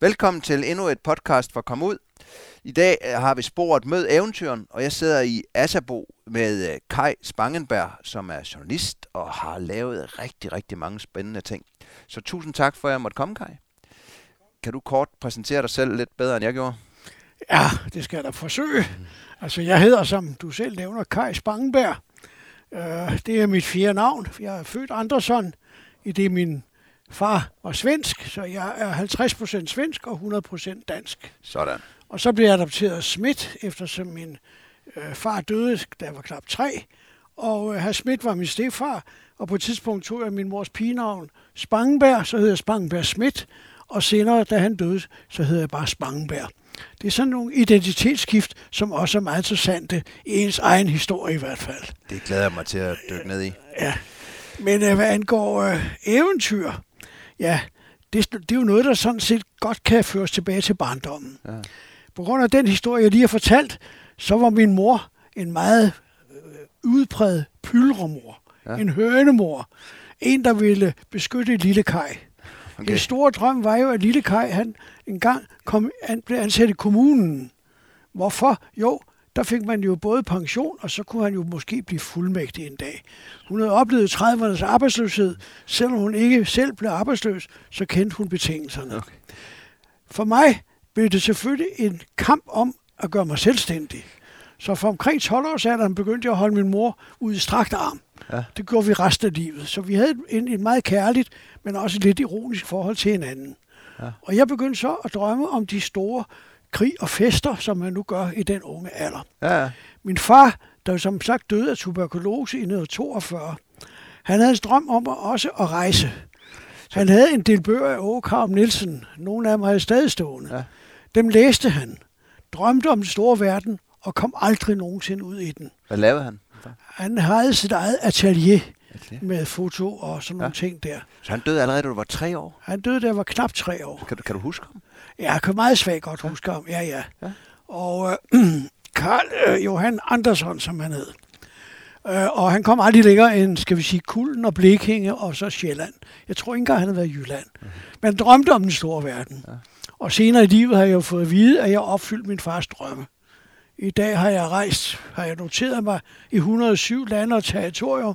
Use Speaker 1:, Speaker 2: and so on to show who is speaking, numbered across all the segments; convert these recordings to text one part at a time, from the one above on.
Speaker 1: Velkommen til endnu et podcast for Kom Ud. I dag øh, har vi sporet Mød Eventyren, og jeg sidder i Asabo med øh, Kai Spangenberg, som er journalist og har lavet rigtig, rigtig mange spændende ting. Så tusind tak for, at jeg måtte komme, Kai. Kan du kort præsentere dig selv lidt bedre, end jeg gjorde?
Speaker 2: Ja, det skal jeg da forsøge. Altså, jeg hedder, som du selv nævner, Kai Spangenberg. Uh, det er mit fjerde navn. Jeg er født Andersson, i det min far var svensk, så jeg er 50% svensk og 100% dansk.
Speaker 1: Sådan.
Speaker 2: Og så blev jeg adopteret Schmidt, eftersom min øh, far døde, da jeg var knap tre. Og øh, herr Schmidt var min stefar, og på et tidspunkt tog jeg min mors pigenavn Spangenberg, så hed jeg Spangenberg Schmidt, og senere, da han døde, så hed jeg bare Spangenberg. Det er sådan nogle identitetsskift, som også er meget interessante i ens egen historie i hvert fald.
Speaker 1: Det glæder jeg mig til at dykke ned i.
Speaker 2: Ja, men øh, hvad angår øh, eventyr, ja, det, det er jo noget, der sådan set godt kan føres tilbage til barndommen. Ja. På grund af den historie, jeg lige har fortalt, så var min mor en meget øh, udpræget pylremor. Ja. En hønemor. En, der ville beskytte lille Kai. Okay. En stor drøm var jo, at lille Kai han engang kom, han blev ansat i kommunen. Hvorfor? Jo, der fik man jo både pension, og så kunne han jo måske blive fuldmægtig en dag. Hun havde oplevet 30'ernes arbejdsløshed. Selvom hun ikke selv blev arbejdsløs, så kendte hun betingelserne. Okay. For mig blev det selvfølgelig en kamp om at gøre mig selvstændig. Så for omkring 12 år siden begyndte jeg at holde min mor ud i strakt arm. Ja. Det gjorde vi resten af livet. Så vi havde et, et meget kærligt, men også lidt ironisk forhold til hinanden. Ja. Og jeg begyndte så at drømme om de store krig og fester, som man nu gør i den unge alder. Ja. Min far, der som sagt døde af tuberkulose i 1942, han havde en drøm om at også at rejse. Han havde en del bøger af Åge Karup Nielsen. Nogle af dem havde stadig stående. Ja. Dem læste han, drømte om den store verden og kom aldrig nogensinde ud i den.
Speaker 1: Hvad lavede han?
Speaker 2: Han havde sit eget atelier med foto og sådan ja. nogle ting der.
Speaker 1: Så han døde allerede, da du var tre år?
Speaker 2: Han døde, da jeg var knap tre år.
Speaker 1: Kan du, kan du huske ham?
Speaker 2: Ja, jeg kan meget svagt godt huske ham. Ja, ja. ja. Og øh, Karl øh, Johan Andersson, som han hed. Øh, og han kom aldrig længere end, skal vi sige, Kulden og Blekinge og så Sjælland. Jeg tror ikke engang, han havde været i Jylland. Okay. Men drømte om den store verden. Ja. Og senere i livet har jeg jo fået at vide, at jeg opfyldt min fars drømme. I dag har jeg rejst, har jeg noteret mig i 107 lande og territorier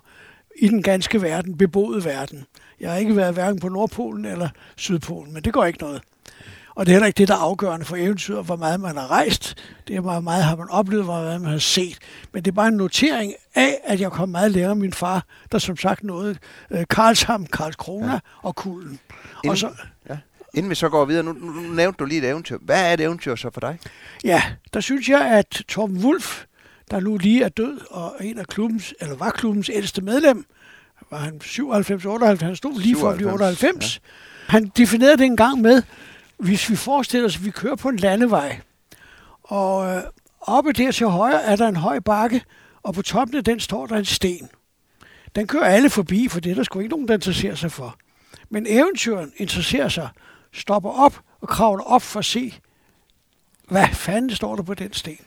Speaker 2: i den ganske verden, beboede verden. Jeg har ikke været hverken på Nordpolen eller Sydpolen, men det går ikke noget. Og det er heller ikke det, der er afgørende for eventyret, hvor meget man har rejst. Det er, hvor meget har man oplevet, hvor meget man har set. Men det er bare en notering af, at jeg kom meget længere min far, der som sagt nåede øh, Karlsham, Karlskrona ja. og Kulden.
Speaker 1: Inden, og så, ja. Inden vi så går videre, nu, nu, nu nævnte du lige et eventyr. Hvad er et eventyr så for dig?
Speaker 2: Ja, der synes jeg, at Torben Wulf, der nu lige er død, og en af klubbens, eller var klubbens ældste medlem, var han 97-98, han stod lige for at blive 98. Ja. Han definerede det en gang med, hvis vi forestiller os, at vi kører på en landevej, og øh, oppe der til højre er der en høj bakke, og på toppen af den står der en sten. Den kører alle forbi, for det er der sgu ikke nogen, der interesserer sig for. Men eventyren interesserer sig, stopper op og kravler op for at se, hvad fanden står der på den sten.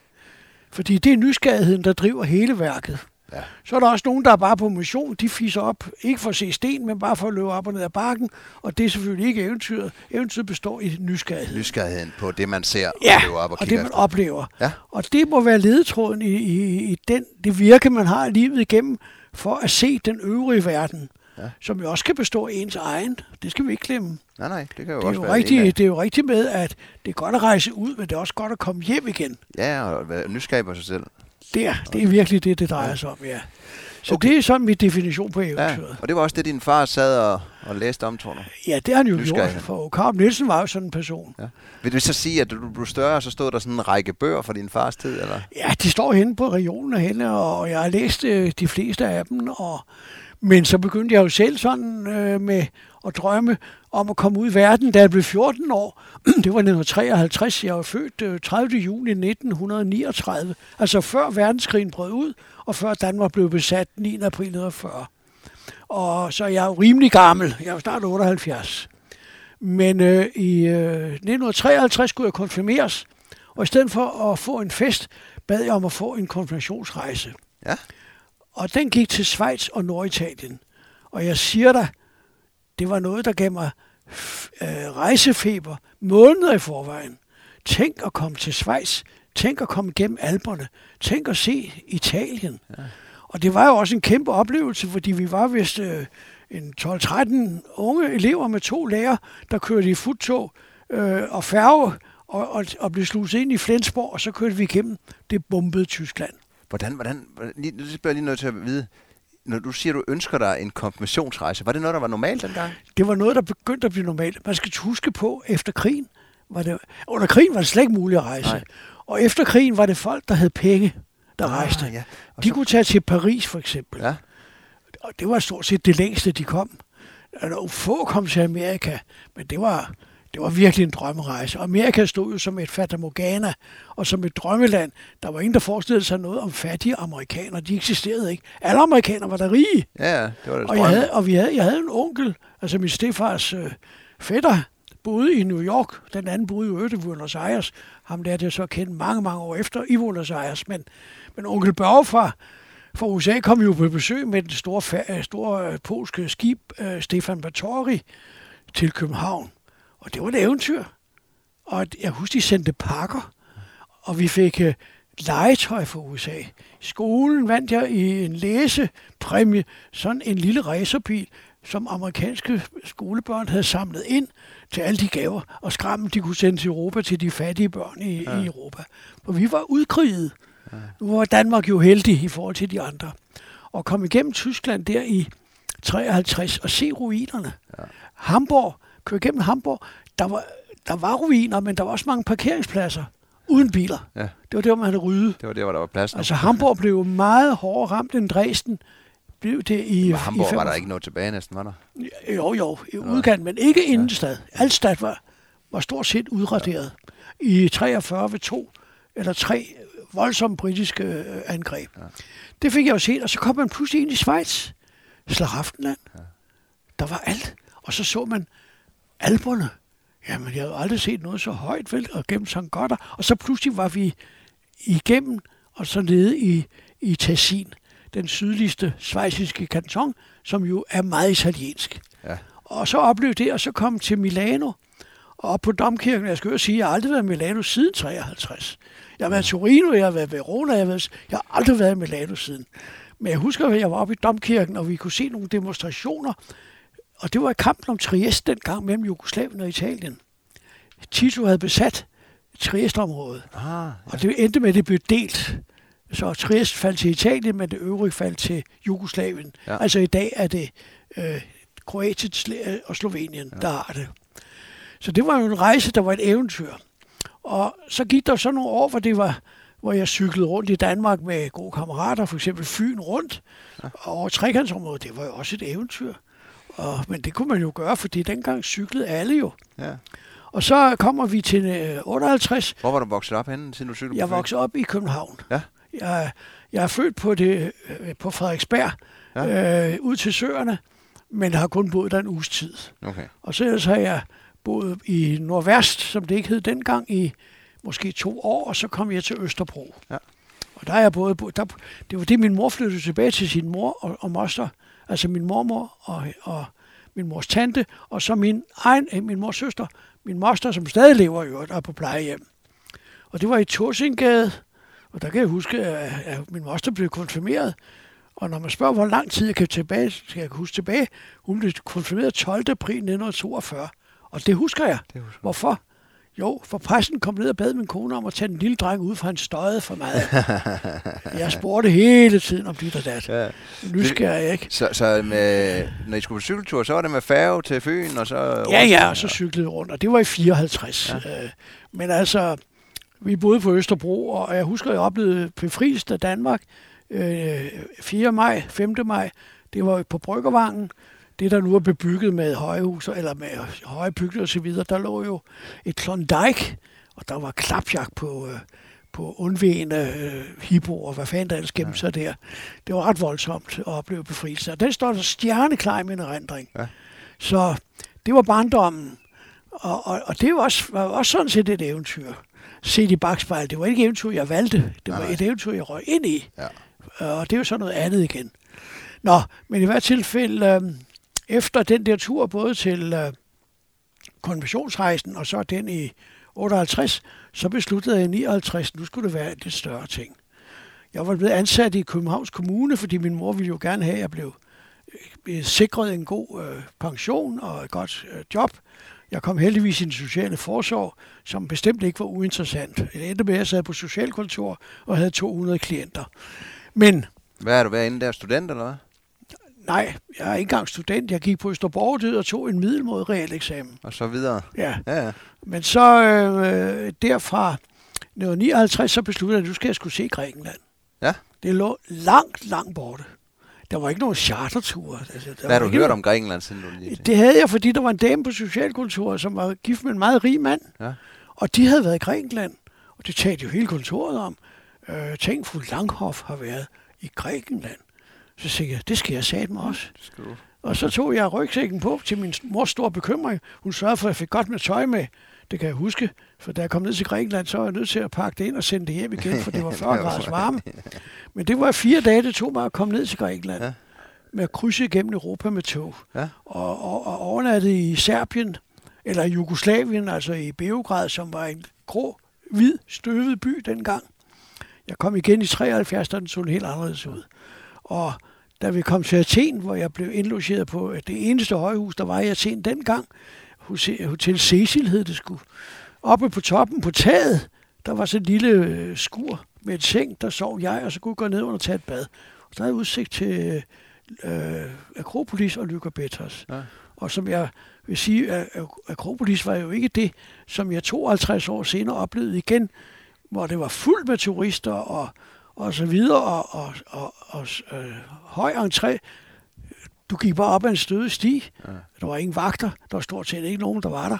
Speaker 2: Fordi det er nysgerrigheden, der driver hele værket. Ja. Så er der også nogen, der er bare på mission. De fiser op, ikke for at se sten, men bare for at løbe op og ned ad bakken. Og det er selvfølgelig ikke eventyret. Eventyret består i nysgerrighed.
Speaker 1: Nysgerrigheden på det, man ser
Speaker 2: ja,
Speaker 1: og løber op og,
Speaker 2: og det, man
Speaker 1: efter.
Speaker 2: oplever. Ja. Og det må være ledetråden i, i, i den, det virke, man har livet igennem, for at se den øvrige verden. Ja. Som jo også kan bestå af ens egen. Det skal vi ikke glemme.
Speaker 1: Nej, nej, det kan jo
Speaker 2: det
Speaker 1: også
Speaker 2: jo
Speaker 1: være
Speaker 2: rigtig, Det er jo rigtigt med, at det er godt at rejse ud, men det er også godt at komme hjem igen.
Speaker 1: Ja, og være nysgerrig på sig selv.
Speaker 2: Det er, det er virkelig det, det drejer sig om, ja. Så okay. det er sådan min definition på eventyret. Ja,
Speaker 1: og det var også det, din far sad og, og læste om, tror du?
Speaker 2: Ja, det har han jo gjort, for Karl Nielsen var jo sådan en person. Ja.
Speaker 1: Vil du så sige, at du blev større, så stod der sådan en række bøger fra din fars tid, eller?
Speaker 2: Ja, de står henne på regionen henne, og jeg har læst øh, de fleste af dem, og men så begyndte jeg jo selv sådan øh, med at drømme om at komme ud i verden, da jeg blev 14 år. Det var 1953. Jeg var født øh, 30. juni 1939. Altså før verdenskrigen brød ud, og før Danmark blev besat 9. april 1940. Og så er jeg jo rimelig gammel. Jeg er jo snart 78. Men øh, i øh, 1953 skulle jeg konfirmeres, og i stedet for at få en fest, bad jeg om at få en konfirmationsrejse. Ja. Og den gik til Schweiz og Norditalien. Og jeg siger dig, det var noget, der gav mig øh, rejsefeber måneder i forvejen. Tænk at komme til Schweiz. Tænk at komme gennem Alperne. Tænk at se Italien. Ja. Og det var jo også en kæmpe oplevelse, fordi vi var vist øh, en 12-13 unge elever med to lærer, der kørte i futtog øh, og færge og, og, og blev sluset ind i Flensborg, og så kørte vi igennem det bombede Tyskland.
Speaker 1: Hvordan, hvordan, lige, nu bliver jeg lige nødt til at vide, når du siger, du ønsker dig en konfirmationsrejse, var det noget, der var normalt dengang?
Speaker 2: Det var noget, der begyndte at blive normalt. Man skal huske på, efter krigen, var det, under krigen var det slet ikke muligt at rejse. Nej. Og efter krigen var det folk, der havde penge, der ah, rejste. Ja. de så... kunne tage til Paris for eksempel. Ja. Og det var stort set det længste, de kom. Og få kom til Amerika, men det var, det var virkelig en drømmerejse. Amerika stod jo som et fatamorgana og som et drømmeland. Der var ingen, der forestillede sig noget om fattige amerikanere. De eksisterede ikke. Alle amerikanere var der rige.
Speaker 1: Ja, det var det
Speaker 2: og, jeg havde, og vi havde, jeg havde en onkel, altså min stefars øh, fætter, boede i New York. Den anden boede i Øde, Buenos Aires. Ham lærte jeg så at kende mange, mange år efter i Buenos Aires. Men, men onkel Børge fra, fra USA kom jo på besøg med den store, store øh, polske skib, øh, Stefan Batori, til København. Og det var et eventyr. Og jeg husker, de sendte pakker, og vi fik uh, legetøj fra USA. I skolen vandt jeg i en læsepræmie sådan en lille racerbil, som amerikanske skolebørn havde samlet ind til alle de gaver og skrammen, de kunne sende til Europa til de fattige børn i, ja. i Europa. For vi var udkriget. Ja. Nu var Danmark jo heldig i forhold til de andre. Og kom igennem Tyskland der i 53 og se ruinerne. Ja. Hamburg køre igennem Hamburg, der var, der var ruiner, men der var også mange parkeringspladser uden biler. Ja. Det var der, man havde ryddet.
Speaker 1: Det var der, hvor der var plads.
Speaker 2: Altså Hamburg blev meget hårdere ramt end Dresden. Blev det i,
Speaker 1: men Hamburg i var der ikke noget tilbage næsten, var der?
Speaker 2: Jo, jo, i udkant, men ikke inden ja. stad. Altstad var, var stort set udraderet. Ja. I 43 ved to eller tre voldsomme britiske øh, angreb. Ja. Det fik jeg jo set, og så kom man pludselig ind i Schweiz. Slagaftenland. Ja. Der var alt. Og så så man Alberne. Jamen, jeg havde aldrig set noget så højt, vel, og gennem St. Gotter. Og så pludselig var vi igennem, og så nede i, i Tessin, den sydligste svejsiske kanton, som jo er meget italiensk. Ja. Og så oplevede det, og så kom til Milano, og op på domkirken, jeg skal jo sige, jeg har aldrig været i Milano siden 53. Jeg har været i Torino, jeg har været i Verona, jeg har, været, jeg har aldrig været i Milano siden. Men jeg husker, at jeg var oppe i domkirken, og vi kunne se nogle demonstrationer og det var kampen om Trieste dengang mellem Jugoslavien og Italien. Tito havde besat Trieste-området, ah, ja. og det endte med, at det blev delt. Så Trieste faldt til Italien, men det øvrige faldt til Jugoslavien. Ja. Altså i dag er det øh, Kroatien og Slovenien, ja. der har det. Så det var jo en rejse, der var et eventyr. Og så gik der så nogle år, hvor det var hvor jeg cyklede rundt i Danmark med gode kammerater, for eksempel Fyn rundt, ja. og over trekantsområdet, det var jo også et eventyr. Og, men det kunne man jo gøre, fordi dengang cyklede alle jo. Ja. Og så kommer vi til øh, 58.
Speaker 1: Hvor var du vokset op henne, siden du cyklede
Speaker 2: Jeg voksede op i København. Ja. Jeg, jeg er født på, det, øh, på Frederiksberg, ja. øh, ud til Søerne, men har kun boet der en uges tid. Okay. Og så har jeg boet i Nordvest, som det ikke hed dengang, i måske to år, og så kom jeg til Østerbro. Ja. Og der er jeg både, der, det var det, min mor flyttede tilbage til sin mor og, og moster altså min mormor og, og min mors tante, og så min egen, eh, min mors søster, min moster, som stadig lever i øvrigt, er på plejehjem. Og det var i Torsingade, og der kan jeg huske, at min moster blev konfirmeret. Og når man spørger, hvor lang tid jeg kan tilbage, skal jeg huske tilbage, hun blev konfirmeret 12. april 1942. Og det husker jeg. Det husker. Hvorfor? Jo, for præsten kom ned og bad min kone om at tage den lille dreng ud, for han støjede for meget. jeg spurgte hele tiden om dit og dat. Ja. Nysgerrig, ikke?
Speaker 1: Så, så med, når I skulle på cykeltur, så var det med færge til Fyn, og så...
Speaker 2: Ja, ja, og så cyklede rundt, og det var i 54. Ja. Øh, men altså, vi boede på Østerbro, og jeg husker, jeg oplevede befrielsen af Danmark øh, 4. maj, 5. maj. Det var på Bryggervangen det, der nu er bebygget med højhus, eller med høje bygninger og så videre, der lå jo et Klondike, og der var klapjagt på, øh, på undvigende øh, og hvad fanden der ellers gemte sig der. Det var ret voldsomt at opleve befrielse. Og den står der stjerneklar i min erindring. Ja. Så det var barndommen. Og, og, og det var også, var også sådan set et eventyr. Set i bagspejl. Det var ikke et eventyr, jeg valgte. Det var Nej. et eventyr, jeg røg ind i. Ja. Og det er jo så noget andet igen. Nå, men i hvert tilfælde, øh, efter den der tur både til, øh, konventionsrejsen, og så den i 58, så besluttede jeg i 59, nu skulle det være lidt større ting. Jeg var blevet ansat i Københavns Kommune, fordi min mor ville jo gerne have, at jeg blev øh, sikret en god øh, pension og et godt øh, job. Jeg kom heldigvis i den sociale forsorg, som bestemt ikke var uinteressant. Jeg endte med, at jeg sad på socialkontor og havde 200 klienter. Men...
Speaker 1: Hvad er du været inden der? Student eller hvad?
Speaker 2: Nej, jeg er ikke engang student. Jeg gik på Østerborg og tog en middelmåde realeksamen.
Speaker 1: Og så videre?
Speaker 2: Ja. ja, ja. Men så øh, derfra 1959, så besluttede jeg, at nu skal jeg skulle se Grækenland.
Speaker 1: Ja.
Speaker 2: Det lå langt, langt borte. Der var ikke nogen charterture.
Speaker 1: Altså, der Hvad har du hørt om Grækenland siden du lige
Speaker 2: Det havde jeg, fordi der var en dame på socialkontoret, som var gift med en meget rig mand. Ja. Og de havde været i Grækenland. Og det talte jo hele kontoret om. Øh, tænk, fru Langhoff har været i Grækenland. Så sagde jeg, det skal jeg mig også. Og så tog jeg rygsækken på til min mors store bekymring. Hun sørgede for, at jeg fik godt med tøj med. Det kan jeg huske, for da jeg kom ned til Grækenland, så var jeg nødt til at pakke det ind og sende det hjem igen, for det var 40 grader varme. Men det var fire dage, det tog mig at komme ned til Grækenland. Ja. Med at krydse igennem Europa med tog. Ja. Og, og, og overnatte i Serbien, eller Jugoslavien, altså i Beograd, som var en grå, hvid, støvet by dengang. Jeg kom igen i 73, da den så helt anderledes ud. Og da vi kom til Athen, hvor jeg blev indlogeret på det eneste højhus, der var i Athen dengang, Hotel Cecil hed det sgu. Oppe på toppen på taget, der var så et lille øh, skur med et seng, der sov jeg, og så kunne jeg gå ned under og tage et bad. Og der havde udsigt til øh, Akropolis og Lykobetos. Ja. Og som jeg vil sige, at Akropolis var jo ikke det, som jeg 52 år senere oplevede igen, hvor det var fuldt med turister og, og så videre, og, og, og, og øh, høj entré. Du gik bare op ad en støde sti. Ja. Der var ingen vagter. Der var stort set ikke nogen, der var der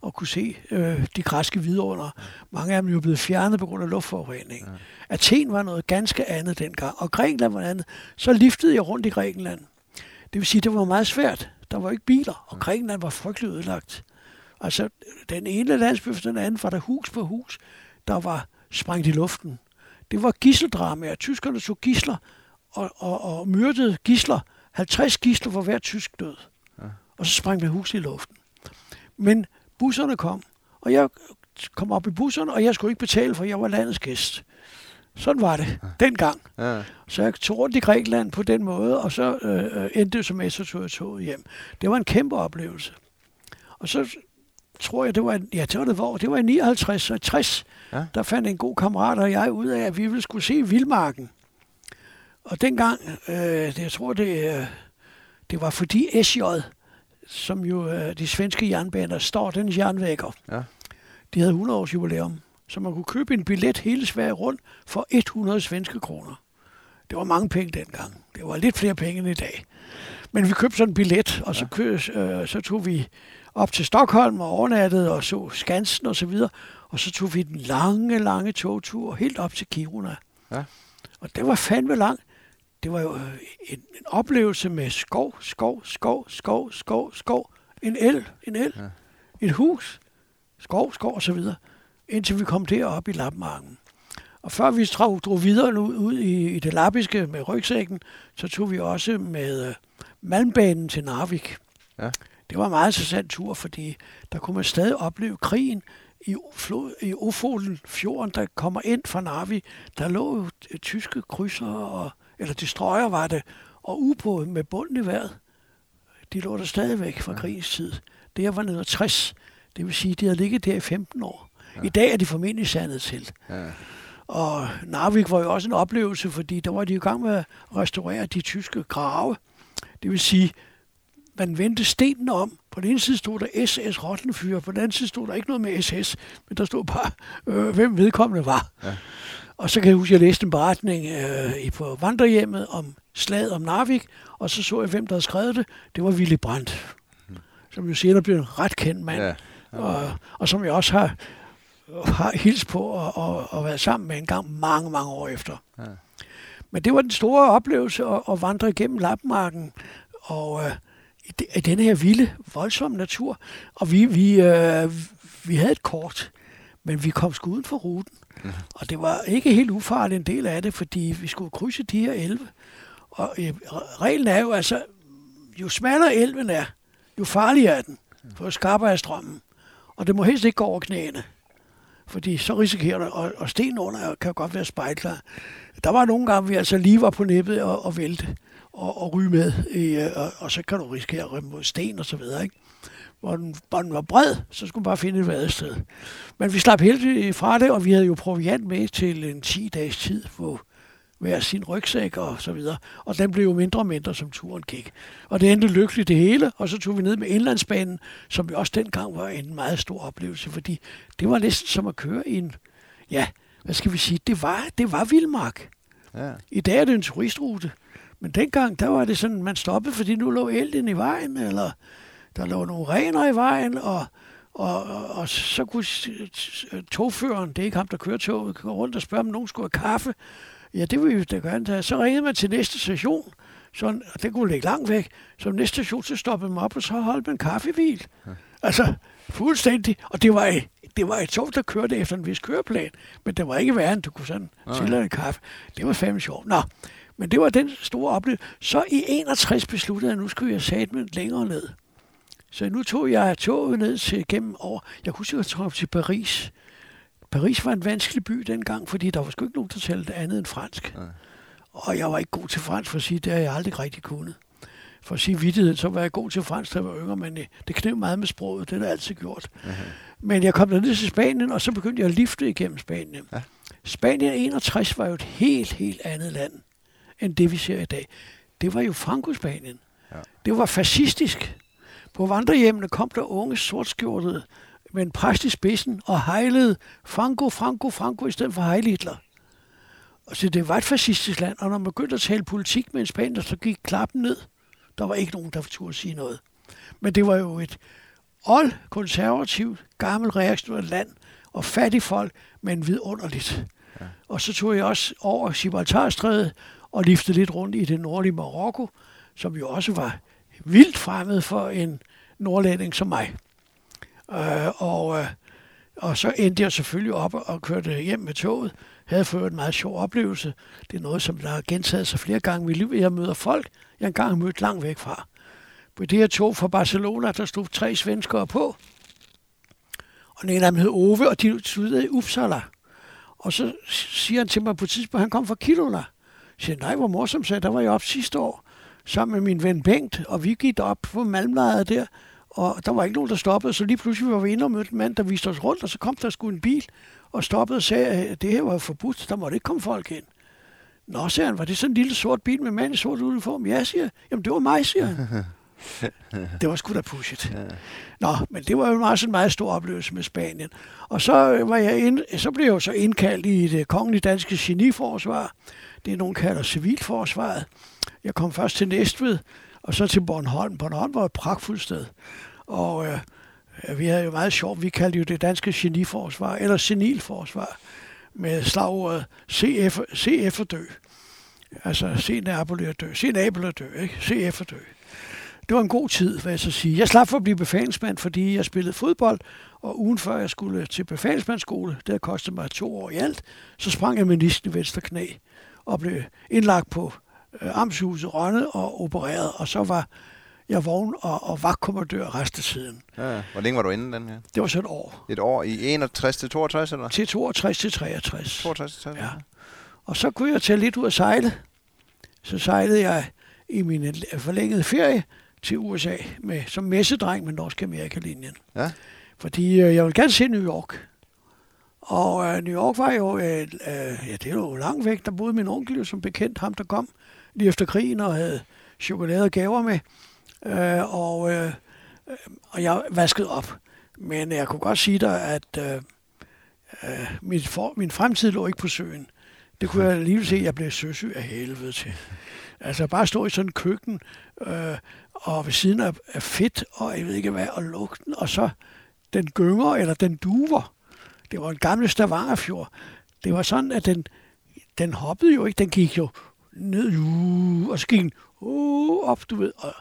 Speaker 2: og kunne se øh, de græske vidunder. Mange af dem jo blevet fjernet på grund af luftforurening. Ja. Athen var noget ganske andet dengang, og Grækenland var andet. Så liftede jeg rundt i Grækenland. Det vil sige, det var meget svært. Der var ikke biler, og Grækenland var frygtelig ødelagt. Altså, den ene landsby for den anden var der hus på hus, der var sprængt i luften. Det var gisseldramaer. Tyskerne tog gisler og, og, og myrdede gisler. 50 gisler for hver tysk død. Ja. Og så sprang man hus i luften. Men busserne kom, og jeg kom op i busserne, og jeg skulle ikke betale, for jeg var landets gæst. Sådan var det ja. dengang. Ja. Så jeg tog rundt i Grækenland på den måde, og så øh, øh endte det som med, så tog jeg toget hjem. Det var en kæmpe oplevelse. Og så tror jeg, det var, ja, det var det, hvor, det var i 59 og 60, ja. der fandt en god kammerat og jeg ud af, at vi ville skulle se Vildmarken. Og dengang, øh, det, jeg tror, det, øh, det var fordi SJ, som jo øh, de svenske jernbaner, står den jernvækker. Ja. De havde 100 års jubilæum, så man kunne købe en billet hele Sverige rundt for 100 svenske kroner. Det var mange penge dengang. Det var lidt flere penge end i dag. Men vi købte sådan en billet, og så, køb, øh, så tog vi op til Stockholm og overnattede og så Skansen og så videre. Og så tog vi den lange, lange togtur helt op til Kiruna. Ja. Og det var fandme langt. Det var jo øh, en, en oplevelse med skov, skov, skov, skov, skov, skov. En el, en el, ja. et hus, skov, skov og så videre. Indtil vi kom derop i Lapmarken. Og før vi drog, drog videre ud, ud i, i det lappiske med rygsækken, så tog vi også med øh, Malmbanen til Narvik. Ja. Det var en meget interessant tur, fordi der kunne man stadig opleve krigen i, flod, i Ofolen fjorden, der kommer ind fra Narvi. Der lå jo tyske krydser, og, eller destroyer var det, og ubåde med bunden i vejret. De lå der stadigvæk fra ja. krigens tid. Det her var nede 60. Det vil sige, de havde ligget der i 15 år. Ja. I dag er de formentlig sandet til. Ja. Og Narvik var jo også en oplevelse, fordi der var de i gang med at restaurere de tyske grave. Det vil sige, man vendte stenen om. På den ene side stod der SS Rottenfyr, på den anden side stod der ikke noget med SS, men der stod bare, øh, hvem vedkommende var. Ja. Og så kan jeg huske, at jeg læste en beretning øh, på vandrehjemmet om slaget om Narvik, og så så jeg, hvem der havde skrevet det. Det var Willy Brandt, mm. som jo senere blev en ret kendt mand, ja. Ja. Og, og som jeg også har, har hils på og, og, og været sammen med en gang mange, mange år efter. Ja. Men det var den store oplevelse at, at vandre igennem Lapmarken, og øh, i denne her vilde, voldsomme natur. Og vi, vi, øh, vi havde et kort, men vi kom sgu uden for ruten. Mm. Og det var ikke helt ufarligt en del af det, fordi vi skulle krydse de her elve. Og øh, reglen er jo altså, jo smallere elven er, jo farligere er den, for skarpere er strømmen. Og det må helst ikke gå over knæene. Fordi så risikerer det, og, og sten under kan godt være spejlklar. Der var nogle gange, vi altså lige var på nippet og, og vælte og, og ryge med, i, og, og, så kan du risikere at rømme mod sten og så videre, ikke? Hvor den, hvor den var bred, så skulle man bare finde et vadested. Men vi slap heldigvis fra det, og vi havde jo proviant med til en 10 dages tid på hver sin rygsæk og så videre. Og den blev jo mindre og mindre, som turen gik. Og det endte lykkeligt det hele, og så tog vi ned med indlandsbanen, som jo også dengang var en meget stor oplevelse, fordi det var næsten som at køre i en, ja, hvad skal vi sige, det var, det var vildmark. Ja. I dag er det en turistrute, men dengang, der var det sådan, man stoppede, fordi nu lå elden i vejen, eller der lå nogle rener i vejen, og, og, og, og så kunne togføreren, det er ikke ham, der kører toget, gå rundt og spørge, om nogen skulle have kaffe. Ja, det ville vi da gerne Så ringede man til næste station, så, og det kunne ligge langt væk. Så næste station, så stoppede man op, og så holdt man kaffevil. Ja. Altså, fuldstændig. Og det var, det var et tog, der kørte efter en vis køreplan, men det var ikke værre, end du kunne sådan tillade en kaffe. Det var fandme sjovt. Nå, men det var den store oplevelse. Så i 61 besluttede jeg, at nu skulle jeg satme længere ned. Så nu tog jeg toget ned til gennem over. Jeg kunne sikkert tage op til Paris. Paris var en vanskelig by dengang, fordi der var sgu ikke nogen, der talte andet end fransk. Ja. Og jeg var ikke god til fransk, for at sige, det har jeg aldrig rigtig kunnet. For at sige vidtighed, så var jeg god til fransk, da jeg var yngre, men det, det knæv meget med sproget, det har jeg altid gjort. Uh-huh. Men jeg kom ned til Spanien, og så begyndte jeg at lifte igennem Spanien. Ja. Spanien 61 var jo et helt, helt andet land, end det vi ser i dag. Det var jo Franco-Spanien. Ja. Det var fascistisk. På vandrehjemmene kom der unge sortskjortede med en præst i spidsen og hejlede Franco, Franco, Franco i stedet for Heil Hitler. Og så det var et fascistisk land, og når man begyndte at tale politik med en spanier, så gik klappen ned. Der var ikke nogen, der turde sige noget. Men det var jo et old, konservativt, gammelt, reaktionært land, og fattig folk, men vidunderligt. Ja. Og så tog jeg også over Gibraltarstrædet og liftede lidt rundt i det nordlige Marokko, som jo også var vildt fremmed for en nordlænding som mig. Øh, og, øh, og så endte jeg selvfølgelig op og kørte hjem med toget. Havde fået en meget sjov oplevelse. Det er noget, som der har gentaget sig flere gange i mit liv. Jeg møder folk, jeg engang mødt langt væk fra. På det her tog fra Barcelona, der stod tre svenskere på. Og den ene af dem hed Ove, og de studerede i Uppsala. Og så siger han til mig på et tidspunkt, han kom fra Kiruna. Jeg siger, nej, hvor morsomt, sagde der var jeg op sidste år sammen med min ven Bengt, og vi gik op på Malmlejret der, og der var ikke nogen, der stoppede, så lige pludselig var vi inde og mødte en mand, der viste os rundt, og så kom der sgu en bil, og stoppede og sagde, at det her var forbudt, der måtte ikke komme folk ind. Nå, siger han, var det sådan en lille sort bil med mand i sort uniform? Ja, siger jeg. Jamen, det var mig, siger han. det var sgu da pushet. Nå, men det var jo meget, sådan en meget stor oplevelse med Spanien. Og så, var jeg ind, så blev jeg jo så indkaldt i det kongelige danske geniforsvar. Det er nogen kalder civilforsvaret. Jeg kom først til Næstved, og så til Bornholm. Bornholm var et pragtfuldt sted. Og øh, vi havde jo meget sjovt. Vi kaldte jo det danske geniforsvar, eller senilforsvar, med slagordet CF, CF og dø. Altså, se Napoli og dø. Se Napoli og dø, ikke? CF og dø. Det var en god tid, hvad jeg så sige. Jeg slap for at blive befalingsmand, fordi jeg spillede fodbold, og ugen før jeg skulle til befalingsmandsskole, det havde kostet mig to år i alt, så sprang jeg med nisten i venstre knæ og blev indlagt på øh, Amtshuset Rønne og opereret, og så var jeg vågen og, og vagtkommandør resten af tiden.
Speaker 1: Ja, hvor længe var du inde den her?
Speaker 2: Det var så et år.
Speaker 1: Et år i 61 til 62, eller?
Speaker 2: Til 62 til 63.
Speaker 1: 62 til 63?
Speaker 2: Ja. Og så kunne jeg tage lidt ud at sejle. Så sejlede jeg i min forlængede ferie til USA med, som messedreng med Norsk Amerikalinjen. Ja. Fordi øh, jeg ville gerne se New York. Og øh, New York var jo, øh, øh, ja, det var jo langt væk. Der boede min onkel som bekendt, ham der kom lige efter krigen og havde chokolade og gaver med. Øh, og, øh, øh og jeg vaskede op. Men jeg kunne godt sige dig, at øh, øh, min, for, min fremtid lå ikke på søen. Det kunne jeg lige se, at jeg blev søsyg af helvede til. Altså bare stå i sådan en køkken, øh, og ved siden af, af fedt, og jeg ved ikke hvad, og lugten, og så den gynger, eller den duver. Det var en gammel Stavangerfjord. Det var sådan, at den, den hoppede jo ikke, den gik jo ned, uh, og så gik den uh, op, du ved, og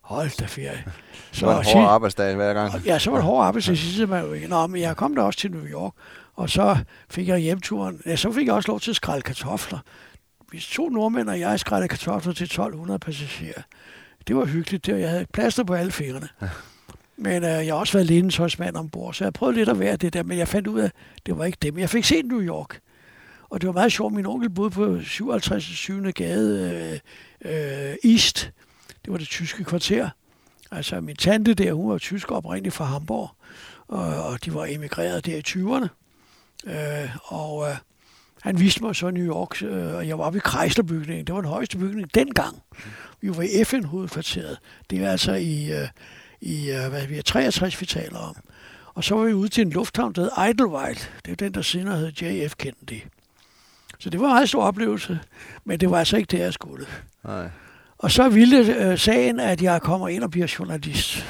Speaker 2: hold da ferie.
Speaker 1: Så var en hård arbejdsdag hver gang.
Speaker 2: Ja, så var det hård arbejdsdag, så siger man jo ikke, nå, men jeg kom der også til New York, og så fik jeg hjemturen, ja, så fik jeg også lov til at skrælle kartofler. Vi to nordmænd og jeg skrællede kartofler til 1200 passagerer. Det var hyggeligt, det, jeg havde plaster på alle fingrene. Men øh, jeg har også været ledningsholdsmand ombord, så jeg prøvede lidt at være det der, men jeg fandt ud af, at det var ikke det. Jeg fik set New York, og det var meget sjovt. Min onkel boede på 57. 7. gade øh, øh, East. Det var det tyske kvarter. Altså min tante der, hun var tysk oprindeligt fra Hamburg, og, og de var emigreret der i 20'erne. Øh, og øh, han viste mig så New York, øh, og jeg var oppe i Chryslerbygningen. Det var den højeste bygning dengang. Vi var i FN-hovedkvarteret. Det er altså i, øh, i øh, hvad vi er, 63, vi taler om. Og så var vi ude til en lufthavn, der hed Idlewild. Det er den, der senere hed JF Kennedy. Så det var en meget stor oplevelse, men det var altså ikke det, jeg skulle.
Speaker 1: Nej.
Speaker 2: Og så ville øh, sagen, at jeg kommer ind og bliver journalist.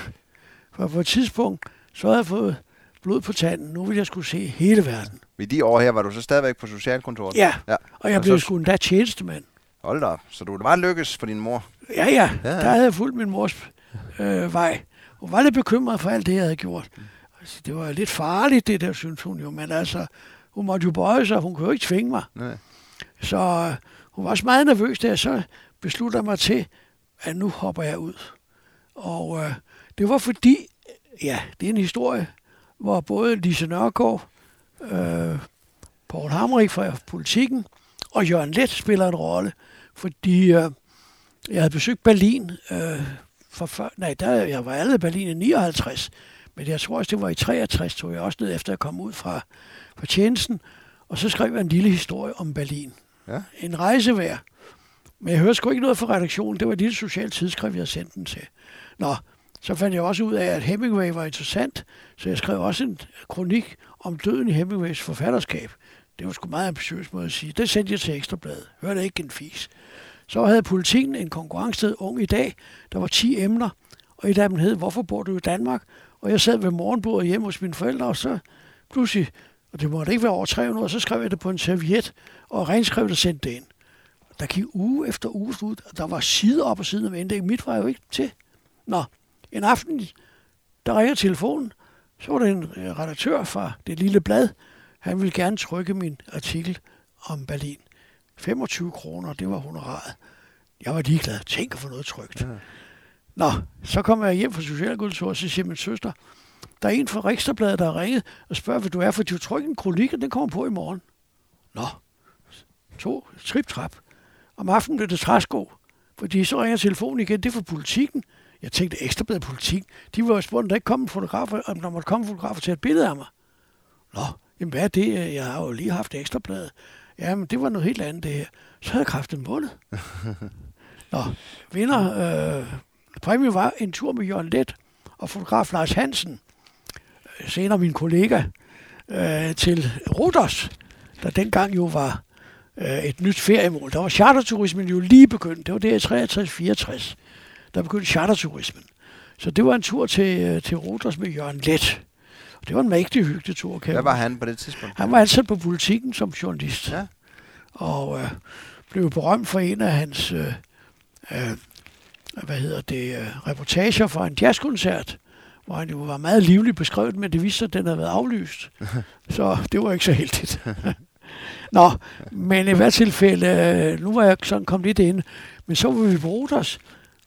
Speaker 2: For på et tidspunkt, så havde jeg fået blod på tanden. Nu vil jeg skulle se hele verden.
Speaker 1: I de år her var du så stadigvæk på socialkontoret?
Speaker 2: Ja,
Speaker 1: ja.
Speaker 2: og jeg
Speaker 1: Og
Speaker 2: blev
Speaker 1: så-
Speaker 2: sgu endda tjenestemand.
Speaker 1: Hold da op. Så du, var lykkes for din mor?
Speaker 2: Ja, ja,
Speaker 1: Ja, ja.
Speaker 2: der havde jeg fulgt min mors øh, vej. Hun var lidt bekymret for alt det, jeg havde gjort. Altså, det var lidt farligt, det der, synes hun jo. Men altså, hun måtte jo bøje sig. Hun kunne jo ikke tvinge mig.
Speaker 1: Nej.
Speaker 2: Så øh, hun var også meget nervøs, da jeg så besluttede mig til, at nu hopper jeg ud. Og øh, det var fordi, ja, det er en historie, hvor både Lise Nørgaard, øh, Poul Hamrik fra Politikken og Jørgen Let spiller en rolle, fordi øh, jeg havde besøgt Berlin øh, for før, nej, der, jeg var allerede i Berlin i 59, men jeg tror også, det var i 63, tog jeg også ned efter at komme ud fra, fra tjenesten, og så skrev jeg en lille historie om Berlin.
Speaker 1: Ja.
Speaker 2: En rejse værd. Men jeg hørte sgu ikke noget fra redaktionen. Det var et lille socialt tidsskrift, jeg sendte den til. Nå, så fandt jeg også ud af, at Hemingway var interessant, så jeg skrev også en kronik om døden i Hemingways forfatterskab. Det var sgu meget ambitiøst måde at sige. Det sendte jeg til Ekstrabladet. Hørte ikke en fis. Så havde politikken en konkurrence ung i dag. Der var 10 emner, og et af dem hed, hvorfor bor du i Danmark? Og jeg sad ved morgenbordet hjemme hos mine forældre, og så pludselig, og det måtte ikke være over 300, så skrev jeg det på en serviet, og renskrev det og sendte det ind. Der gik uge efter uge ud, og der var side op og side med indlæg. Mit var jo ikke til. Nå, en aften, der ringer telefonen, så var der en øh, redaktør fra det lille blad. Han ville gerne trykke min artikel om Berlin. 25 kroner, det var honoraret. Jeg var ligeglad. Tænk at få noget trygt.
Speaker 1: Ja.
Speaker 2: Nå, så kommer jeg hjem fra Socialkultur, og så siger min søster, der er en fra Riksdagbladet, der har ringet og spørger, hvad du er, for du trykker en kronik, og den kommer på i morgen. Nå, to trip-trap. Om aftenen blev det træsko, fordi så ringer telefonen igen, det er fra politikken. Jeg tænkte, ekstrabladet politik. De var jo spurgt, om der ikke kom en fotograf, om der måtte komme en fotograf og tage et billede af mig. Nå, jamen hvad er det? Jeg har jo lige haft ekstrabladet. Jamen, det var noget helt andet, det her. Så havde jeg kraften vundet. Nå, vinder. Øh, præmie var en tur med Jørgen Let og fotograf Lars Hansen. Øh, Senere min kollega øh, til Rodos, der dengang jo var øh, et nyt feriemål. Der var charterturismen jo lige begyndt. Det var der i 63-64. Der begyndte charterturismen. Så det var en tur til, øh, til Rodos med Jørgen Let. Det var en mægtig hyggelig kan
Speaker 1: Hvad var han på det tidspunkt?
Speaker 2: Han var ansat på politikken som journalist.
Speaker 1: Ja.
Speaker 2: Og øh, blev berømt for en af hans øh, øh, hvad hedder det, øh, reportager fra en jazzkoncert, hvor han jo var meget livligt beskrevet, men det viste sig, at den havde været aflyst. Så det var ikke så heldigt. Nå, men i hvert tilfælde, øh, nu var jeg sådan kommet lidt ind, men så var vi på Rodos,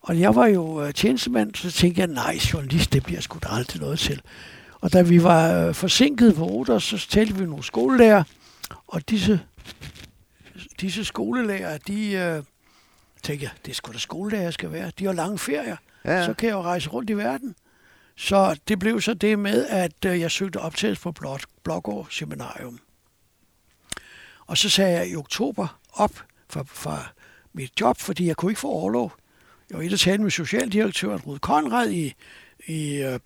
Speaker 2: og jeg var jo øh, tjenestemand, så tænkte jeg, nej, journalist, det bliver sgu da aldrig noget til. Og da vi var øh, forsinket på Rodos, så talte vi nogle skolelærer, og disse, disse skolelærer, de øh, tænkte jeg, det er sgu da skolelærer, jeg skal være. De har lange ferier,
Speaker 1: Ja,
Speaker 2: så kan jeg jo rejse rundt i verden. Så det blev så det med, at øh, jeg søgte optagelse på Blot, Blågård Seminarium. Og så sagde jeg i oktober op fra, fra mit job, fordi jeg kunne ikke få overlov. Jeg var inde og tale med socialdirektøren Rud Konrad i, i øh,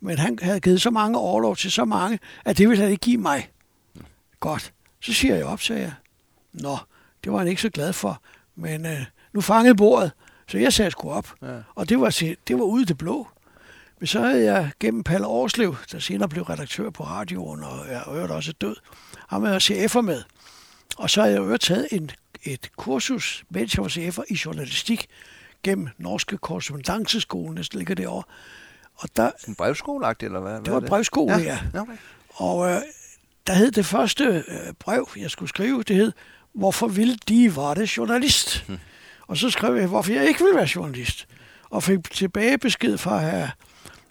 Speaker 2: men han havde givet så mange overlov til så mange, at det ville han ikke give mig. Godt. Så siger jeg op, sagde jeg. Nå, det var han ikke så glad for, men øh, nu fangede bordet, så jeg sagde sgu op.
Speaker 1: Ja.
Speaker 2: Og det var, det var ude i det blå. Men så havde jeg gennem Palle Årslev, der senere blev redaktør på radioen, og jeg hørte også død, ham havde jeg CF'er med. Og så havde jeg øvrigt taget en, et kursus, mens jeg var CF'er i journalistik, gennem Norske Korrespondanceskolen, der ligger derovre. Og der,
Speaker 1: En brevskoleagtig, eller hvad?
Speaker 2: det var brevskole, ja. ja.
Speaker 1: Okay.
Speaker 2: Og øh, der hed det første øh, brev, jeg skulle skrive, det hed, hvorfor ville de var det journalist? Hmm. Og så skrev jeg, hvorfor jeg ikke ville være journalist. Og fik tilbage besked fra her,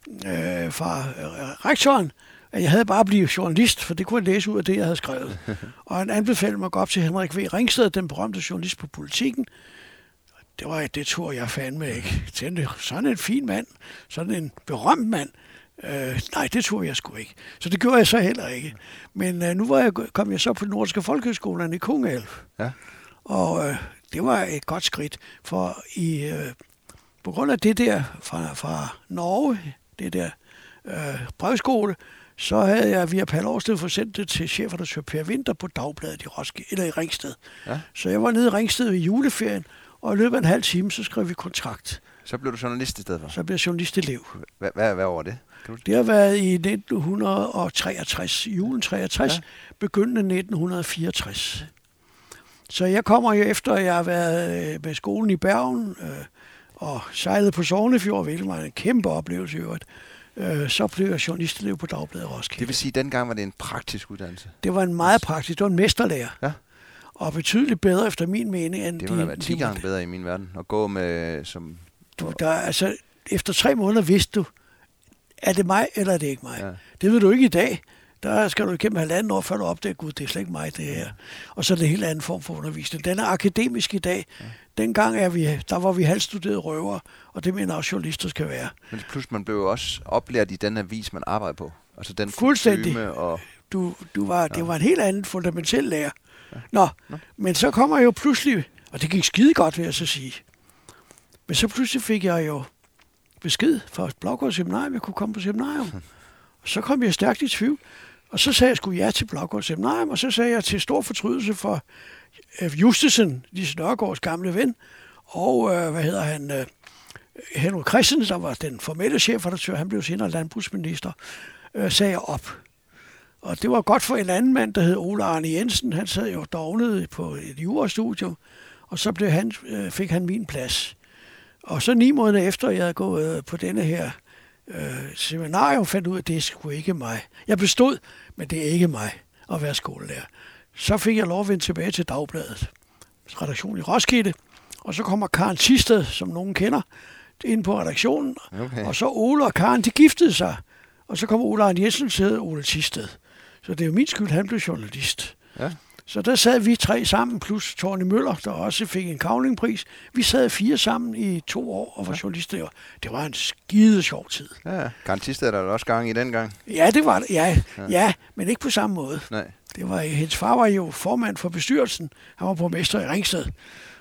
Speaker 2: øh, fra øh, rektoren, at jeg havde bare blivet journalist, for det kunne jeg læse ud af det, jeg havde skrevet. og han anbefalede mig at gå op til Henrik V. Ringsted, den berømte journalist på politikken. Det var det tror jeg fandme ikke. Tænkte, sådan en fin mand, sådan en berømt mand. Øh, nej, det tror jeg sgu ikke. Så det gjorde jeg så heller ikke. Men øh, nu var jeg, kom jeg så på den nordiske folkehøgskolen i Kungelf.
Speaker 1: Ja.
Speaker 2: Og øh, det var et godt skridt, for i, øh, på grund af det der fra, fra Norge, det der øh, brevskole, så havde jeg via Palle Årsted forsendt det til chefredaktør Per Winter på Dagbladet i, Roskilde, eller i Ringsted.
Speaker 1: Ja.
Speaker 2: Så jeg var nede i Ringsted i juleferien, og i løbet af en halv time, så skrev vi kontrakt.
Speaker 1: Så blev du journalist i stedet for.
Speaker 2: Så blev jeg journalistelev.
Speaker 1: Hvad, hvad, hvad var det? Du...
Speaker 2: Det har været i 1963, julen 63, ja. begyndende 1964. Så jeg kommer jo efter, at jeg har været øh, med skolen i Bergen øh, og sejlet på Sognefjord, hvilket var en kæmpe oplevelse i øvrigt. Øh, så blev jeg journalistelev på Dagbladet Roskilde.
Speaker 1: Det vil sige, at dengang var det en praktisk uddannelse?
Speaker 2: Det var en meget praktisk. Det var en mesterlærer.
Speaker 1: Ja.
Speaker 2: Og betydeligt bedre efter min mening, end
Speaker 1: Det må da være 10 gange bedre i min verden. At gå med som...
Speaker 2: Du, der, altså, efter tre måneder vidste du, er det mig, eller er det ikke mig?
Speaker 1: Ja.
Speaker 2: Det ved du ikke i dag. Der skal du igennem halvanden år, før du opdager, gud, det er slet ikke mig, det her. Og så er det en helt anden form for undervisning. Den er akademisk i dag. Ja. Dengang er vi, der var vi halvstuderede røver, og det mener også journalister skal være.
Speaker 1: Men plus man blev jo også oplært i den avis, man arbejder på. Altså den
Speaker 2: Fuldstændig.
Speaker 1: og...
Speaker 2: Du, du var, det var en helt anden fundamental lærer. Nå, men så kommer jeg jo pludselig, og det gik skide godt, vil jeg så sige. Men så pludselig fik jeg jo besked fra Blågård Seminarium, jeg kunne komme på seminarium. Og så kom jeg stærkt i tvivl. Og så sagde jeg sgu ja til Blågård Seminarium, og så sagde jeg til stor fortrydelse for øh, Justesen, Lise Nørgaards gamle ven, og øh, hvad hedder han, øh, Henrik Christensen, der var den formelle chefredaktør, han blev senere landbrugsminister, øh, sagde jeg op. Og det var godt for en anden mand, der hed Ole Arne Jensen. Han sad jo dognet på et jurastudium, og så blev han, øh, fik han min plads. Og så ni måneder efter, jeg havde gået øh, på denne her øh, seminarium, fandt ud af, at det sgu ikke mig. Jeg bestod, men det er ikke mig at være skolelærer. Så fik jeg lov at vende tilbage til Dagbladet, redaktion i Roskilde, og så kommer Karen Tisted, som nogen kender, ind på redaktionen,
Speaker 1: Okay.
Speaker 2: og så Ole og Karen, de giftede sig. Og så kom Ole Arne Jensen til Ole Tisted. Så det er jo min skyld, han blev journalist.
Speaker 1: Ja.
Speaker 2: Så der sad vi tre sammen, plus Torne Møller, der også fik en kavlingpris. Vi sad fire sammen i to år og var journalister. Det var en skide sjov tid.
Speaker 1: Ja, ja. Garantist er der også gang i den gang.
Speaker 2: Ja, det var det. Ja,
Speaker 1: Ja.
Speaker 2: ja. ja, men ikke på samme måde.
Speaker 1: Nej.
Speaker 2: Det var, hendes far var jo formand for bestyrelsen. Han var borgmester i Ringsted.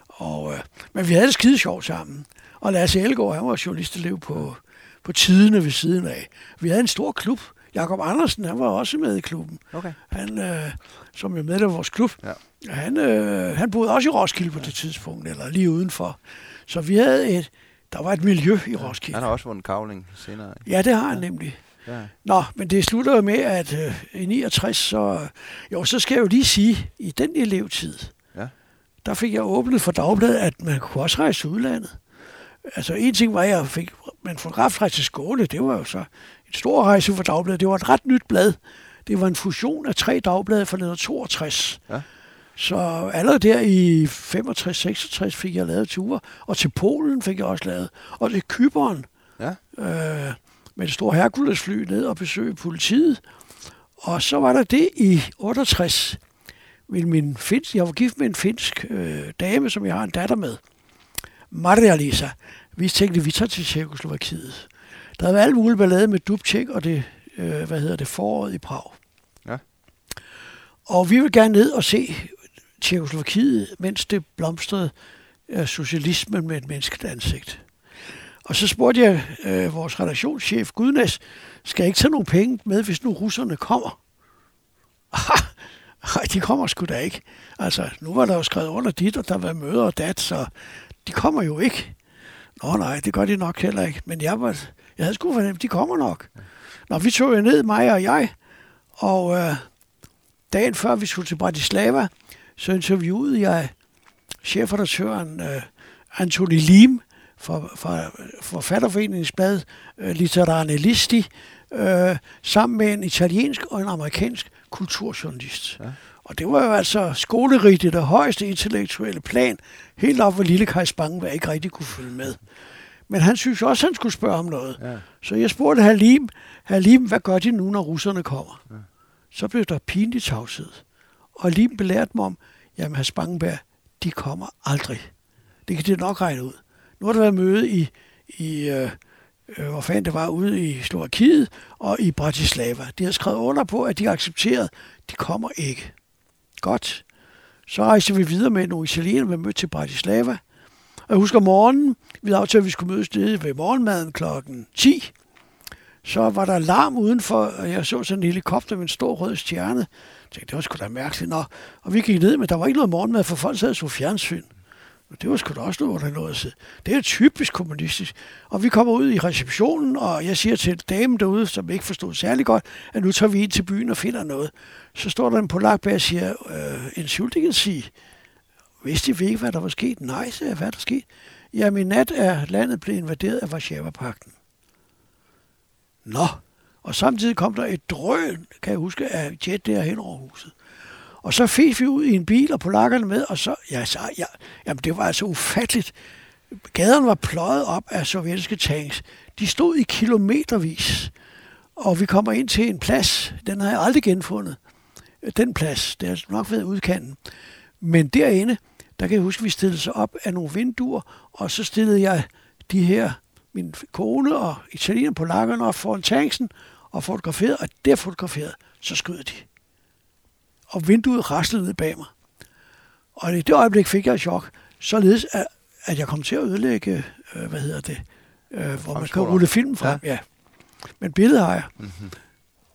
Speaker 2: Og, øh, men vi havde det skide sjovt sammen. Og Lasse Elgaard, han var journalistelev på, på tidene ved siden af. Vi havde en stor klub. Jakob Andersen, han var også med i klubben.
Speaker 1: Okay.
Speaker 2: Han, øh, som er med af vores klub.
Speaker 1: Ja.
Speaker 2: Han, øh, han boede også i Roskilde på det tidspunkt, eller lige udenfor. Så vi havde et, der var et miljø i Roskilde.
Speaker 1: Han har også vundet kavling senere. ikke?
Speaker 2: Ja, det har han nemlig.
Speaker 1: Ja.
Speaker 2: Nå, men det slutter jo med, at øh, i 69, så... Jo, så skal jeg jo lige sige, i den elevtid,
Speaker 1: Ja.
Speaker 2: der fik jeg åbnet for Dagbladet, at man kunne også rejse til udlandet. Altså, en ting var, at jeg fik... Men fotografrejse til skole, det var jo så en stor rejse for Dagbladet. Det var et ret nyt blad. Det var en fusion af tre dagblade fra 1962.
Speaker 1: Ja.
Speaker 2: Så allerede der i 65-66 fik jeg lavet ture, og til Polen fik jeg også lavet, og til Kyberen,
Speaker 1: Ja.
Speaker 2: øh, med et stort Herkulesfly ned og besøge politiet. Og så var der det i 68, vil min finsk, jeg var gift med en finsk øh, dame, som jeg har en datter med, Maria Lisa. Vi tænkte, vi tager til Tjekoslovakiet. Der havde været alt muligt ballade med Dubček og det, øh, hvad hedder det, foråret i Prag.
Speaker 1: Ja.
Speaker 2: Og vi vil gerne ned og se Tjekoslovakiet, mens det blomstrede øh, socialismen med et menneskeligt ansigt. Og så spurgte jeg øh, vores redaktionschef Gudnæs, skal jeg ikke tage nogle penge med, hvis nu russerne kommer? Nej, de kommer sgu da ikke. Altså, nu var der jo skrevet under dit, og der var møder og dat, så de kommer jo ikke. Nå nej, det gør de nok heller ikke. Men jeg, var, jeg havde sgu fornemt, de kommer nok. Nå, vi tog jo ned, mig og jeg, og øh, dagen før vi skulle til Bratislava, så interviewede jeg chefredaktøren øh, Antoni Lim fra, fra forfatterforeningens blad øh, Litterane Listi, øh, sammen med en italiensk og en amerikansk kulturjournalist.
Speaker 1: Ja.
Speaker 2: Og det var jo altså skolerigt i det højeste intellektuelle plan, helt op, hvor lille Kai Spangen ikke rigtig kunne følge med. Men han synes også, han skulle spørge om noget. Ja. Så jeg spurgte Halim, Halim, hvad gør de nu, når russerne kommer? Ja. Så blev der pinligt tavshed. Og Halim belærte mig om, jamen, herr Spangenberg, de kommer aldrig. Det kan de nok regne ud. Nu har der været møde i, i øh, øh, hvor fanden det var, ude i Slovakiet og i Bratislava. De har skrevet under på, at de har accepteret, de kommer ikke. Godt. Så rejser vi videre med nogle italienere, vi mødte til Bratislava. Og jeg husker morgenen, vi havde aftalt, at vi skulle mødes nede ved morgenmaden klokken 10. Så var der larm udenfor, og jeg så sådan en helikopter med en stor rød stjerne. Jeg tænkte, det var sgu da mærkeligt. Nå. Og vi gik ned, men der var ikke noget morgenmad, for folk sad og så fjernsyn. Og det var sgu da også noget, der noget at. Det er typisk kommunistisk. Og vi kommer ud i receptionen, og jeg siger til damen derude, som ikke forstod særlig godt, at nu tager vi ind til byen og finder noget. Så står der en polak bag og siger, øh, en kan sige, vidste vi ikke, hvad der var sket? Nej, sagde jeg, hvad der sket? Jamen i nat er landet blevet invaderet af Varsava-pakten. Nå, og samtidig kom der et drøn, kan jeg huske, af jet der hen over huset. Og så fik vi ud i en bil, og polakkerne med, og så, ja, så ja, jamen det var altså ufatteligt. Gaderne var pløjet op af sovjetiske tanks. De stod i kilometervis. Og vi kommer ind til en plads, den har jeg aldrig genfundet. Den plads, det har nok været udkanten. Men derinde, der kan jeg huske, at vi stillede sig op af nogle vinduer, og så stillede jeg de her, min kone og italiener på lakkerne op foran tanksen, og fotograferet, og der fotograferet, så skød de og vinduet raslede ned bag mig. Og i det øjeblik fik jeg et chok, således at, at jeg kom til at ødelægge, øh, hvad hedder det, øh, hvor man kan rulle filmen frem. Ja. ja. Men billedet har jeg. Mm-hmm.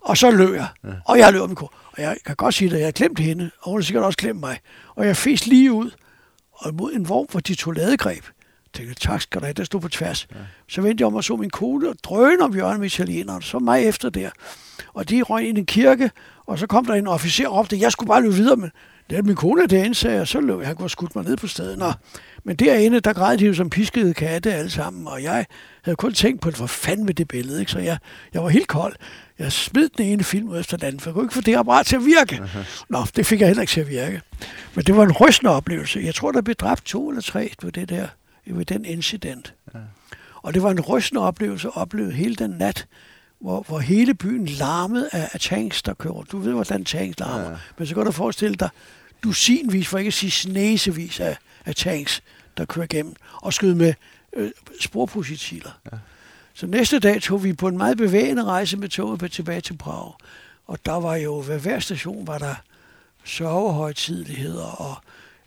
Speaker 2: Og så løb jeg. Ja. Og jeg løb min ko. Og jeg kan godt sige, at jeg har glemt hende, og hun har sikkert også glemt mig. Og jeg fæs lige ud, og mod en vogn, hvor de tog ladegreb. Jeg tænkte, tak skal du have, der stod på tværs. Ja. Så vendte jeg om og så min kone og drøne om hjørnet med italienerne, så mig efter der. Og de røg ind i en kirke, og så kom der en officer og råbte, jeg skulle bare løbe videre, men det er min kone derinde, sagde jeg, så løb jeg, kunne skudt mig ned på stedet. Nå. Men derinde, der græd de jo som piskede katte alle sammen, og jeg havde kun tænkt på, det var fandme det billede, ikke? så jeg, jeg var helt kold. Jeg smed den ene film ud efter den anden, for jeg kunne ikke få det apparat til at virke. Nå, det fik jeg heller ikke til at virke. Men det var en rystende oplevelse. Jeg tror, der blev dræbt to eller tre ved det der, ved den incident. Ja. Og det var en rystende oplevelse at opleve hele den nat, hvor, hvor hele byen larmede af, af tanks, der kører. Du ved, hvordan tanks larmer. Ja. Men så kan du forestille dig dusinvis, for ikke at sige snesevis af, af tanks, der kører igennem og skyder med øh, sporprojektiler. Ja. Så næste dag tog vi på en meget bevægende rejse med toget tilbage til Prag. Og der var jo, ved hver station var der sørgehøjtidligheder og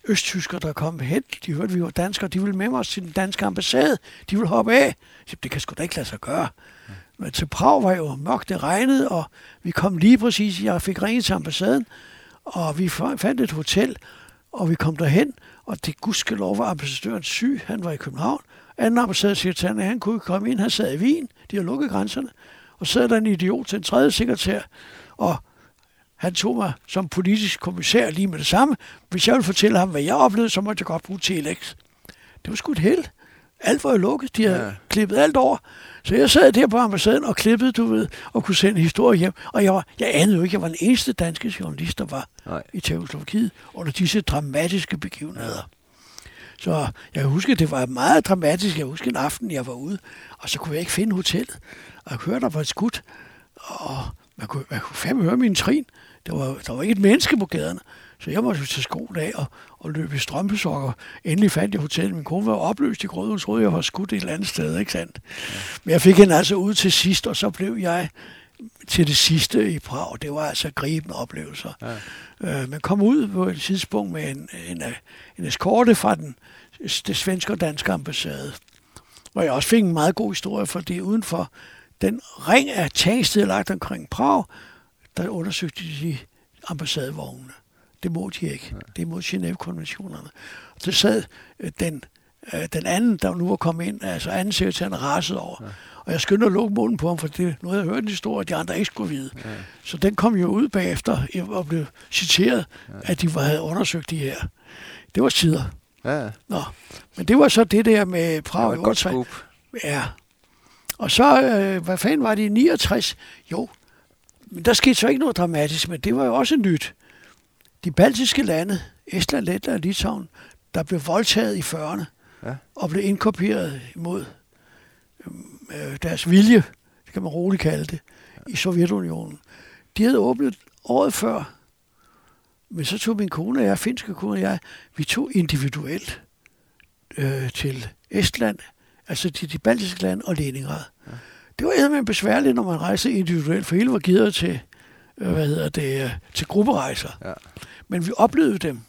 Speaker 2: østtysker, der kom hen. De hørte, at vi var danskere. De ville med os til den danske ambassade. De ville hoppe af. Så det kan sgu da ikke lade sig gøre. Men til Prag var jo mørkt, det regnede, og vi kom lige præcis, jeg fik ringet til ambassaden, og vi fandt et hotel, og vi kom derhen, og det gudskelov var ambassadøren syg, han var i København. Anden ambassadør han kunne ikke komme ind, han sad i Wien, de har lukket grænserne, og sad der en idiot til en tredje sekretær, og han tog mig som politisk kommissær lige med det samme. Hvis jeg ville fortælle ham, hvad jeg oplevede, så måtte jeg godt bruge Telex. Det var sgu et held. Alt var jo lukket. De havde ja. klippet alt over. Så jeg sad der på ambassaden og klippede, du ved, og kunne sende historie hjem. Og jeg, var, jeg anede jo ikke, jeg var den eneste danske journalist, der var Nej. i Tjekoslovakiet under disse dramatiske begivenheder. Så jeg husker, det var meget dramatisk. Jeg husker en aften, jeg var ude, og så kunne jeg ikke finde hotellet. Og jeg hørte, der var et skud, og man kunne, man kunne fandme høre min trin. Der var, der var ikke et menneske på gaderne. Så jeg måtte tage skoen af og, og løbe i strømpesokker. Endelig fandt jeg hotellet. Min kone var opløst i grød. Hun troede, jeg var skudt et eller andet sted, ikke sandt? Ja. Men jeg fik hende altså ud til sidst, og så blev jeg til det sidste i Prag. Det var altså gribende oplevelser. Ja. Øh, man kom ud på et tidspunkt med en, en, en eskorte fra den, det svenske og danske ambassade. Hvor jeg også fik en meget god historie, for det uden for den ring af tagsted lagt omkring Prag, der undersøgte de ambassadevognene. Det må de ikke. Ja. Det er mod Genève-konventionerne. Så sad øh, den, øh, den anden, der nu var kommet ind, altså anden sekretæren rasede over. Ja. Og jeg skyndte at lukke munden på ham, for det, nu havde jeg hørt en historie, at de andre ikke skulle vide. Ja. Så den kom jo ud bagefter og blev citeret, ja. at de havde undersøgt de her. Det var sider. Ja. Nå. Men det var så det der med Prag.
Speaker 1: Godt
Speaker 2: Ja. Og så, øh, hvad fanden var det i 69? Jo, men der skete så ikke noget dramatisk, men det var jo også nyt de baltiske lande, Estland, Letland og Litauen, der blev voldtaget i 40'erne ja. og blev inkorporeret imod øh, deres vilje, det kan man roligt kalde det, i Sovjetunionen. De havde åbnet året før, men så tog min kone og jeg, finske kone og jeg, vi tog individuelt øh, til Estland, altså til de baltiske lande og Leningrad. Ja. Det var eddermame besværligt, når man rejste individuelt, for hele var givet til, øh, hvad hedder det, øh, til grupperejser. Ja. Men vi oplevede dem,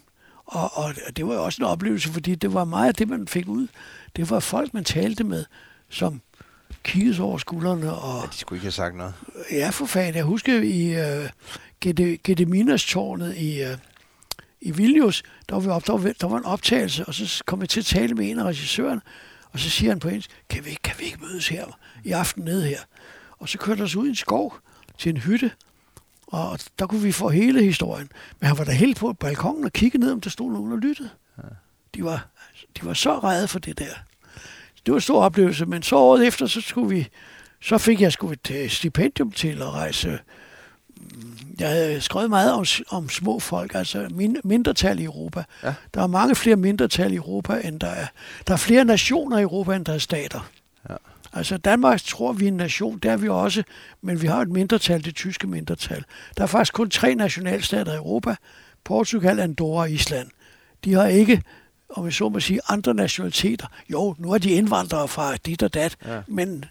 Speaker 2: og, og det var jo også en oplevelse, fordi det var meget af det, man fik ud. Det var folk, man talte med, som kiggede over skuldrene. Og,
Speaker 1: ja, de skulle ikke have sagt noget.
Speaker 2: Ja, for fanden. Jeg husker i uh, Gedeminas-tårnet i, uh, i Vilnius, der var, vi op, der, var, der var en optagelse, og så kom jeg til at tale med en af regissørerne, og så siger han på engelsk, kan vi, kan vi ikke mødes her i aften nede her? Og så kørte os ud i en skov til en hytte, og der kunne vi få hele historien. Men han var der helt på balkongen og kiggede ned, om der stod nogen og lyttede. De var, de var så redde for det der. Det var en stor oplevelse, men så året efter, så skulle vi, så fik jeg sgu et stipendium til at rejse. Jeg havde skrevet meget om, om små folk, altså min, mindretal i Europa. Ja. Der er mange flere mindretal i Europa, end der er. Der er flere nationer i Europa, end der er stater. Altså Danmark tror vi er en nation, det er vi også, men vi har et mindretal, det tyske mindretal. Der er faktisk kun tre nationalstater i Europa, Portugal, Andorra og Island. De har ikke, om jeg så må sige, andre nationaliteter. Jo, nu er de indvandrere fra dit og dat, ja. men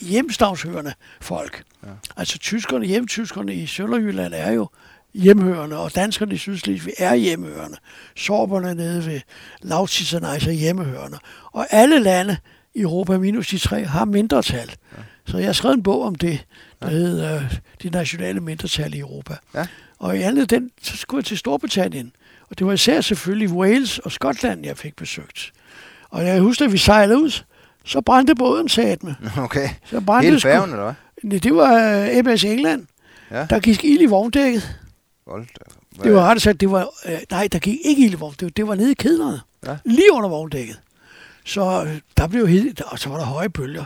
Speaker 2: hjemstavshørende folk. Ja. Altså tyskerne, hjemtyskerne i Sønderjylland er jo hjemhørende, og danskerne i Sydslesvig er hjemhørende. Sorberne nede ved Lautizerne er hjemmehørende. Og alle lande i Europa minus de tre har mindretal. Ja. Så jeg har skrevet en bog om det, der ja. hedder øh, De nationale mindretal i Europa. Ja. Og i andet den, så skulle jeg til Storbritannien. Og det var især selvfølgelig Wales og Skotland, jeg fik besøgt. Og jeg husker, at vi sejlede ud, så brændte båden, sagde med.
Speaker 1: Okay. Så brændte Hele færgen, eller
Speaker 2: hvad? Det var uh, MS England. Ja. Der gik ild i vogndækket. Hold det var ret sagt, det var, uh, nej, der gik ikke ild i vogndækket, det var nede i kedlerne. Ja. Lige under vogndækket. Så øh, der blev helt, og så var der høje bølger.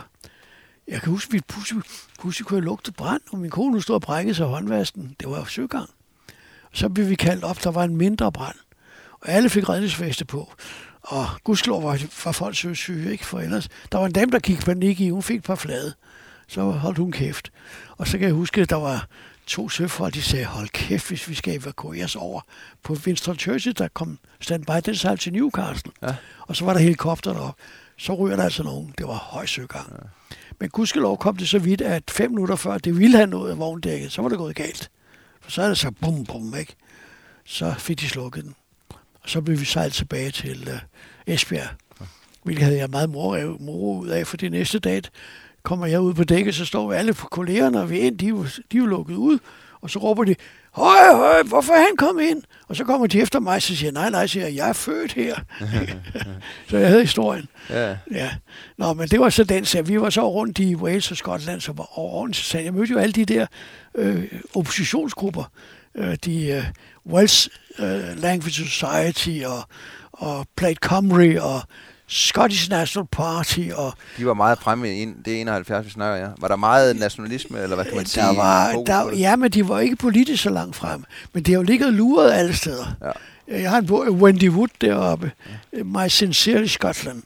Speaker 2: Jeg kan huske, at vi pludselig, pludselig kunne jeg lugte brand, og min kone stod og brækkede sig håndvasken. Det var søgang. Så blev vi kaldt op, der var en mindre brand. Og alle fik redningsveste på. Og gudskelov var, var folk søsyge, ikke? For ellers, der var en dame, der gik panik i, hun fik et par flade. Så holdt hun kæft. Og så kan jeg huske, at der var to søfolk, de sagde, hold kæft, hvis vi skal evakueres over på Winston Churchill, der kom standby, den sejl til Newcastle. Ja. Og så var der helikopter derop. Så ryger der altså nogen. Det var høj søgang. Ja. Men gudskelov kom det så vidt, at fem minutter før det ville have nået af vogndækket, så var det gået galt. For så er det så bum, bum, ikke? Så fik de slukket den. Og så blev vi sejlet tilbage til uh, Esbjerg. Ja. Hvilket havde jeg meget moro, moro ud af, for det næste dag kommer jeg ud på dækket, så står alle på kollegerne, og vi ind, de er, jo, de er jo lukket ud. Og så råber de, høj, høj, hvorfor er han kommet ind? Og så kommer de efter mig, så siger nej, nej, siger jeg, jeg er født her. så jeg havde historien. Ja. ja. Nå, men det var så den så Vi var så rundt i Wales og Skotland, så var ordentligt Jeg mødte jo alle de der øh, oppositionsgrupper. Øh, de øh, Wales øh, Language Society og, og Plaid Cymru og Scottish National Party. Og
Speaker 1: de var meget fremme i det er 71, vi snakker, ja. Var der meget nationalisme, eller hvad kan man der sige?
Speaker 2: Var, der, ja, men de var ikke politisk så langt fremme. Men det har jo ligget luret alle steder. Ja. Jeg har en bog, Wendy Wood deroppe, ja. My Sincere Scotland.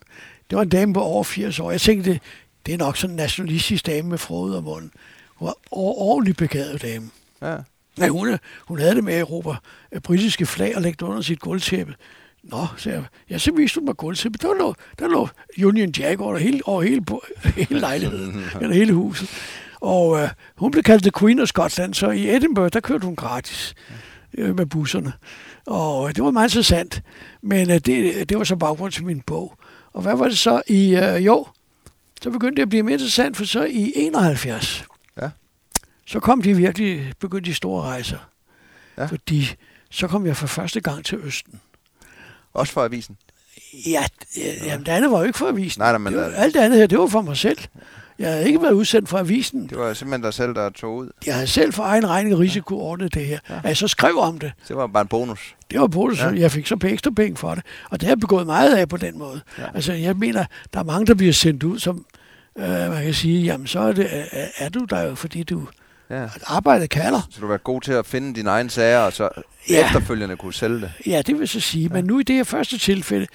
Speaker 2: Det var en dame på over 80 år. Jeg tænkte, det er nok sådan en nationalistisk dame med frode og mund. Hun var ordentligt begavet dame. Ja. Nej, hun, hun havde det med at Europa øh, britiske flag og lægge det under sit gulvtæppe. Nå, så jeg, ja, så viste hun mig gulvtæppet. Der lå, der lå Union Jack over hele, over hele, hele lejligheden, eller hele huset. Og øh, hun blev kaldt The Queen of Scotland, så i Edinburgh, der kørte hun gratis øh, med busserne. Og øh, det var meget interessant. Men øh, det, det var så baggrund til min bog. Og hvad var det så i øh, jo? Så begyndte det at blive mere interessant, for så i 71 så kom de virkelig, begyndte de store rejser. Ja. Fordi så kom jeg for første gang til Østen.
Speaker 1: Også for avisen?
Speaker 2: Ja, jamen, det andet var jo ikke for avisen. Nej, men det var, alt det andet her, det var for mig selv. Jeg havde ikke været udsendt for avisen.
Speaker 1: Det var simpelthen dig selv, der tog ud?
Speaker 2: Jeg havde selv for egen regning risiko ordnet det her. Ja. Jeg så skrev om det.
Speaker 1: Det var bare en bonus?
Speaker 2: Det var en bonus. Ja. Jeg fik så ekstra penge for det. Og det har jeg begået meget af på den måde. Ja. Altså, jeg mener, der er mange, der bliver sendt ud, som øh, man kan sige, jamen så er, det, er du der jo, fordi du Ja. Arbejdet kalder.
Speaker 1: Så du var god til at finde dine egne sager, og så ja. efterfølgende kunne sælge det?
Speaker 2: Ja, det vil så sige. Ja. Men nu i det her første tilfælde,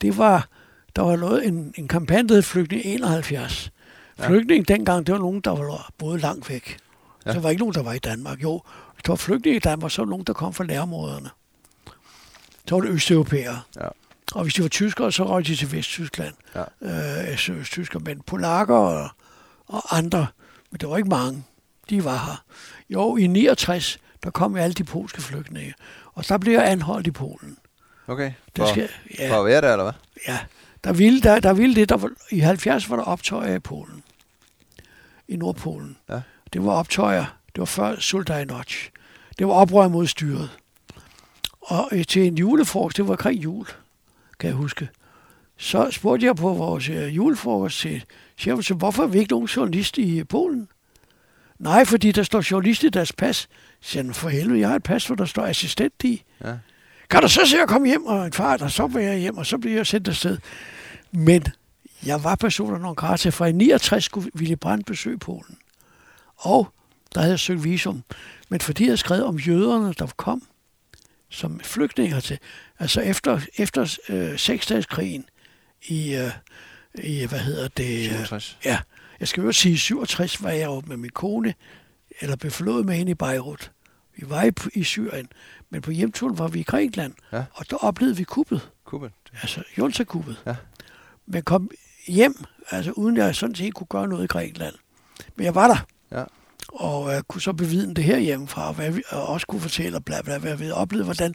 Speaker 2: det var, der var noget, en, en kampagne, der hed Flygtning 71, Ja. Flygtninge dengang, det var nogen, der var både langt væk. Ja. Så var ikke nogen, der var i Danmark. Jo, der var flygtninge i Danmark, så var nogen, der kom fra nærområderne. Så var det østeuropæere. Ja. Og hvis de var tyskere, så røg de til Vesttyskland. Ja. Øh, østtysker, men polakker og, og andre, men det var ikke mange. De var her. Jo, i 69, der kom alle de polske flygtninge. Og der blev jeg anholdt i Polen.
Speaker 1: Okay, for, det skal, ja, for at være der, eller hvad?
Speaker 2: Ja, der ville, der, der ville det. Der var, I 70 var der optøjer i Polen. I Nordpolen. Ja. Det var optøjer. Det var før Soldainoc. Det var oprør mod styret. Og til en julefrokost, det var kring jul, kan jeg huske. Så spurgte jeg på vores øh, julefrokost til chefen, hvorfor er vi ikke nogen journalist i Polen? Nej, fordi der står journalist i deres pas. Så siger for helvede, jeg har et pas, hvor der står assistent i. Ja. Kan du så se at komme hjem, og en far, der så var jeg hjem, og så bliver jeg sendt afsted. Men jeg var personer nogle grata, for i 69 skulle Willy Brandt besøge Polen. Og der havde jeg søgt visum. Men fordi jeg skrev om jøderne, der kom som flygtninger til, altså efter, efter øh, seksdagskrigen i, øh, i, hvad hedder det?
Speaker 1: 67.
Speaker 2: Ja, jeg skal jo sige, 67 var jeg jo med min kone, eller blev forlovet med hende i Beirut. Vi var i, i Syrien, men på hjemturen var vi i Grækenland, ja. og der oplevede vi kuppet.
Speaker 1: Kuppet?
Speaker 2: Altså Junta-kuppet. Ja. Men kom hjem, altså uden jeg sådan set kunne gøre noget i Grækenland. Men jeg var der. Ja. Og jeg kunne så bevidne det her hjemmefra, og, hvad vi, og også kunne fortælle, bla, bla, hvad vi oplevede, hvordan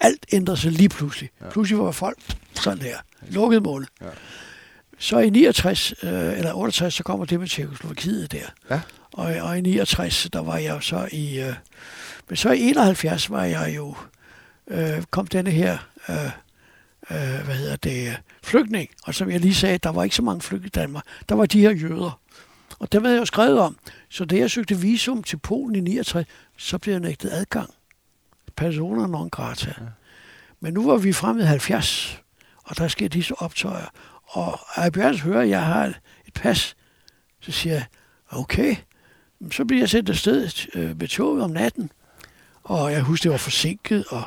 Speaker 2: alt ændrede sig lige pludselig. Ja. Pludselig var folk sådan her, lukket mål. Ja. Så i 69, øh, eller 68, så kommer det med Tjekoslovakiet der. Ja. Og, og i 69, der var jeg så i... Øh, men så i 71 var jeg jo... Øh, kom denne her... Øh, øh, hvad hedder det, flygtning. Og som jeg lige sagde, der var ikke så mange flygtninge i Danmark. Der var de her jøder. Og det havde jeg jo skrevet om. Så da jeg søgte visum til Polen i 69, så blev jeg nægtet adgang. Personer non grata. Ja. Men nu var vi fremme i 70, og der sker disse optøjer. Og jeg Bjørns hører, at jeg har et pas. Så siger jeg, okay. Så bliver jeg sendt afsted øh, med toget om natten. Og jeg husker, det var forsinket, og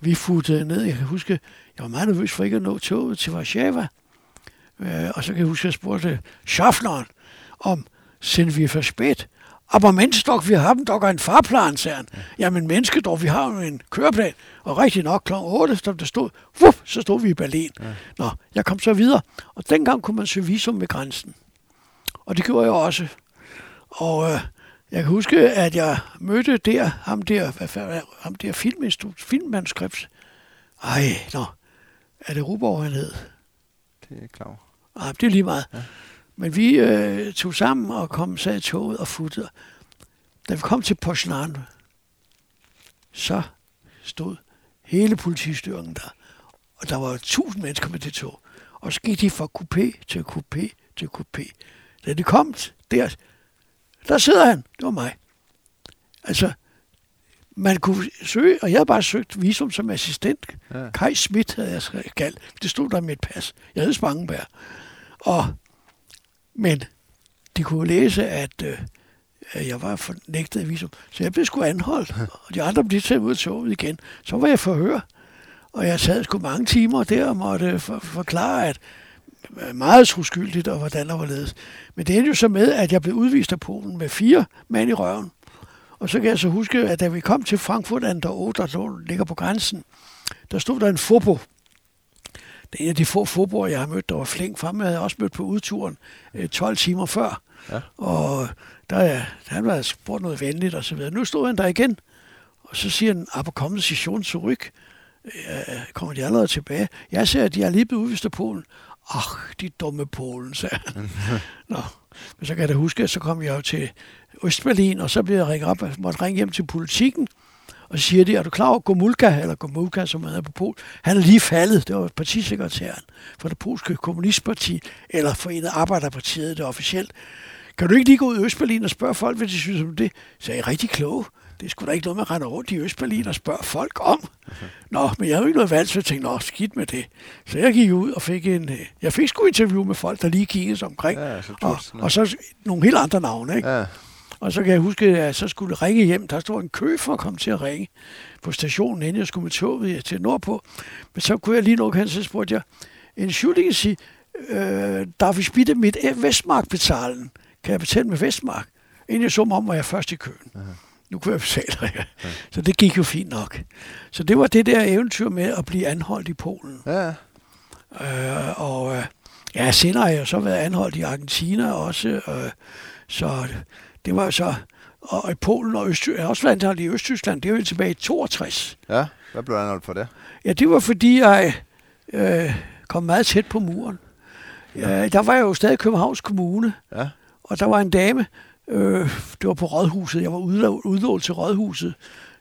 Speaker 2: vi futtede ned. Jeg kan huske, jeg var meget nervøs for ikke at nå toget til Warszawa. Øh, og så kan jeg huske, at jeg spurgte chaufføren, om, sind for spæt? Aber Mensch doch, wir haben doch en farplan, sagde han. Ja. Jamen menneske dog, vi har jo en køreplan. Og rigtig nok kl. 8, som der stod, wuff, så stod vi i Berlin. Ja. Nå, jeg kom så videre. Og dengang kunne man søge visum ved grænsen. Og det gjorde jeg også. Og øh, jeg kan huske, at jeg mødte der, ham der, hvad, ham der filmmanuskript. Ej, nå, er det Ruborg, han hed?
Speaker 1: Det er klar.
Speaker 2: Ah, det er lige meget. Ja. Men vi øh, tog sammen og kom sad i toget og futtede. Da vi kom til Poznan, så stod hele politistyrken der. Og der var tusind mennesker med det tog. Og så gik de fra coupé til coupé til coupé. Da de kom der, der sidder han. Det var mig. Altså, man kunne søge, og jeg havde bare søgt visum som assistent. Ja. Kai Schmidt havde jeg kaldt. Det stod der med et pas. Jeg hed Spangenberg. Og, men de kunne læse, at øh, jeg var fornægtet visum. Så jeg blev sgu anholdt, og de andre blev taget ud toget igen. Så var jeg forhør, og jeg sad sgu mange timer der og måtte for, forklare, at meget uskyldigt, og hvordan der var ledes. Men det endte jo så med, at jeg blev udvist af Polen med fire mand i røven. Og så kan jeg så huske, at da vi kom til Frankfurt an der 8, der ligger på grænsen, der stod der en fobo. Det er en af de få foboer, jeg har mødt, der var flink frem. Jeg havde også mødt på udturen 12 øh, timer før. Ja. Og der, han var spurgt noget venligt og så videre. Nu stod han der igen, og så siger han, aber kommen Sie schon zurück? Øh, kommer de allerede tilbage? Jeg ser, at de er lige blevet udvist af Polen. Ach, de dumme Polen, sagde han. Nå, men så kan jeg da huske, at så kom jeg jo til Østberlin, og så blev jeg ringet op, og måtte ringe hjem til politikken, og så siger de, er du klar over Gomulka, eller Gomulka, som er på Pol, han er lige faldet, det var partisekretæren for det polske kommunistparti, eller forenet Arbejderpartiet, det officielt. Kan du ikke lige gå ud i Østberlin og spørge folk, hvad de synes om det? Så er jeg rigtig klog. Det skulle da ikke noget, man render rundt i Østberlin og spørger folk om. Okay. Nå, men jeg havde ikke noget valg, så jeg tænkte, nå, skidt med det. Så jeg gik ud og fik en... Øh, jeg fik sgu interview med folk, der lige kiggede sig omkring. Ja, så og, og så nogle helt andre navne, ikke? Ja. Og så kan jeg huske, at så skulle ringe hjem. Der stod en kø for at komme til at ringe på stationen, inden jeg skulle med toget til nordpå. Men så kunne jeg lige nok hen, så spurgte jeg, en Entschuldigen Sie, äh, darf ich bitte mit Vestmark bezahlen? Kan jeg betale med Vestmark? Inden jeg så mig om, var jeg først i køen. Aha. Nu kunne jeg betale, ja. ja. Så det gik jo fint nok. Så det var det der eventyr med at blive anholdt i Polen.
Speaker 1: Ja.
Speaker 2: Øh, og øh, ja, senere har jeg så været anholdt i Argentina også. Øh, så det var så... Og i Polen og Øst, jeg også været anholdt i Østtyskland. Det var jo tilbage i 62.
Speaker 1: Ja, hvad blev anholdt for det?
Speaker 2: Ja, det var fordi, jeg øh, kom meget tæt på muren. Ja, der var jeg jo stadig Københavns Kommune.
Speaker 1: Ja.
Speaker 2: Og der var en dame, øh, det var på Rådhuset. Jeg var udlånt til Rådhuset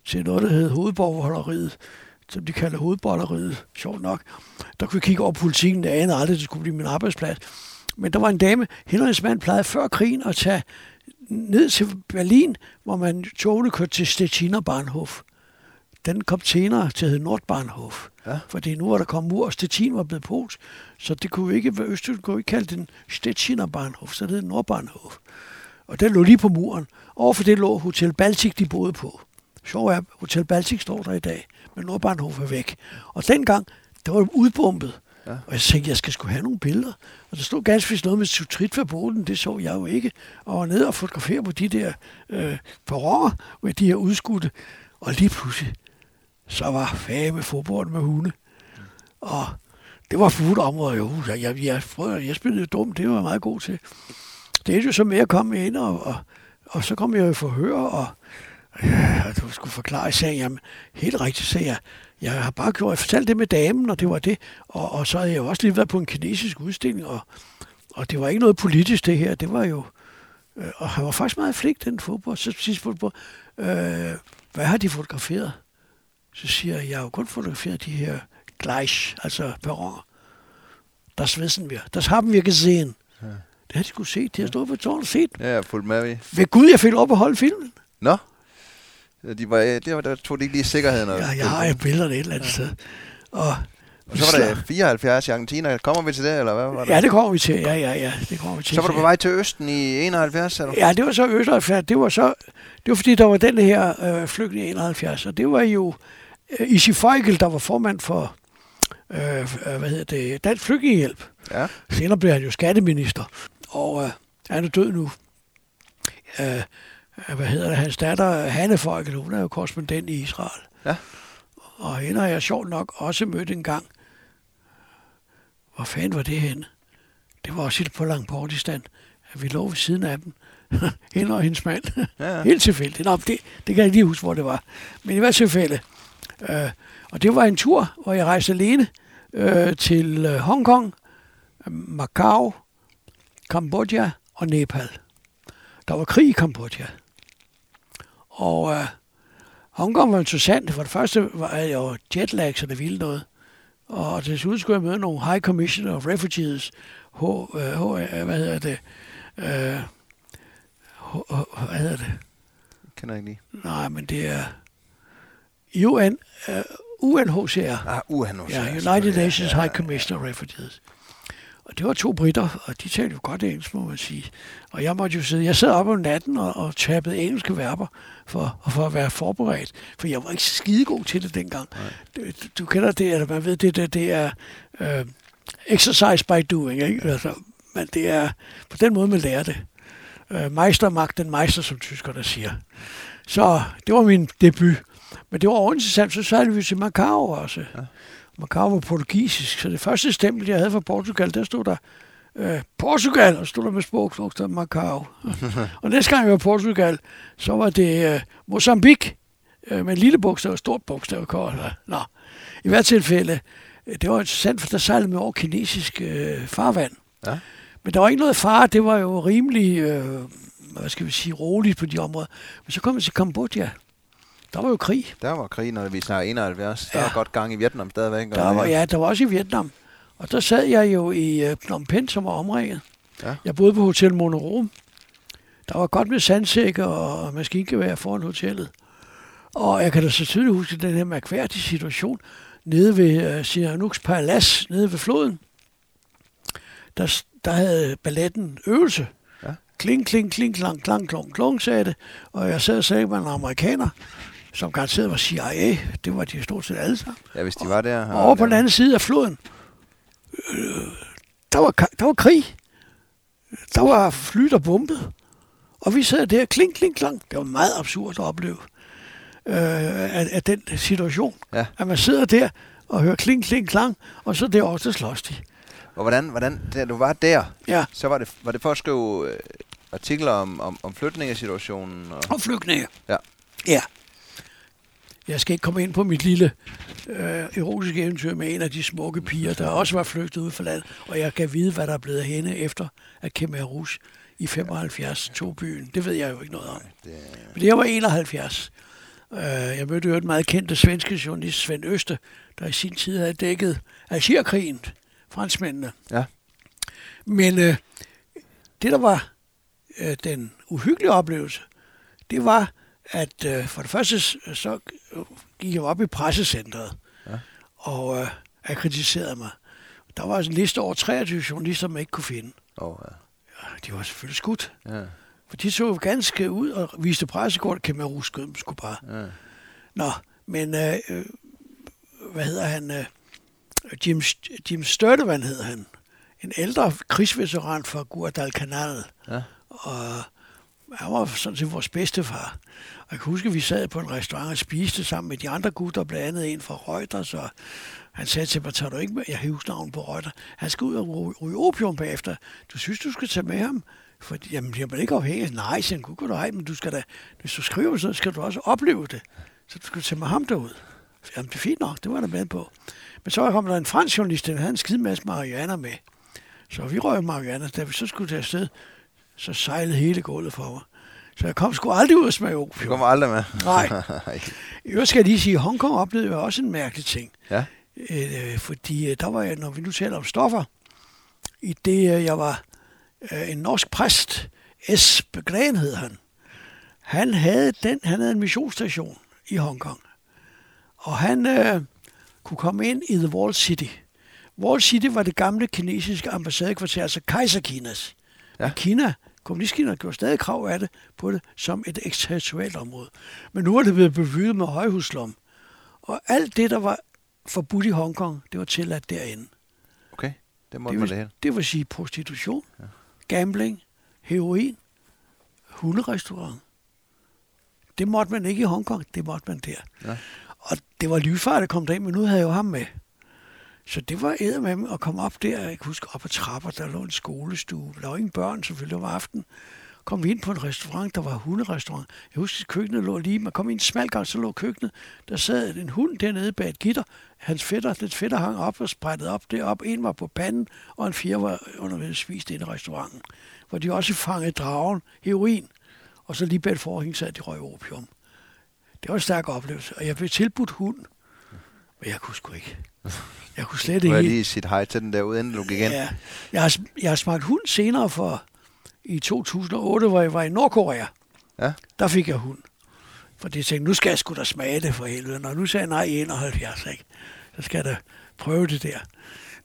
Speaker 2: til noget, der hed Hovedborgerholderiet, som de kalder Hovedborgerleriet, sjovt nok. Der kunne jeg kigge over politikken, der anede aldrig, det skulle blive min arbejdsplads. Men der var en dame, hendes mand plejede før krigen at tage ned til Berlin, hvor man togene kørte til Stettiner Bahnhof. Den kom senere til Nordbahnhof. Ja. Fordi nu var der kommet mur, og Stettin var blevet pols, så det kunne ikke Østtysk, kunne ikke kalde den Stettiner Bahnhof, så det hed Nordbahnhof. Og den lå lige på muren. Overfor det lå Hotel Baltic, de boede på. Sjov er, Hotel Baltic står der i dag, men Nordbahnhof er væk. Og dengang, det var udbombet. Ja. Og jeg tænkte, jeg skal sgu have nogle billeder. Og der stod ganske vist noget med sutritfabrikken, det så jeg jo ikke. Og var nede og fotografere på de der øh, perroner med de her udskudte. Og lige pludselig, så var fag med fodbold med hunde. Og det var fuldt område jo. Jeg, jeg, jeg, jeg, jeg spillede dumt, det var jeg meget god til. Det er jo så med at komme ind, og, og, og så kom jeg jo i forhør, og øh, ja, du skulle forklare, sagde, jeg, helt rigtigt, sagde jeg, jeg har bare gjort, jeg fortalte det med damen, og det var det, og, og så havde jeg også lige været på en kinesisk udstilling, og, og det var ikke noget politisk det her, det var jo, øh, og han var faktisk meget flink, den fodbold, så sidst fodbold, øh, hvad har de fotograferet? Så siger jeg, jeg har jo kun fotograferet de her gleich, altså perroner. Das wissen wir. Das haben wir gesehen. Ja. Det har de skulle se. De har stået på tårnet og set.
Speaker 1: Ja, jeg har fulgt med.
Speaker 2: Ved Gud, jeg fik lov at holde filmen.
Speaker 1: Nå? De var, det var, der tog de ikke lige sikkerheden.
Speaker 2: Ja, jeg har jo billederne et eller andet ja. sted. Og,
Speaker 1: og så var der 74 i Argentina. Kommer vi til det, eller hvad var det?
Speaker 2: Ja, det kommer vi til. Ja, ja, ja. Det kommer vi til.
Speaker 1: Så var du på vej til Østen i 71, eller?
Speaker 2: Ja, det var så Østen. Det var så, det var fordi, der var den her øh, flygtning i 71, og det var jo øh, Isi Feigl, der var formand for øh, øh, hvad hedder det, Dansk Flygtningehjælp.
Speaker 1: Ja.
Speaker 2: Senere blev han jo skatteminister, og øh, han er død nu. Øh, hvad hedder det, hans datter Hanne Feigl, hun er jo korrespondent i Israel.
Speaker 1: Ja.
Speaker 2: Og hende har jeg sjovt nok også mødt en gang. Hvor fanden var det henne? Det var også helt på Langportistan. Vi lå ved siden af dem. hende og hendes mand. Ja, ja. Helt tilfældigt. Nå, det, det kan jeg lige huske, hvor det var. Men i hvert tilfælde. Øh, og det var en tur, hvor jeg rejste alene øh, til øh, Hongkong, Macau, Kambodja og Nepal. Der var krig i Kambodja. Og øh, Hongkong var interessant. For det første var jeg jo jetlag, så det ville noget. Og til slut skulle jeg møde nogle High Commissioner of Refugees, H, øh, H, øh, hvad hedder det, øh, H, H, hvad hedder det?
Speaker 1: Kender jeg ikke lige.
Speaker 2: Nej, men det er UN, uh, UNHCR.
Speaker 1: Ah, UNHCR.
Speaker 2: Ja, United Nations ja, ja, ja, High Commissioner of Refugees. Og det var to britter, og de talte jo godt engelsk, må man sige. Og jeg måtte jo sidde, jeg sad op om natten og, og tappede engelske verber for, for at være forberedt. For jeg var ikke skidegod til det dengang. Du, du kender det, eller man ved, det, det, det er uh, exercise by doing, ikke? Altså, men det er på den måde, man lærer det. Uh, meister mag den meister, som tyskerne siger. Så det var min debut. Men det var ovinteressant, så sejlede vi til Macau også. Ja. Macau var portugisisk, så det første stempel, jeg havde fra Portugal, der stod der øh, Portugal, og stod der med sprogknokter Macau. og næste gang jeg var i Portugal, så var det øh, Mozambique, øh, med en lille bogstav og stort bogstav. Nå, i hvert tilfælde, øh, det var interessant, for der sejlede med over kinesisk øh, farvand. Ja. Men der var ikke noget far, det var jo rimelig, øh, hvad skal vi sige, roligt på de områder. Men så kom vi til Kambodja. Der var jo krig.
Speaker 1: Der var krig, når vi snakker 71. Der ja. var godt gang i Vietnam stadigvæk.
Speaker 2: Der var, ja, der var også i Vietnam. Og der sad jeg jo i uh, Phnom Penh, som var omringet. Ja. Jeg boede på Hotel Monorom. Der var godt med sandsække og maskingevær foran hotellet. Og jeg kan da så tydeligt huske den her mærkværdige situation nede ved uh, Sihanouk's Palace, nede ved floden. Der, der havde balletten øvelse. Ja. Kling, kling, kling, klang, klang, klang, klang, sagde det. Og jeg sad og sagde, at man er amerikaner som garanteret var CIA. Det var de stort set alle sammen.
Speaker 1: Ja, hvis de var der.
Speaker 2: Og over på den anden side af floden, øh, der var, der var krig. Der var fly, der bombede. Og vi sad der, kling, kling, klang. Det var meget absurd at opleve øh, af, af den situation.
Speaker 1: Ja.
Speaker 2: At man sidder der og hører kling, kling, klang, og så derovre, så slås de.
Speaker 1: Og hvordan, hvordan da du var der,
Speaker 2: Ja,
Speaker 1: så var det, var det for at skrive øh, artikler om, om, om flytningesituationen? Og,
Speaker 2: og flygtninge.
Speaker 1: Ja.
Speaker 2: Ja. Jeg skal ikke komme ind på mit lille øh, erotiske eventyr med en af de smukke piger, der også var flygtet ud fra landet, og jeg kan vide, hvad der er blevet af hende efter at Khmer Rouge i 75 tog byen. Det ved jeg jo ikke noget om.
Speaker 1: det,
Speaker 2: Men det var 71. Øh, jeg mødte jo et meget kendte svenske journalist, Svend Øste, der i sin tid havde dækket Algerkrigen, franskmændene.
Speaker 1: Ja.
Speaker 2: Men øh, det, der var øh, den uhyggelige oplevelse, det var, at øh, for det første så gik jeg op i pressecentret
Speaker 1: Ja.
Speaker 2: og øh, akkrediterede mig. Der var en liste over 23 journalister, man ikke kunne finde.
Speaker 1: oh,
Speaker 2: Ja, de var selvfølgelig skudt.
Speaker 1: ja. Ja,
Speaker 2: For de så jo ganske ud og viste pressekort, kan man ruske dem skulle bare.
Speaker 1: ja.
Speaker 2: Nå, men øh, øh, hvad hedder han? Øh, Jim, Jim Størtevan hed han. En ældre krigsveteran fra Guadalcanal.
Speaker 1: Ja.
Speaker 2: Og han var sådan set vores bedstefar. Og jeg kan huske, at vi sad på en restaurant og spiste sammen med de andre gutter, blandt andet en fra Reuters, og han sagde til mig, tager du ikke med? Jeg kan huske navnet på Reuters. Han skal ud og ryge, opium bagefter. Du synes, du skal tage med ham? For, jamen, bliver man ikke afhængig? Nej, siger han, kunne du ej, men du skal da, hvis du skriver sådan, skal du også opleve det. Så du skal tage med ham derud. Jamen, det er fint nok, det var der med på. Men så kom der en fransk journalist, der havde en skide masse marihuana med. Så vi røg marihuana, da vi så skulle tage afsted, så sejlede hele gulvet for mig. Så jeg kom sgu aldrig ud og smage
Speaker 1: Du
Speaker 2: opium.
Speaker 1: kommer aldrig med.
Speaker 2: Nej. I øvrigt skal jeg lige sige, at Hongkong oplevede jeg også en mærkelig ting.
Speaker 1: ja.
Speaker 2: Øh, fordi øh, der var jeg, når vi nu taler om stoffer, i det øh, jeg var øh, en norsk præst, S. Begren hed han. Han havde, den, han havde en missionsstation i Hongkong. Og han øh, kunne komme ind i The Wall City. Wall City var det gamle kinesiske ambassadekvarter, altså Kejserkinas.
Speaker 1: Ja.
Speaker 2: Ja. Kina, kommunistkina, gjorde stadig krav af det på det som et eksterritorialt område. Men nu er det blevet bebygget med højhuslom. Og alt det, der var forbudt i Hongkong, det var tilladt derinde.
Speaker 1: Okay, det må
Speaker 2: Det
Speaker 1: man det
Speaker 2: vil,
Speaker 1: hele.
Speaker 2: det vil sige prostitution, ja. gambling, heroin, hunderestaurant. Det måtte man ikke i Hongkong, det måtte man der.
Speaker 1: Ja.
Speaker 2: Og det var livsfart, der kom derind, men nu havde jeg jo ham med. Så det var æder med mig at komme op der. Jeg kan huske op ad trapper, der lå en skolestue. Der var ingen børn selvfølgelig om aftenen. Kom vi ind på en restaurant, der var hunderestaurant. Jeg husker, at køkkenet lå lige. Man kom ind i en smal gang, så lå køkkenet. Der sad en hund dernede bag et gitter. Hans fætter, den fætter hang op og spredte op derop. En var på panden, og en fjerde var undervejs spist inde i restauranten. Hvor de også fangede dragen, heroin. Og så lige bag et forhæng sad de røg opium. Det var en stærk oplevelse. Og jeg blev tilbudt hund. Men jeg kunne sgu ikke. Jeg kunne slet ikke.
Speaker 1: har lige sit hej til den du gik ind.
Speaker 2: Ja, jeg har, jeg har smagt hund senere for i 2008, hvor jeg var i Nordkorea.
Speaker 1: Ja.
Speaker 2: Der fik jeg hund. For det tænkte, nu skal jeg sgu da smage det for helvede. Når nu sagde jeg nej i 71, ikke? så skal jeg da prøve det der.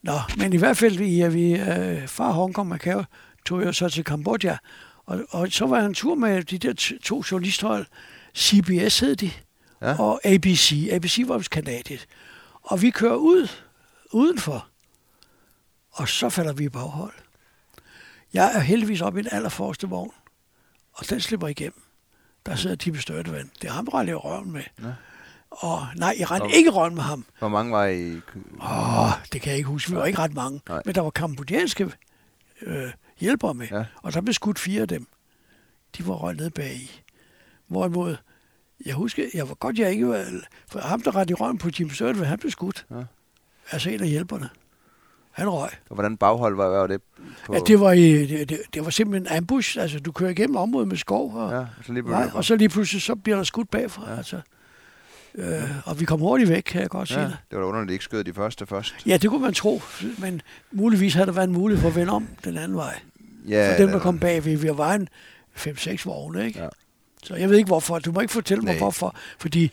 Speaker 2: Nå, men i hvert fald, vi, vi øh, fra Hongkong, Macau, tog jeg så til Kambodja. Og, og så var jeg en tur med de der to journalisthold. CBS hed de,
Speaker 1: Ja.
Speaker 2: og ABC. ABC var vist kanadisk. Og vi kører ud, udenfor, og så falder vi i baghold. Jeg er heldigvis oppe i den allerforreste vogn, og den slipper igennem. Der sidder Tippe Størtevand. Det er ham, der render røven med.
Speaker 1: Ja.
Speaker 2: Og nej, jeg rendte ikke røven med ham.
Speaker 1: Hvor mange var I?
Speaker 2: Åh, oh, det kan jeg ikke huske. Vi var ikke ret mange.
Speaker 1: Nej.
Speaker 2: Men der var kambodjanske øh, hjælpere med.
Speaker 1: Ja.
Speaker 2: Og der blev skudt fire af dem. De var røget ned bag i. Hvorimod, jeg husker, jeg var godt, jeg ikke var, for ham, der rendte i røven på Jim Størtevand, han blev skudt.
Speaker 1: Ja.
Speaker 2: Altså en af hjælperne. Han røg.
Speaker 1: Og hvordan baghold var, var det? På,
Speaker 2: Ja, det var, i, det, det, det var simpelthen en ambush. Altså, du kører igennem området med skov, og,
Speaker 1: Ja, så lige
Speaker 2: nej, og så lige pludselig, så bliver der skudt bagfra.
Speaker 1: Ja.
Speaker 2: Altså. Øh, og vi kom hurtigt væk, kan jeg godt sige
Speaker 1: Ja,
Speaker 2: dig.
Speaker 1: det var da underligt, at de ikke skød de første først.
Speaker 2: Ja, det kunne man tro, men muligvis havde der været en mulighed for at vende om den anden vej.
Speaker 1: Ja,
Speaker 2: For dem, der kom bagved, vi var en 5-6 vogne, ikke?
Speaker 1: Ja.
Speaker 2: Så jeg ved ikke hvorfor. Du må ikke fortælle mig
Speaker 1: Nej.
Speaker 2: hvorfor. Fordi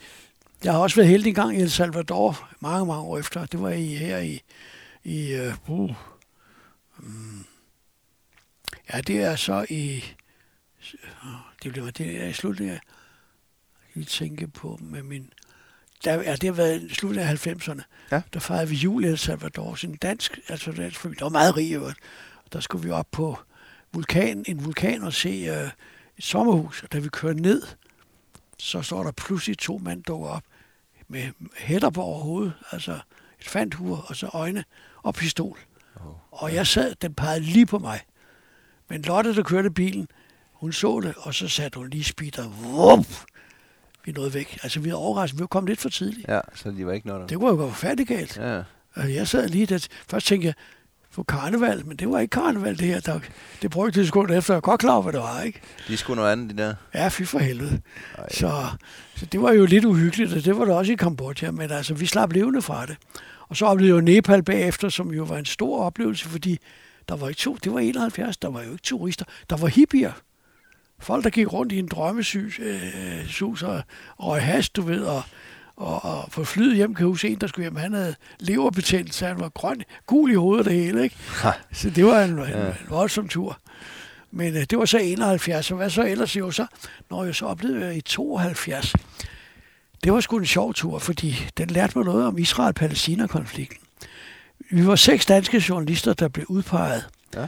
Speaker 2: jeg har også været heldig en gang i El Salvador, mange, mange år efter. Det var i, her i, i uh, uh, um, ja, det er så i, det bliver det er i slutningen af, jeg tænke på med min der, ja, det har været i slutningen af 90'erne.
Speaker 1: Ja.
Speaker 2: Der fejrede vi jul i El Salvador, sådan en dansk, altså dansk familie. Der var meget rig, der skulle vi op på vulkan, en vulkan og se øh, et sommerhus. Og da vi kører ned, så står der pludselig to mænd dukker op med hætter på overhovedet, altså et fanthur og så øjne og pistol.
Speaker 1: Oh.
Speaker 2: Og jeg sad, den pegede lige på mig. Men Lotte, der kørte bilen, hun så det, og så satte hun lige speeder. Vup! Vi nåede væk. Altså, vi er overrasket. Vi var kommet lidt for tidligt.
Speaker 1: Ja, så de var ikke noget.
Speaker 2: Det kunne jo forfærdeligt galt.
Speaker 1: Ja.
Speaker 2: Og jeg sad lige der. Først tænkte jeg, på karneval, men det var ikke karneval, det her. Der, det brugte det sekunder efter, jeg godt klar hvad det var, ikke?
Speaker 1: De skulle noget andet, de der.
Speaker 2: Ja, fy for helvede.
Speaker 1: Ej.
Speaker 2: Så, så det var jo lidt uhyggeligt, og det var det også i Kambodja, men altså, vi slap levende fra det. Og så oplevede jeg jo Nepal bagefter, som jo var en stor oplevelse, fordi der var ikke to, det var 71, der var jo ikke turister, der var hippier. Folk, der gik rundt i en drømmesus øh, sus og røg has, du ved, og, og, og på flyet hjem kan jeg huske en, der skulle hjem, han havde leverbetændelse, han var grøn, gul i hovedet det hele, ikke?
Speaker 1: Ha.
Speaker 2: Så det var en, en,
Speaker 1: Ja.
Speaker 2: en voldsom tur. Men øh, det var så 71, og hvad så ellers jo så? Når jeg så oplevede jeg i 72. Det var sgu en sjov tur, fordi den lærte mig noget om Israel-Palæstina-konflikten. Vi var seks danske journalister, der blev udpeget.
Speaker 1: Ja.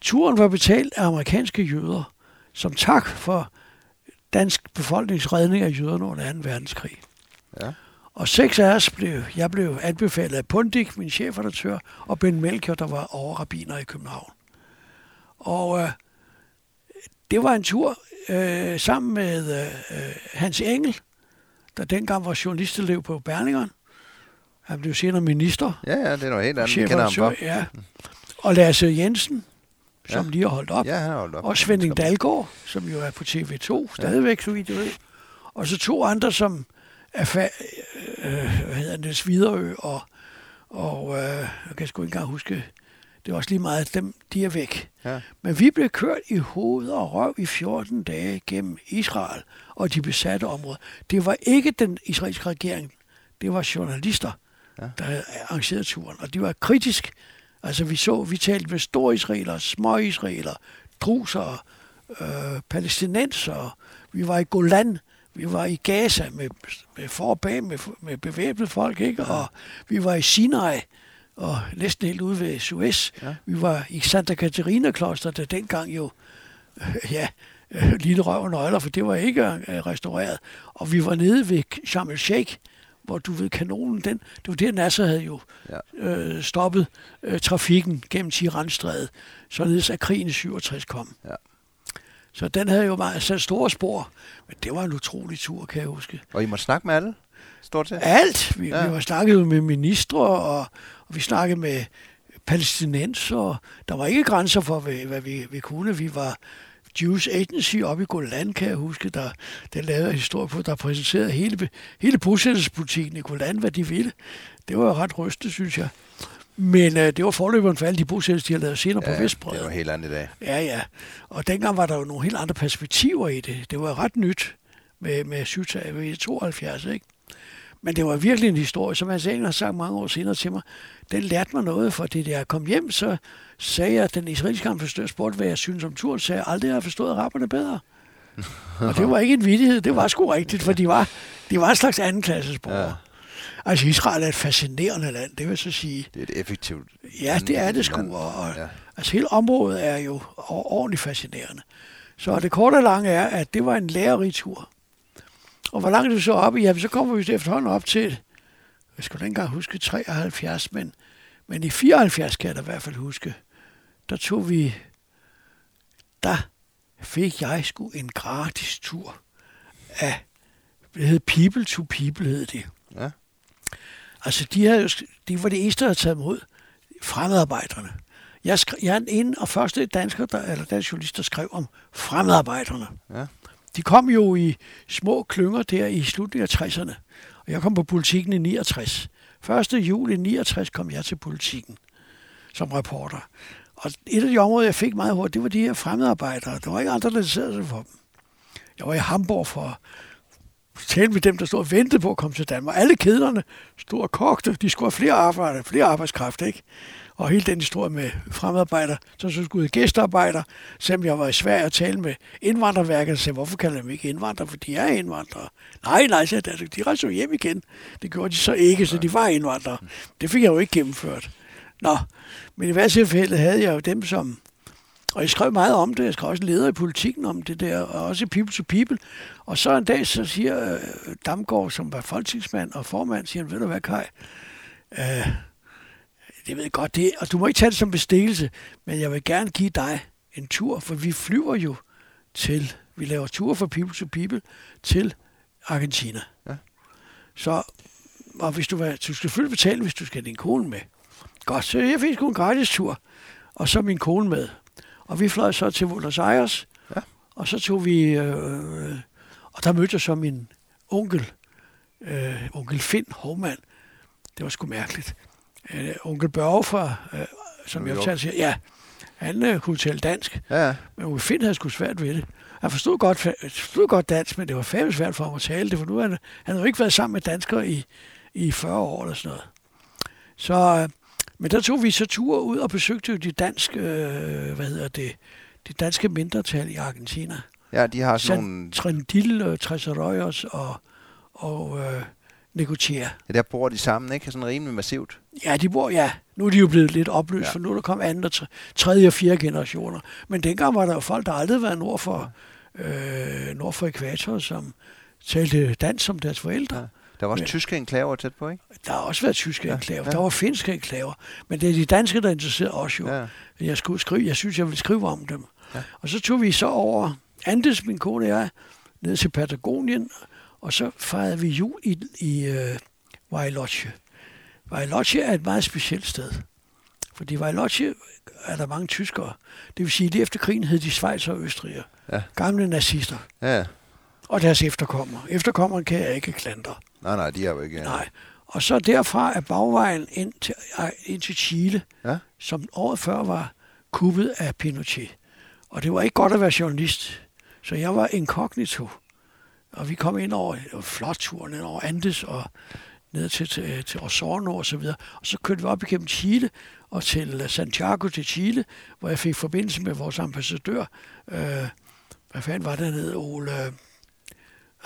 Speaker 2: Turen var betalt af amerikanske jøder, som tak for dansk befolkningsredning af jøderne under 2. verdenskrig.
Speaker 1: Ja.
Speaker 2: Og seks af os blev, jeg blev anbefalet af Pundik, min chefredaktør, og Ben Melchior, der var overrabiner i København. Og øh, det var en tur øh, sammen med øh, Hans Engel, der dengang var journalistelev på Berlingeren. Han blev senere minister.
Speaker 1: Ja, ja, det er noget helt andet. Vi kender ham for.
Speaker 2: ja. Og Lasse Jensen, som
Speaker 1: Ja.
Speaker 2: lige har holdt op.
Speaker 1: Ja, han har holdt op.
Speaker 2: Og Svending Dalgaard, som jo er på TV2 stadigvæk, så vidt jeg ved. Og så to andre, som er fa- øh, hvad hedder Niels Viderø og, og øh, jeg kan sgu ikke engang huske, det er også lige meget, at dem, de er væk.
Speaker 1: Ja.
Speaker 2: Men vi blev kørt i hoved og røv i 14 dage gennem Israel og de besatte områder. Det var ikke den israelske regering, det var journalister,
Speaker 1: Ja.
Speaker 2: ja. der havde arrangeret turen. Og de var kritisk. Altså vi så, vi talte med store israeler, små israeler, druser, øh, palæstinenser. Vi var i Golan, vi var i Gaza med, med forbag, med, med bevæbnede folk, ikke? Og vi var i Sinai, og næsten helt ude ved Suez.
Speaker 1: Ja.
Speaker 2: Vi var i Santa Catarina kloster, der dengang jo, øh, ja, øh, lille røv og nøgler, for det var ikke øh, restaureret. Og vi var nede ved Sharm el-Sheikh, hvor du ved, kanonen, den, det var der, Nasser havde jo
Speaker 1: Ja.
Speaker 2: øh, stoppet øh, trafikken gennem Tiranstrædet, således at krigen i 67 kom.
Speaker 1: Ja.
Speaker 2: Så den havde jo meget sat store spor, men det var en utrolig tur, kan jeg huske.
Speaker 1: Og I må snakke med alle, stort set.
Speaker 2: Alt. Vi,
Speaker 1: Ja.
Speaker 2: vi var snakket med ministre, og, og vi snakkede med palæstinenser. Der var ikke grænser for, hvad, hvad vi, vi kunne. Vi var Jewish Agency oppe i Golan, kan jeg huske, der, der lavede en historie på, der præsenterede hele, hele bosættelsespolitikken i Golan, hvad de ville. Det var jo ret rystende, synes jeg. Men øh, det var forløberen for alle de bosættelser, de har lavet senere ja, på Vestbredden.
Speaker 1: det var helt andet i dag.
Speaker 2: Ja, ja. Og dengang var der jo nogle helt andre perspektiver i det. Det var ret nyt med, med 72, ikke? Men det var virkelig en historie, som Hans Engel har sagt mange år senere til mig. Den lærte mig noget, for det jeg kom hjem, så sagde jeg, at den israelske ambassadør spurgte, hvad jeg synes om turen, sagde jeg aldrig, har forstået araberne bedre. og det var ikke en vidighed, det var sgu rigtigt, for de var, de var en slags andenklasses borgere.
Speaker 1: Ja.
Speaker 2: Altså Israel er et fascinerende land, det vil så sige.
Speaker 1: Det er et effektivt
Speaker 2: Ja, det er det sgu. Og, og,
Speaker 1: Ja.
Speaker 2: Altså hele området er jo ordentligt fascinerende. Så det korte og lange er, at det var en lærerig tur. Og hvor langt er vi så op i? Jamen, så kommer vi efterhånden op til, jeg skal dengang huske 73, men, men i 74 kan jeg da i hvert fald huske, der tog vi, der fik jeg sgu en gratis tur af, det hed People to People, hed det.
Speaker 1: Ja.
Speaker 2: Altså, de, havde de var det eneste, der havde taget imod fremmedarbejderne. Jeg, skrev, jeg er den ene og første dansker, der, eller dansk journalist, der skrev om fremmedarbejderne.
Speaker 1: Ja.
Speaker 2: De kom jo i små klynger der i slutningen af 60'erne. Og jeg kom på politikken i 69. 1. juli 69 kom jeg til politikken som reporter. Og et af de områder, jeg fik meget hurtigt, det var de her fremmedarbejdere. Der var ikke andre, der interesserede sig for dem. Jeg var i Hamburg for talte med dem, der stod og ventede på at komme til Danmark. Alle kederne stod og kogte. De skulle have flere arbejde, flere arbejdskraft, ikke? Og hele den historie med fremarbejder, så skulle ud gæstearbejder, selvom jeg var i Sverige og tale med indvandrerværket, og sagde, hvorfor kalder de dem ikke indvandrere, for de er indvandrere. Nej, nej, sagde jeg, de rejser jo hjem igen. Det gjorde de så ikke, så de var indvandrere. Det fik jeg jo ikke gennemført. Nå, men i hvert tilfælde havde jeg jo dem, som og jeg skrev meget om det. Jeg skrev også en leder i politikken om det der, og også i People to People. Og så en dag, så siger øh, Damgaard, som var folketingsmand og formand, siger han, ved du hvad, Kaj, Øh, det ved jeg godt, det, og du må ikke tage det som bestikkelse, men jeg vil gerne give dig en tur, for vi flyver jo til, vi laver tur fra People to People til Argentina. Ja. Så, og hvis du, var, du skal selvfølgelig betale, hvis du skal have din kone med. Godt, så jeg fik sgu en gratis tur, og så min kone med. Og vi fløj så til Buenos Aires, ja. og så tog vi, øh, og der mødte jeg så min onkel, øh, onkel Finn Hovmand. Det var sgu mærkeligt. Øh, onkel Børge fra, øh, som jeg fortalte, siger, ja, han øh, kunne tale dansk, ja. men onkel Finn havde sgu svært ved det. Han forstod godt, forstod godt dansk, men det var fandme svært for ham at tale det, for nu han, han havde jo ikke været sammen med danskere i, i 40 år eller sådan noget. Så øh, men der tog vi så tur ud og besøgte de danske, øh, hvad hedder det, de danske mindretal i Argentina.
Speaker 1: Ja, de har sådan nogle...
Speaker 2: Trendil, øh, Treserøjers og, og øh, Negotier.
Speaker 1: Ja, der bor de sammen, ikke? Sådan rimelig massivt.
Speaker 2: Ja, de bor, ja. Nu er de jo blevet lidt opløst, ja. for nu er der kommet anden, tredje og fjerde generationer. Men dengang var der jo folk, der aldrig var nord for, øh, nord for ekvator, som talte dansk som deres forældre. Ja.
Speaker 1: Der var også men, tyske enklaver tæt på, ikke?
Speaker 2: Der har også været tyske ja, enklaver. Ja. Der var finske enklaver. Men det er de danske, der interesserer os jo. Ja. Jeg, skulle skrive, jeg synes, jeg ville skrive om dem. Ja. Og så tog vi så over Andes, min kone og jeg, ned til Patagonien, og så fejrede vi jul i, i uh, Bariloche. Bariloche er et meget specielt sted. Fordi Bariloche er der mange tyskere. Det vil sige, at efter krigen hed de Schweiz og Østrig. Ja. Gamle nazister. Ja. Og deres efterkommere. Efterkommerne kan jeg ikke klandre.
Speaker 1: Nej, nej, de er jo ikke...
Speaker 2: Nej. Og så derfra er bagvejen ind til, ind til Chile, ja? som året før var kuppet af Pinochet. Og det var ikke godt at være journalist, så jeg var inkognito. Og vi kom ind over, det var flot turen ind over Andes og ned til, til, til Osorno og så videre. Og så kørte vi op igennem Chile og til Santiago til Chile, hvor jeg fik forbindelse med vores ambassadør. Øh, hvad fanden var det nede, Ole?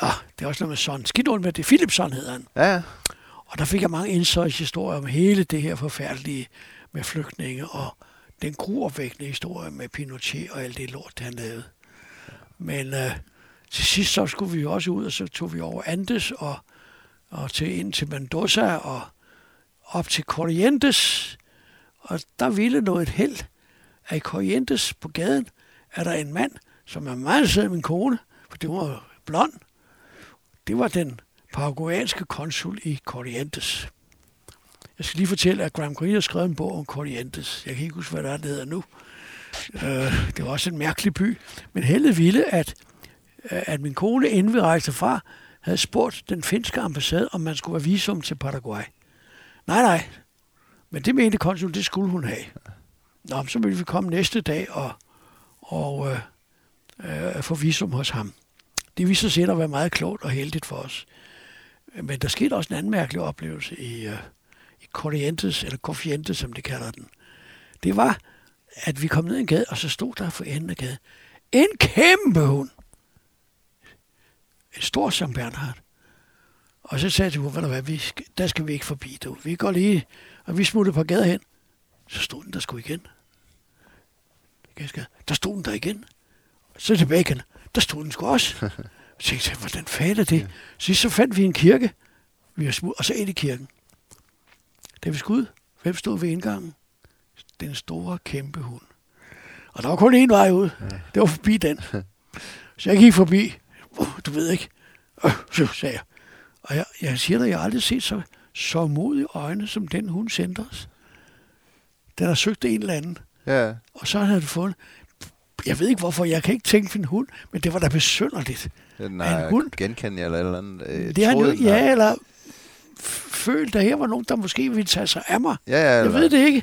Speaker 2: Ah, det er også noget med sådan. Skidt med det. Philipson hedder han. Ja. Og der fik jeg mange historier om hele det her forfærdelige med flygtninge og den gruopvækkende historie med Pinochet og alt det lort, han lavede. Men øh, til sidst så skulle vi jo også ud, og så tog vi over Andes og, og til, ind til Mendoza og op til Corrientes. Og der ville noget held, at i Corrientes på gaden er der en mand, som er meget sød min kone, for det var blond, det var den paraguayanske konsul i Corrientes. Jeg skal lige fortælle, at Graham Greene har skrevet en bog om Corrientes. Jeg kan ikke huske, hvad der, er, det hedder nu. Øh, det var også en mærkelig by. Men heldet ville, at, at min kone, inden vi rejste fra, havde spurgt den finske ambassade, om man skulle have visum til Paraguay. Nej, nej. Men det mente konsul, det skulle hun have. Nå, så ville vi komme næste dag og, og øh, øh, få visum hos ham. Det viste sig at være meget klogt og heldigt for os. Men der skete også en anden mærkelig oplevelse i, øh, i Corrientes, eller Corrientes, som de kalder den. Det var, at vi kom ned i en gade, og så stod der for enden af gaden en kæmpe hund. En stor som Bernhard. Og så sagde jeg til hvad, vi skal, der skal vi ikke forbi, du. Vi går lige, og vi smuttede på gaden hen. Så stod den der sgu igen. Der stod den der igen. Så tilbage igen der stod den sgu også. Så tænkte jeg, hvordan fanden er det? Ja. Så, så fandt vi en kirke, vi har smut, og så ind i kirken. Da vi skulle ud, hvem stod ved indgangen? Den store, kæmpe hund. Og der var kun én vej ud. Ja. Det var forbi den. Så jeg gik forbi. Uh, du ved ikke. Uh, så sagde jeg. Og jeg, jeg siger dig, jeg har aldrig set så, så modige øjne, som den hund sendte os. Den har søgt en eller anden. Ja. Og så havde det fundet jeg ved ikke hvorfor, jeg kan ikke tænke en hund, men det var da besynderligt.
Speaker 1: Den er en hund. genkendt eller eller andet. Øh,
Speaker 2: det har jo, ja, eller følt, at her var nogen, der måske ville tage sig af mig. Ja, ja, jeg ved det ikke.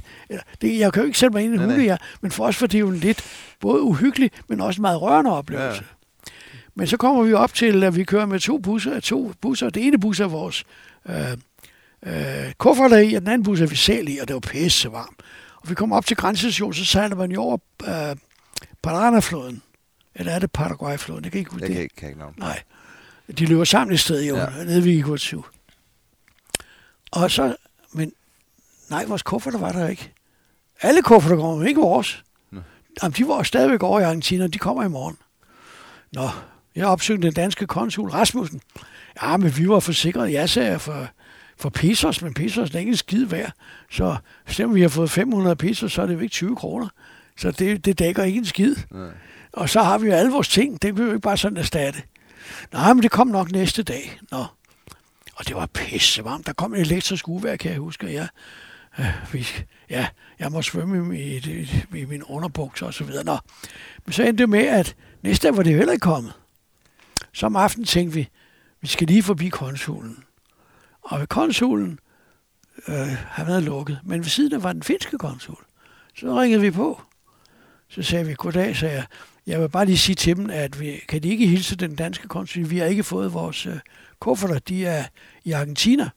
Speaker 2: Det, jeg kan jo ikke sætte mig ind i en hunde, ja, men for os var det jo en lidt både uhyggelig, men også meget rørende oplevelse. Ja. Men så kommer vi op til, at vi kører med to busser. To busser. Det ene bus er vores øh, øh, kufferter i, og den anden bus er vi selv i, og det var pisse varmt. Og vi kommer op til grænsestationen, så sejler man jo over øh, Paraná-floden. Eller er det Paraguay-floden? Jeg kan ikke huske det.
Speaker 1: kan ikke, kan ikke navn.
Speaker 2: Nej. De løber sammen et sted, jo,
Speaker 1: Ja.
Speaker 2: nede ved Iguazu. Og så, men nej, vores kufferter var der ikke. Alle kufferter kommer, men ikke vores. Jamen, de var stadigvæk over i Argentina, de kommer i morgen. Nå, jeg opsøgte den danske konsul Rasmussen. Ja, men vi var forsikret, jeg sagde for, for pesos, men pesos er ikke en skid værd. Så selvom vi har fået 500 pesos, så er det jo ikke 20 kroner. Så det, det dækker ikke en skid.
Speaker 1: Nej.
Speaker 2: Og så har vi jo alle vores ting. Det kan vi jo ikke bare sådan erstatte. Nej, men det kom nok næste dag. Nå. Og det var pisse varmt. Der kom en elektrisk uvær, kan jeg huske. Jeg, øh, vi, ja, jeg må svømme i, i, i min underbukser og så videre. Nå. Men så endte det med, at næste dag var det heller ikke kommet. Så om aftenen tænkte vi, vi skal lige forbi konsulen. Og ved konsulen øh, har været lukket. Men ved siden af var den finske konsul. Så ringede vi på. Så sagde vi, goddag, sagde jeg. Jeg vil bare lige sige til dem, at vi, kan de ikke hilse den danske konsul? Vi har ikke fået vores øh, kufferter, de er i Argentina.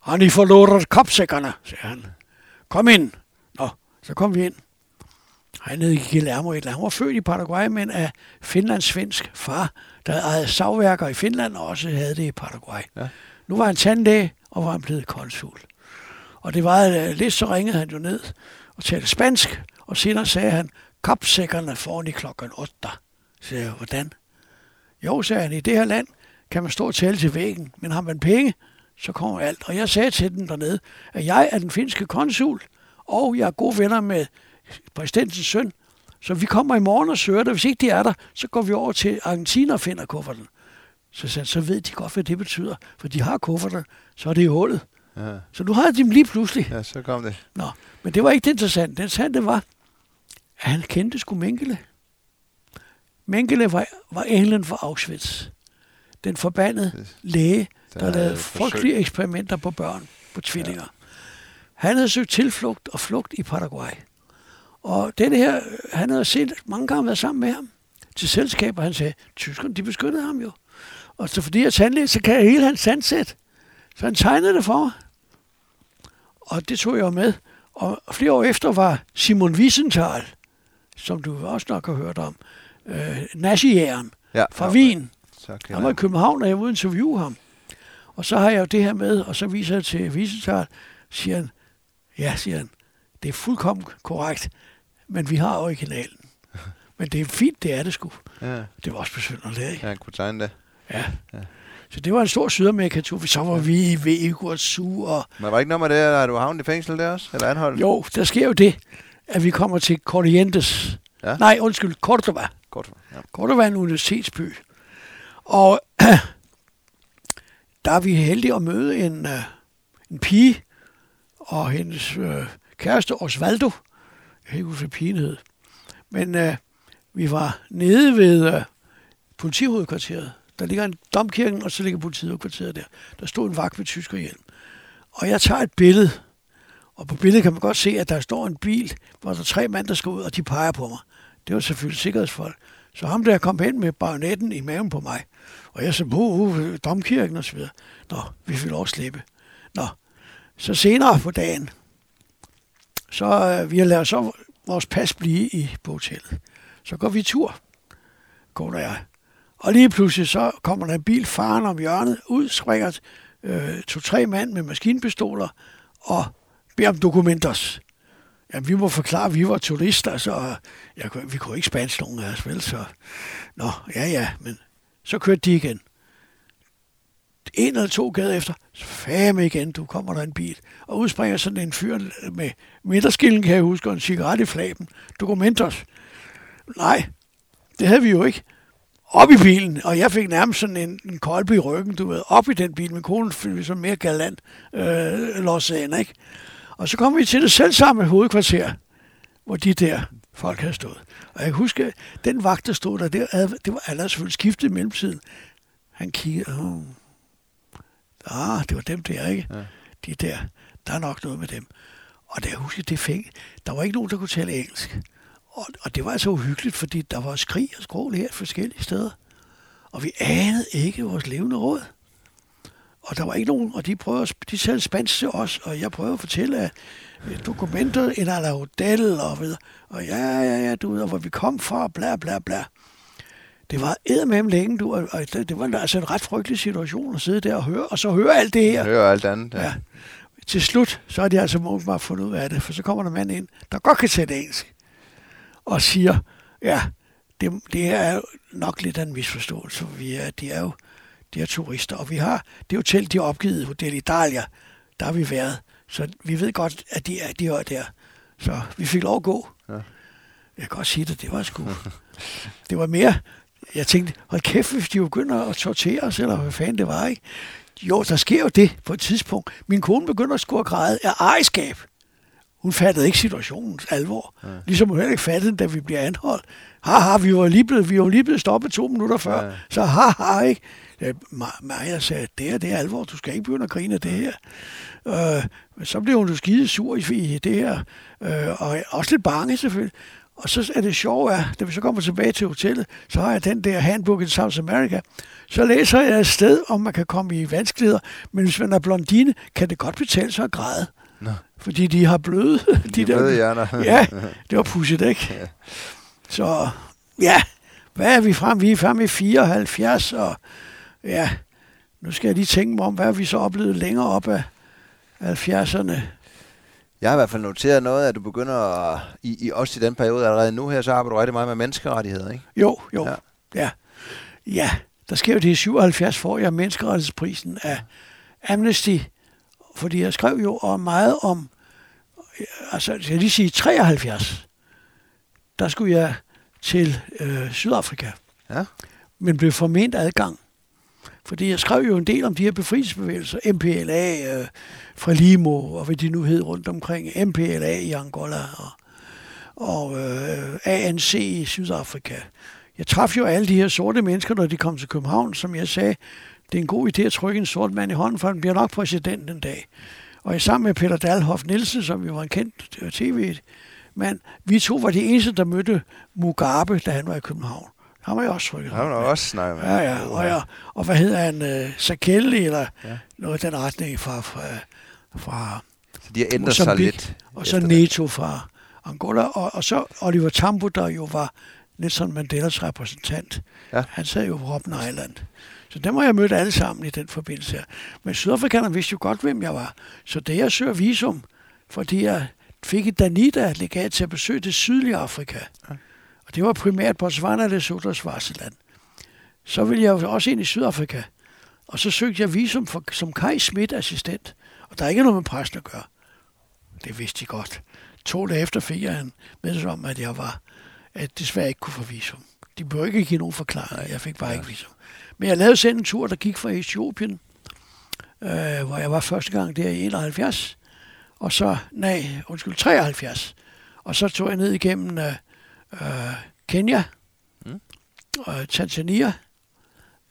Speaker 2: Har i forlodret kopsækkerne, sagde han. Kom ind. Nå, så kom vi ind. Han hed Guillermo et Han var født i Paraguay, men af finlandssvensk far, der ejede savværker i Finland, og også havde det i Paraguay.
Speaker 1: Ja.
Speaker 2: Nu var han tandlæge, og var han blevet konsul. Og det var øh, lidt, så ringede han jo ned og talte spansk, og senere sagde han, kapsækkerne får i klokken 8. Så jeg, hvordan? Jo, sagde han, i det her land kan man stå og tale til væggen, men har man penge, så kommer alt. Og jeg sagde til dem dernede, at jeg er den finske konsul, og jeg er gode venner med præsidentens søn, så vi kommer i morgen og søger det. Hvis ikke de er der, så går vi over til Argentina og finder kufferten. Så han, så ved de godt, hvad det betyder, for de har kufferter, så er det i hullet.
Speaker 1: Ja.
Speaker 2: Så nu har de dem lige pludselig.
Speaker 1: ja, så kom det.
Speaker 2: Nå, men det var ikke det interessante. Det interessante var, at han kendte sgu Mengele. Mengele var, var englen for Auschwitz. Den forbandede læge, der, der lavede frygtelige eksperimenter på børn, på tvillinger. Ja. Han havde søgt tilflugt og flugt i Paraguay. Og den her, han havde set mange gange været sammen med ham til selskaber. Han sagde, tyskerne, de beskyttede ham jo. Og så fordi jeg tandlæge, så kan jeg hele hans sandsæt. Så han tegnede det for mig. Og det tog jeg med. Og flere år efter var Simon Wiesenthal, som du også nok har hørt om, øh, nazijæren
Speaker 1: Ja,
Speaker 2: fra
Speaker 1: ja,
Speaker 2: Wien. Han var i. København, og jeg var interviewe ham. Og så har jeg jo det her med, og så viser jeg til Wiesenthal, siger han, ja, siger han, det er fuldkommen korrekt, men vi har originalen. Men det er fint, det er det sgu.
Speaker 1: Ja,
Speaker 2: Det var også besynderligt, ikke?
Speaker 1: ja, kunne tegne det.
Speaker 2: Ja.
Speaker 1: Ja.
Speaker 2: Så det var en stor Sydamerika-tur. Så var vi i Veguazu, og
Speaker 1: Men var ikke noget med det, at du havnet i fængsel der også? Eller anholdt?
Speaker 2: jo, der sker jo det, at vi kommer til Corrientes.
Speaker 1: Ja.
Speaker 2: Nej, undskyld, Cordoba.
Speaker 1: Godt. Ja.
Speaker 2: Cordoba er en universitetsby. Og der er vi heldige at møde en, uh, en pige og hendes uh, kæreste Osvaldo. Jeg kan ikke huske, pinhed. Men øh, vi var nede ved øh, politihovedkvarteret. Der ligger en domkirken, og så ligger politihovedkvarteret der. Der stod en vagt med tyskerhjelm. Og jeg tager et billede, og på billedet kan man godt se, at der står en bil, hvor der er tre mænd, der skal ud, og de peger på mig. Det var selvfølgelig sikkerhedsfolk. Så ham der kom hen med bajonetten i maven på mig. Og jeg sagde, uh, uh, domkirken og så videre. Nå, vi fik lov at slippe. Nå, så senere på dagen, så øh, vi har lavet så vores pas blive i hotellet. Så går vi tur, kone og jeg. Og lige pludselig så kommer der en bil faren om hjørnet, ud springer øh, to-tre mand med maskinpistoler og beder om dokumenters. Ja, vi må forklare, at vi var turister, så jeg, vi kunne ikke spansk nogen af os, vel? Så, nå, ja, ja, men så kørte de igen. En eller to gader efter, fam fame igen, du kommer der en bil. Og udspringer sådan en fyr med midterskillen, kan jeg huske, og en cigaret i flaben. Dokumentos. Nej, det havde vi jo ikke. Op i bilen, og jeg fik nærmest sådan en, en kolbe i ryggen, du ved, op i den bil. Min kone fik sådan mere galant øh, låsagen, ikke? Og så kom vi til det selv samme hovedkvarter, hvor de der folk havde stået. Og jeg kan huske, den vagt, der stod der, det, det var allerede selvfølgelig skiftet i mellemtiden. Han kiggede, oh ah, det var dem der, ikke?
Speaker 1: Ja.
Speaker 2: De der, der er nok noget med dem. Og det jeg husker, det fik, der var ikke nogen, der kunne tale engelsk. Og, og det var altså uhyggeligt, fordi der var skrig og skrål her forskellige steder. Og vi anede ikke vores levende råd. Og der var ikke nogen, og de prøvede, de talte spansk til os, og jeg prøvede at fortælle, at dokumenter, en ala hotel, og videre. Og ja, ja, ja, du ved, hvor vi kom fra, bla, bla, bla. Det var eddermame længe, du, og det, var altså en ret frygtelig situation at sidde der og høre, og så høre alt det her.
Speaker 1: Høre alt andet,
Speaker 2: ja. ja. Til slut, så er de altså bare fundet ud af det, for så kommer der mand ind, der godt kan tale engelsk, og siger, ja, det, det her er nok lidt af en misforståelse, for vi er, de er jo de er turister, og vi har det hotel, de har opgivet, Hotel Italia, der har vi været, så vi ved godt, at de er, de er der. Så vi fik lov at gå. Ja. Jeg kan godt sige det, det var sgu... det var mere... Jeg tænkte, hold kæft, hvis de begynder at tortere os, eller hvad fanden det var, ikke? Jo, der sker jo det på et tidspunkt. Min kone begynder at skulle græde af ejerskab. Hun fattede ikke situationens alvor. Ja. Ligesom hun heller ikke fattede, da vi bliver anholdt. Haha, vi var lige blevet, vi var lige blevet stoppet to minutter før. Ja. Så haha, ikke? Maja sagde, det er, det er alvor, du skal ikke begynde at grine af det her. Øh, så blev hun jo skide sur i det her, øh, og også lidt bange selvfølgelig. Og så er det sjovt, at da vi så kommer tilbage til hotellet, så har jeg den der handbook in South America. Så læser jeg et sted, om man kan komme i vanskeligheder, men hvis man er blondine, kan det godt betale sig at græde. Nå. Fordi de har bløde.
Speaker 1: De, de der, bløde hjerner.
Speaker 2: ja, det var pudsigt, ikke? Ja. Så ja, hvad er vi frem? Vi er frem i 74, og ja, nu skal jeg lige tænke mig om, hvad vi så oplevet længere op af 70'erne.
Speaker 1: Jeg har i hvert fald noteret noget, at du begynder at, i, i også i den periode allerede nu her, så arbejder du rigtig meget med menneskerettigheder, ikke?
Speaker 2: Jo, jo, ja. Ja, ja der sker jo det i 77 får jeg menneskerettighedsprisen af Amnesty, fordi jeg skrev jo om meget om, altså jeg lige sige 73, der skulle jeg til øh, Sydafrika, ja. men blev forment adgang. Fordi jeg skrev jo en del om de her befrielsesbevægelser, MPLA, øh, fra Limo, og hvad de nu hed rundt omkring, MPLA i Angola, og, og øh, ANC i Sydafrika. Jeg traf jo alle de her sorte mennesker, når de kom til København, som jeg sagde, det er en god idé at trykke en sort mand i hånden, for han bliver nok præsident en dag. Og jeg sammen med Peter Dalhoff Nielsen, som jo var en kendt øh, tv-mand, vi to var de eneste, der mødte Mugabe, da han var i København. Han var jo også trykket.
Speaker 1: Han var også
Speaker 2: med. Ja, ja. Og, ja. og hvad hedder han? Uh, Sakelli, eller ja. noget af den retning fra, fra, fra
Speaker 1: så de har ændret sig lidt.
Speaker 2: Og så Neto fra Angola. Og, og så Oliver Tambo, der jo var Nelson Mandelas repræsentant. Ja. Han sad jo på Robben Island. Så dem har jeg mødt alle sammen i den forbindelse her. Men sydafrikanerne vidste jo godt, hvem jeg var. Så det jeg søger visum, fordi jeg fik et Danida-legat til at besøge det sydlige Afrika. Ja og det var primært Botswana, Lesotho og Swaziland. Så ville jeg jo også ind i Sydafrika, og så søgte jeg visum for, som Kai Schmidt assistent, og der er ikke noget med præsten at gøre. Det vidste de godt. To dage efter fik jeg en meddelelse om, at jeg var, at desværre ikke kunne få visum. De bør ikke give nogen forklaring, jeg fik bare ja. ikke visum. Men jeg lavede selv en tur, der gik fra Etiopien, øh, hvor jeg var første gang der i 71, og så, nej, undskyld, 73. Og så tog jeg ned igennem øh, øh, Kenya, mm. og Tanzania,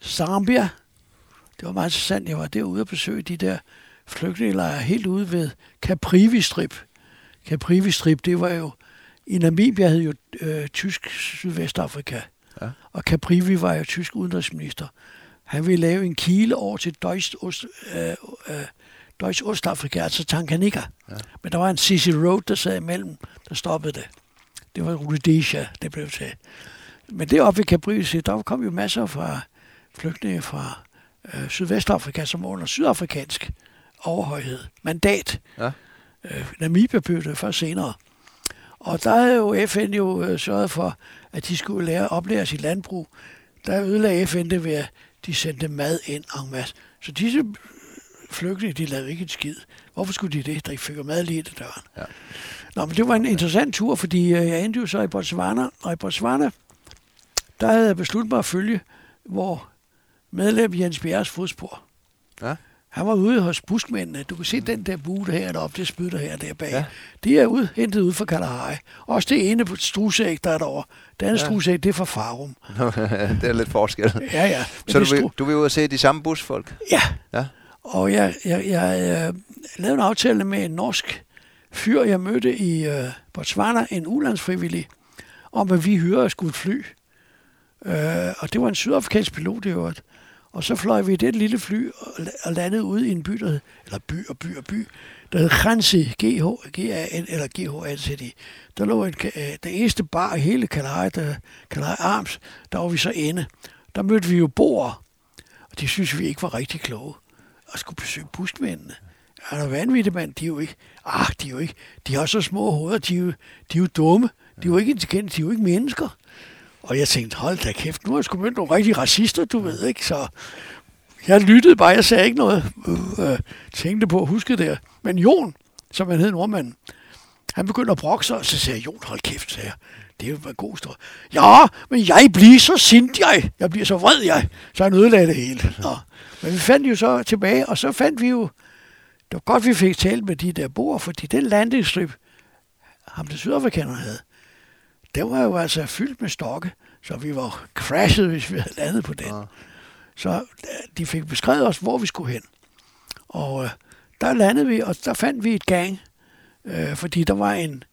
Speaker 2: Zambia. Det var meget interessant. Jeg var derude og besøge de der flygtningelejre helt ude ved Caprivi-strip. Caprivi-strip, det var jo... I Namibia havde jo øh, tysk Sydvestafrika, ja. og Caprivi var jo tysk udenrigsminister. Han ville lave en kile over til Deutsch, Ost, øh, øh, Deutsch Ostafrika, altså Tanganyika. Ja. Men der var en Sisi Road, der sad imellem, der stoppede det. Det var Rhodesia, det blev til. Men deroppe ved Cabrice, der kom jo masser fra flygtninge fra øh, Sydvestafrika, som under sydafrikansk overhøjhed. Mandat. Ja. Øh, Namibia blev det først senere. Og der havde jo FN jo øh, sørget for, at de skulle lære oplære sit landbrug. Der ødelagde FN det ved, at de sendte mad ind en masse. Så disse flygtninge, de lavede ikke et skid. Hvorfor skulle de det? Der fik mad lige til døren. Ja. Nå, men det var en interessant tur, fordi øh, jeg endte jo så i Botswana, og i Botswana, der havde jeg besluttet mig at følge, hvor medlem Jens Bjerres fodspor. Ja. Han var ude hos buskmændene. Du kan se mm. den der bue her deroppe, det spytter her der bag. Ja. De er ude, hentet ud fra Kalahari. Også det ene strusæg, der er derovre. Det andet ja. strusæg, det er fra Farum.
Speaker 1: det er lidt forskel.
Speaker 2: Ja, ja.
Speaker 1: Så du vil, du vil ud og se de samme busfolk?
Speaker 2: Ja. ja. Og jeg, jeg, jeg, jeg lavede en aftale med en norsk fyr, jeg mødte i øh, Botswana, en ulandsfrivillig. om at vi hyrede skulle et fly. Øh, og det var en sydafrikansk pilot i øvrigt. Og så fløj vi det lille fly og landede ude i en by, der hed, eller by og by og by, der hed Kransi, h G-A-N, eller GH-A-N-C-D. Der lå en, øh, den eneste bar i hele Kalahari, der Kalahari Arms, der var vi så inde. Der mødte vi jo boer, og de synes vi ikke var rigtig kloge, og skulle besøge buskmændene. Er du vanvittig, mand? De er jo ikke, ah, de er jo ikke, de har så små hoveder, de er jo, de er jo dumme. De er jo ikke intelligente, de er jo ikke mennesker. Og jeg tænkte, hold da kæft, nu er jeg sgu mødt nogle rigtige racister, du ved ikke, så jeg lyttede bare, jeg sagde ikke noget. Øh, tænkte på at huske det. Men Jon, som han hed nordmanden, han begyndte at brokke sig, og så sagde jeg, Jon, hold kæft, sagde jeg. Det er jo en god stor. Ja, men jeg bliver så sint, jeg. Jeg bliver så vred, jeg. Så han ødelagde det hele. Nå. Men vi fandt jo så tilbage, og så fandt vi jo, det var godt, vi fik talt med de der boer, fordi den landingsstrip, ham der sydafrikanerne havde, den var jo altså fyldt med stokke, så vi var crashet, hvis vi havde landet på den. Ja. Så øh, de fik beskrevet os, hvor vi skulle hen. Og øh, der landede vi, og der fandt vi et gang, øh, fordi der var en,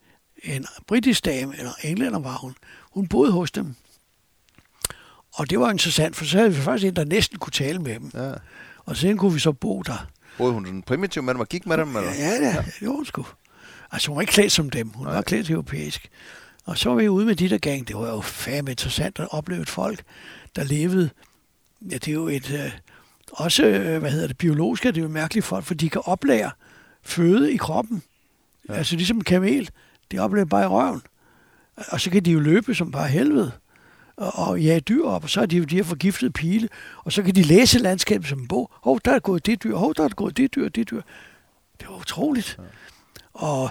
Speaker 2: en britisk dame, eller englænder var hun, hun boede hos dem. Og det var interessant, for så havde vi faktisk en, der næsten kunne tale med dem. Ja. Og så kunne vi så bo der.
Speaker 1: Boede hun sådan primitiv med dem og gik med dem? Eller?
Speaker 2: Ja, ja, det var hun sgu. Altså, hun var ikke klædt som dem. Hun Nej. var klædt europæisk. Og så var vi ude med de der gang. Det var jo fandme interessant at opleve et folk, der levede. Ja, det er jo et... Øh, også, øh, hvad hedder det, biologisk det er jo mærkeligt folk, for de kan oplære føde i kroppen. Ja. Altså ligesom en kamel. De oplever bare i røven. Og så kan de jo løbe som bare helvede og, jage dyr op, og så er de jo de her forgiftede pile, og så kan de læse landskabet som en bog. Hov, der er gået det dyr, hov, der er gået det dyr, det dyr. Det var utroligt. Ja. Og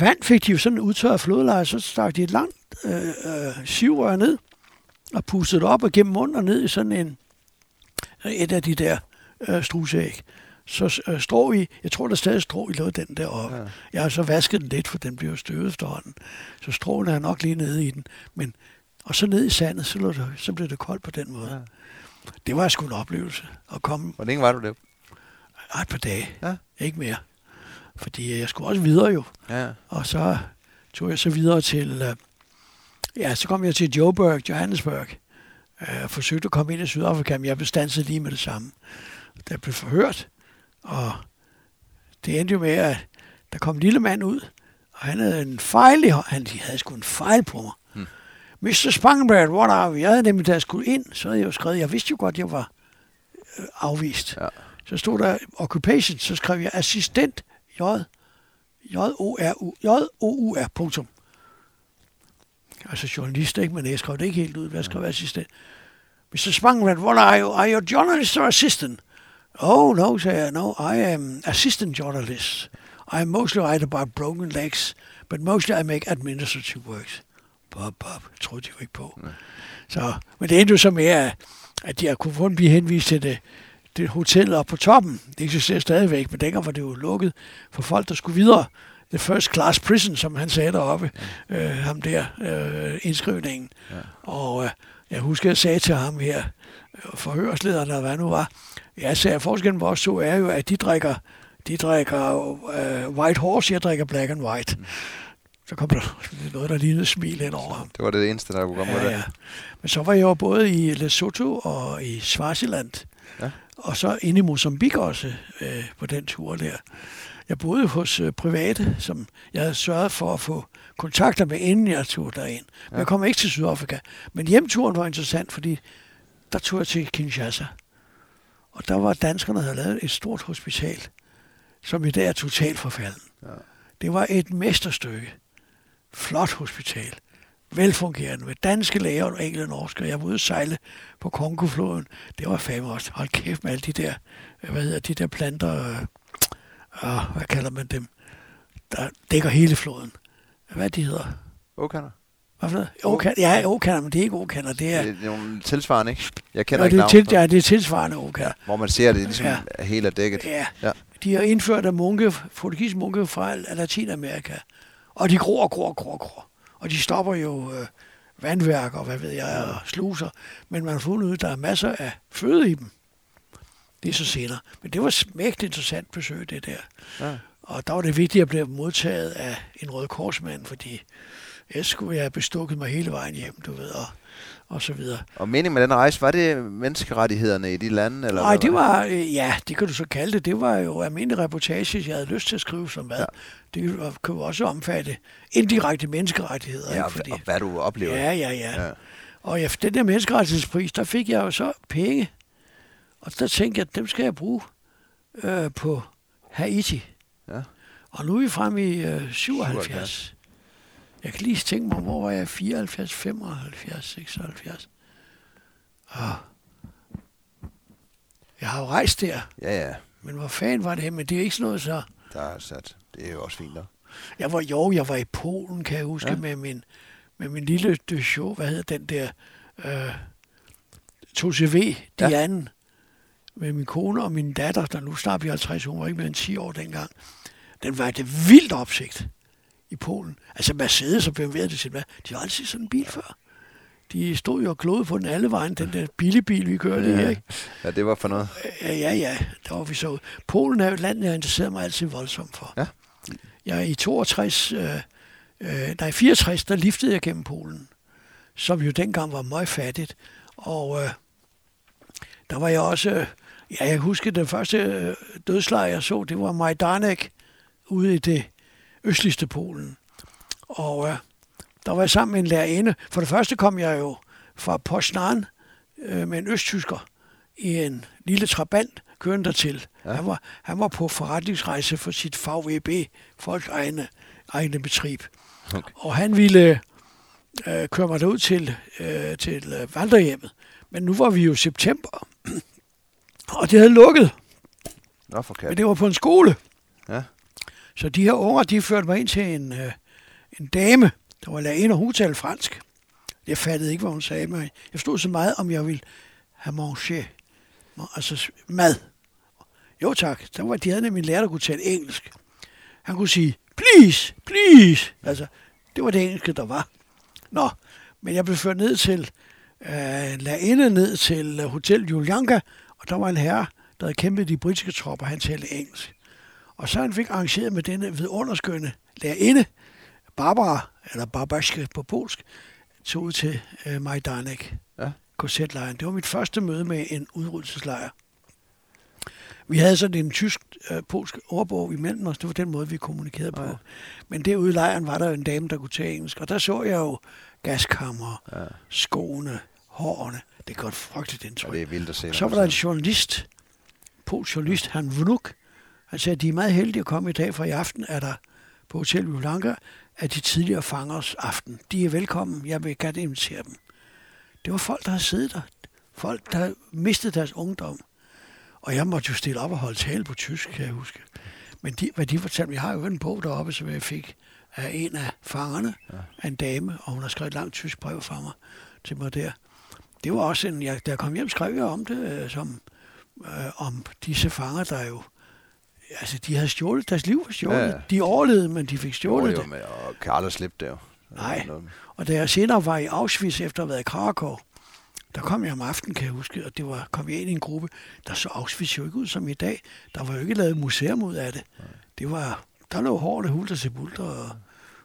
Speaker 2: vand fik de jo sådan udtørret flodleje, så stak de et langt øh, øh, sivrør ned, og pustede det op og gennem munden og ned i sådan en, et af de der øh, strusæg. Så øh, strå i, jeg tror der stadig strå i lå den der op. Ja. Jeg har så vasket den lidt, for den bliver støvet efterhånden. Så stråen er nok lige nede i den. Men, og så ned i sandet, så, det, så blev det koldt på den måde. Ja. Det var sgu en oplevelse at komme.
Speaker 1: Hvor længe var du der?
Speaker 2: Et par dage. Ja. Ikke mere. Fordi jeg skulle også videre jo. Ja. Og så tog jeg så videre til, øh, ja, så kom jeg til Joburg, Johannesburg, øh, og forsøgte at komme ind i Sydafrika, men jeg blev stanset lige med det samme. Der blev forhørt, og det endte jo med, at der kom en lille mand ud, og han havde en fejl i han havde sgu en fejl på mig. Mr. Spangenberg, what are we? Jeg havde nemlig, da jeg skulle ind, så havde jeg jo skrevet, jeg vidste jo godt, jeg var øh, afvist. Ja. Så stod der occupation, så skrev jeg assistent J, J-O-R-U, J-O-U-R, punktum. Altså journalist, ikke? Men jeg skrev det ikke helt ud. Hvad skrev jeg assistent? Mr. Spangman, what are you? Are you a journalist or assistant? Oh, no, sagde jeg. No, I am assistant journalist. I mostly write about broken legs, but mostly I make administrative works. Bob, bob. Jeg troede de jo ikke på. Så, men det endte jo så med, at jeg kunne kun blive henvist til det det hotel op på toppen. Det eksisterer stadigvæk, men dengang var det jo lukket for folk, der skulle videre. The first class prison, som han sagde deroppe, ja. øh, ham der, øh, indskrivningen. Ja. Og øh, jeg husker, jeg sagde til ham her, øh, forhørslederen, eller hvad nu var, jeg sagde, at forskellen på os to er jo, at de drikker, de drikker øh, white horse, jeg drikker black and white. Mm. Så kom der noget, der lignede smil hen over ham.
Speaker 1: Det var det eneste, der kunne komme ja,
Speaker 2: ja. Men så var jeg jo både i Lesotho og i Swaziland. Ja og så inde i Mozambique også øh, på den tur der. Jeg boede hos øh, private, som jeg havde sørget for at få kontakter med, inden jeg tog derind. Men ja. jeg kom ikke til Sydafrika. Men hjemturen var interessant, fordi der tog jeg til Kinshasa. Og der var danskerne, der havde lavet et stort hospital, som i dag er totalt forfalden. Ja. Det var et mesterstykke. Flot hospital velfungerende med danske læger og enkelte norske. Jeg var ude at sejle på Kongofloden. Det var fandme også. Hold kæft med alle de der, hvad hedder de der planter, øh, øh, hvad kalder man dem, der dækker hele floden. Hvad de hedder?
Speaker 1: Okander.
Speaker 2: Hvad for noget? Ja, okander, men det er ikke okander. Det er,
Speaker 1: det er nogle tilsvarende, ikke? Jeg kender
Speaker 2: ja,
Speaker 1: ikke
Speaker 2: det er til, Ja, det er tilsvarende okander. Ja,
Speaker 1: hvor man ser det ligesom ja. hele dækket.
Speaker 2: Ja. ja. De har indført af munke, portugisiske munke fra Latinamerika. Og de gror og gror og gror og gror og de stopper jo øh, vandværk og hvad ved jeg, og sluser, men man har fundet ud, at der er masser af føde i dem. Det er så senere. Men det var smægt interessant besøg, det der. Ja. Og der var det vigtigt at blive modtaget af en rød korsmand, fordi Ellers skulle jeg have bestukket mig hele vejen hjem, du ved, og, og så videre.
Speaker 1: Og meningen med den rejse, var det menneskerettighederne i de lande? Eller
Speaker 2: Nej, det var, øh, ja, det kan du så kalde det. Det var jo almindelig reportage, jeg havde lyst til at skrive som hvad.
Speaker 1: Ja.
Speaker 2: Det jo også omfatte indirekte menneskerettigheder.
Speaker 1: Ja, og,
Speaker 2: Fordi,
Speaker 1: og hvad du oplever.
Speaker 2: ja, ja, ja,
Speaker 1: Ja.
Speaker 2: Og for den der menneskerettighedspris, der fik jeg jo så penge. Og der tænkte jeg, at dem skal jeg bruge øh, på Haiti.
Speaker 1: Ja.
Speaker 2: Og nu er vi fremme i øh, 77.
Speaker 1: 77.
Speaker 2: Jeg kan lige tænke mig, hvor var jeg? 74, 75, 76. Og jeg har jo rejst der,
Speaker 1: ja, ja.
Speaker 2: men hvor fanden var det? Men det er ikke sådan noget så...
Speaker 1: Der er sat. Det er jo også fint nok.
Speaker 2: Jeg var, jo, jeg var i Polen, kan jeg huske,
Speaker 1: Ja.
Speaker 2: med, min, med min lille de show. Hvad hedder den der? Øh, 2CV,
Speaker 1: Ja.
Speaker 2: Ja. Med min kone og min datter, der nu snart bliver 50, hun var ikke mere end 10 år dengang. Den var det vildt opsigt i Polen. Altså Mercedes og BMW, det hvad? De har aldrig set sådan en bil før. De stod jo og glodede på den alle vejen, den der billigbil, vi kørte ja. i, ikke?
Speaker 1: Ja, det var for noget.
Speaker 2: Ja, ja, ja, der var vi så. Polen er jo et land, jeg interesserer mig altid voldsomt for.
Speaker 1: Ja.
Speaker 2: Jeg i 62, øh, øh, nej, 64, der liftede jeg gennem Polen, som jo dengang var meget fattigt. Og øh, der var jeg også, øh, ja, jeg husker den første øh, dødslejr, jeg så, det var Majdanek ude i det østligste Polen. Og øh, der var jeg sammen med en lærerinde. For det første kom jeg jo fra Poznan øh, med en østtysker i en lille trabant kørende dertil.
Speaker 1: Ja.
Speaker 2: Han, var, han var på forretningsrejse for sit VVB, folk egne, egne betrib.
Speaker 1: Okay.
Speaker 2: Og han ville øh, køre mig derud til, øh, til øh, vandrehjemmet. Men nu var vi jo september, og det havde lukket,
Speaker 1: Nå, for
Speaker 2: men det var på en skole.
Speaker 1: Ja.
Speaker 2: Så de her unger, de førte mig ind til en, øh, en dame, der var lærerinde, og hun talte fransk. Jeg fattede ikke, hvad hun sagde, men jeg stod så meget, om jeg ville have manger, altså mad. Jo tak, der var, de havde nemlig en lærer, der kunne tale engelsk. Han kunne sige, please, please. Altså, det var det engelske, der var. Nå, men jeg blev ført ned til, øh, lærerinde ned til øh, Hotel Julianka, og der var en herre, der havde kæmpet de britiske tropper, han talte engelsk. Og så han fik arrangeret med denne vidunderskønne lærerinde, Barbara, eller Barbaske på polsk, tog ud til øh, Majdanek,
Speaker 1: Ja.
Speaker 2: korsetlejren. Det var mit første møde med en udryddelseslejr. Vi havde sådan en tysk-polsk ordbog imellem os. Det var den måde, vi kommunikerede på.
Speaker 1: Ja.
Speaker 2: Ja. Men derude i lejren var der en dame, der kunne tale engelsk. Og der så jeg jo gaskammer,
Speaker 1: Ja.
Speaker 2: skoene, hårene. Det gør et frygteligt
Speaker 1: ja,
Speaker 2: indtryk.
Speaker 1: det er vildt at se.
Speaker 2: Så var der en journalist, polsk journalist, han Vnuk. Han sagde, at de er meget heldige at komme i dag, for i aften er der på Hotel Julanka, at de tidligere fangers aften. De er velkommen, jeg vil gerne invitere dem. Det var folk, der havde siddet der. Folk, der mistet deres ungdom. Og jeg måtte jo stille op og holde tale på tysk, kan jeg huske. Men de, hvad de fortalte mig, jeg har jo en bog deroppe, som jeg fik af en af fangerne, ja. en dame, og hun har skrevet et langt tysk brev fra mig til mig der. Det var også en, jeg, da jeg kom hjem, skrev jeg om det, øh, som, øh, om disse fanger, der jo, altså de havde stjålet, deres liv var stjålet.
Speaker 1: Ja.
Speaker 2: De overlevede, men de fik stjålet
Speaker 1: jo,
Speaker 2: det.
Speaker 1: med, og kan aldrig slippe det jo.
Speaker 2: Nej. Og da jeg senere var i Auschwitz efter at have været i Krakow, der kom jeg om aftenen, kan jeg huske, og det var, kom jeg ind i en gruppe, der så Auschwitz jo ikke ud som i dag. Der var jo ikke lavet museum ud af det. Det var, der lå hårde hulter til bulter og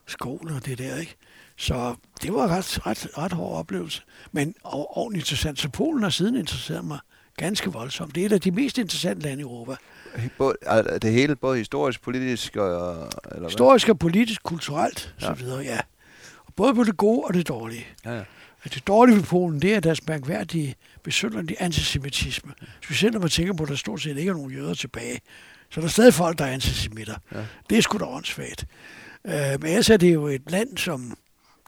Speaker 2: skolen og det der, ikke? Så det var ret, ret, ret hård oplevelse. Men og, ordentligt interessant. Så Polen har siden interesseret mig ganske voldsomt. Det er et af de mest interessante lande i Europa.
Speaker 1: Både, er det hele, både historisk, politisk og... Eller hvad?
Speaker 2: Historisk og politisk, kulturelt,
Speaker 1: Ja.
Speaker 2: så videre, ja. Og både på det gode og det dårlige.
Speaker 1: Ja, ja.
Speaker 2: At det dårlige ved Polen, det er deres mærkværdige, besynderlige antisemitisme. Specielt når man tænker på, at der stort set ikke er nogen jøder tilbage. Så der er stadig folk, der er antisemitter.
Speaker 1: Ja.
Speaker 2: Det er sgu da åndssvagt. Øh, men ellers er det jo et land, som...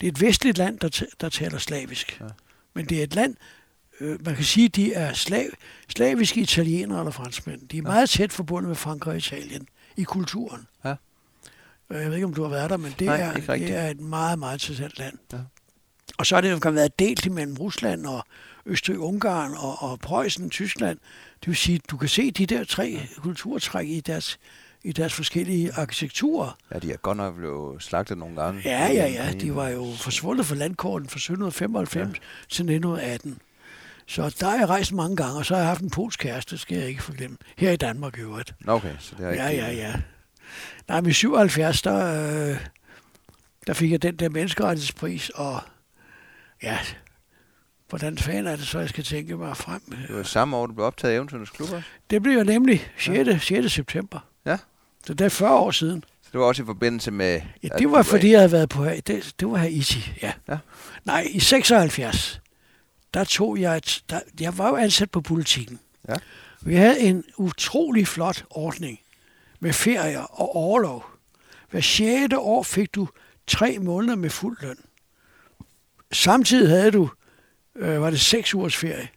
Speaker 2: Det er et vestligt land, der, der taler slavisk.
Speaker 1: Ja.
Speaker 2: Men det er et land, øh, man kan sige, de er slav, slaviske italienere eller franskmænd. De er meget tæt forbundet med Frankrig og Italien i kulturen.
Speaker 1: Ja.
Speaker 2: Øh, Jeg ved ikke, om du har været der, men det,
Speaker 1: Nej,
Speaker 2: er, det er et meget, meget interessant land.
Speaker 1: Ja.
Speaker 2: Og så har det jo kan været delt imellem Rusland og Østrig-Ungarn og, og Preussen, Tyskland. Det vil sige, du kan se de der tre kulturtræk i deres, i deres forskellige arkitekturer.
Speaker 1: ja, de er godt nok blevet slagtet nogle gange.
Speaker 2: Ja, ja, ja. De var jo forsvundet fra landkorten fra 1795 ja. til 1918. Så der har jeg rejst mange gange, og så har jeg haft en polsk kæreste, skal jeg ikke forglemme. Her i Danmark i øvrigt.
Speaker 1: Okay, så det er ikke...
Speaker 2: Ja, ja, ja. Nej, men i 77, der, øh, der fik jeg den der menneskerettighedspris, og ja, hvordan fanden er det så, jeg skal tænke mig frem?
Speaker 1: Det var samme år, du blev optaget i Eventyrens Klub også?
Speaker 2: Det blev jo nemlig 6. Ja. 6. september.
Speaker 1: Ja.
Speaker 2: Så det er 40 år siden.
Speaker 1: Så det var også i forbindelse med...
Speaker 2: Ja, det var fordi, jeg havde været på... Det, det var Haiti, ja.
Speaker 1: Ja.
Speaker 2: Nej, i 76, der tog jeg... Et, der, jeg var jo ansat på politikken.
Speaker 1: Ja.
Speaker 2: Vi havde en utrolig flot ordning med ferier og overlov. Hver sjette år fik du tre måneder med fuld løn. Samtidig havde du, øh, var det seks ugers ferie.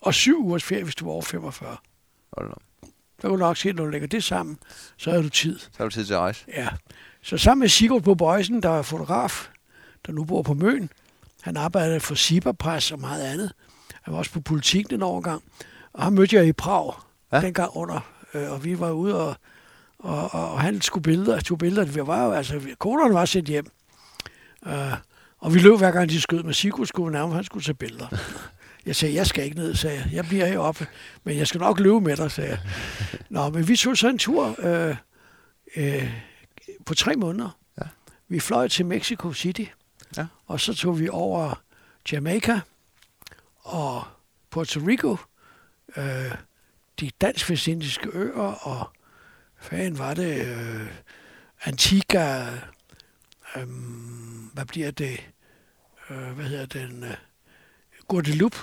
Speaker 2: Og syv ugers ferie, hvis du var over 45.
Speaker 1: Hold da.
Speaker 2: Der kunne du nok se, når du lægger det sammen, så havde du tid.
Speaker 1: Så har du tid til at rejse.
Speaker 2: Ja. Så sammen med Sigurd på Bøjsen, der er fotograf, der nu bor på Møn. Han arbejdede for Cyberpress og meget andet. Han var også på politik den overgang. Og ham mødte jeg i Prag,
Speaker 1: Ja.
Speaker 2: dengang under. Øh, og vi var ude, og, og, og, og han skulle billeder, tog billeder. Vi var jo, altså, konerne var sendt hjem. Øh, og vi løb hver gang, de skød med Sigurd, skulle nærmere, han skulle tage billeder. Jeg sagde, jeg skal ikke ned, sagde jeg. Jeg bliver heroppe, men jeg skal nok løbe med dig, sagde jeg. Nå, men vi tog så en tur øh, øh, på tre måneder.
Speaker 1: Ja.
Speaker 2: Vi fløj til Mexico City. Og så tog vi over Jamaica og Puerto Rico, øh, de dansk-vestindiske øer, og hvad fanden var det, øh, Antigua, øh, hvad bliver det, øh, hvad hedder den, øh, Guadeloupe,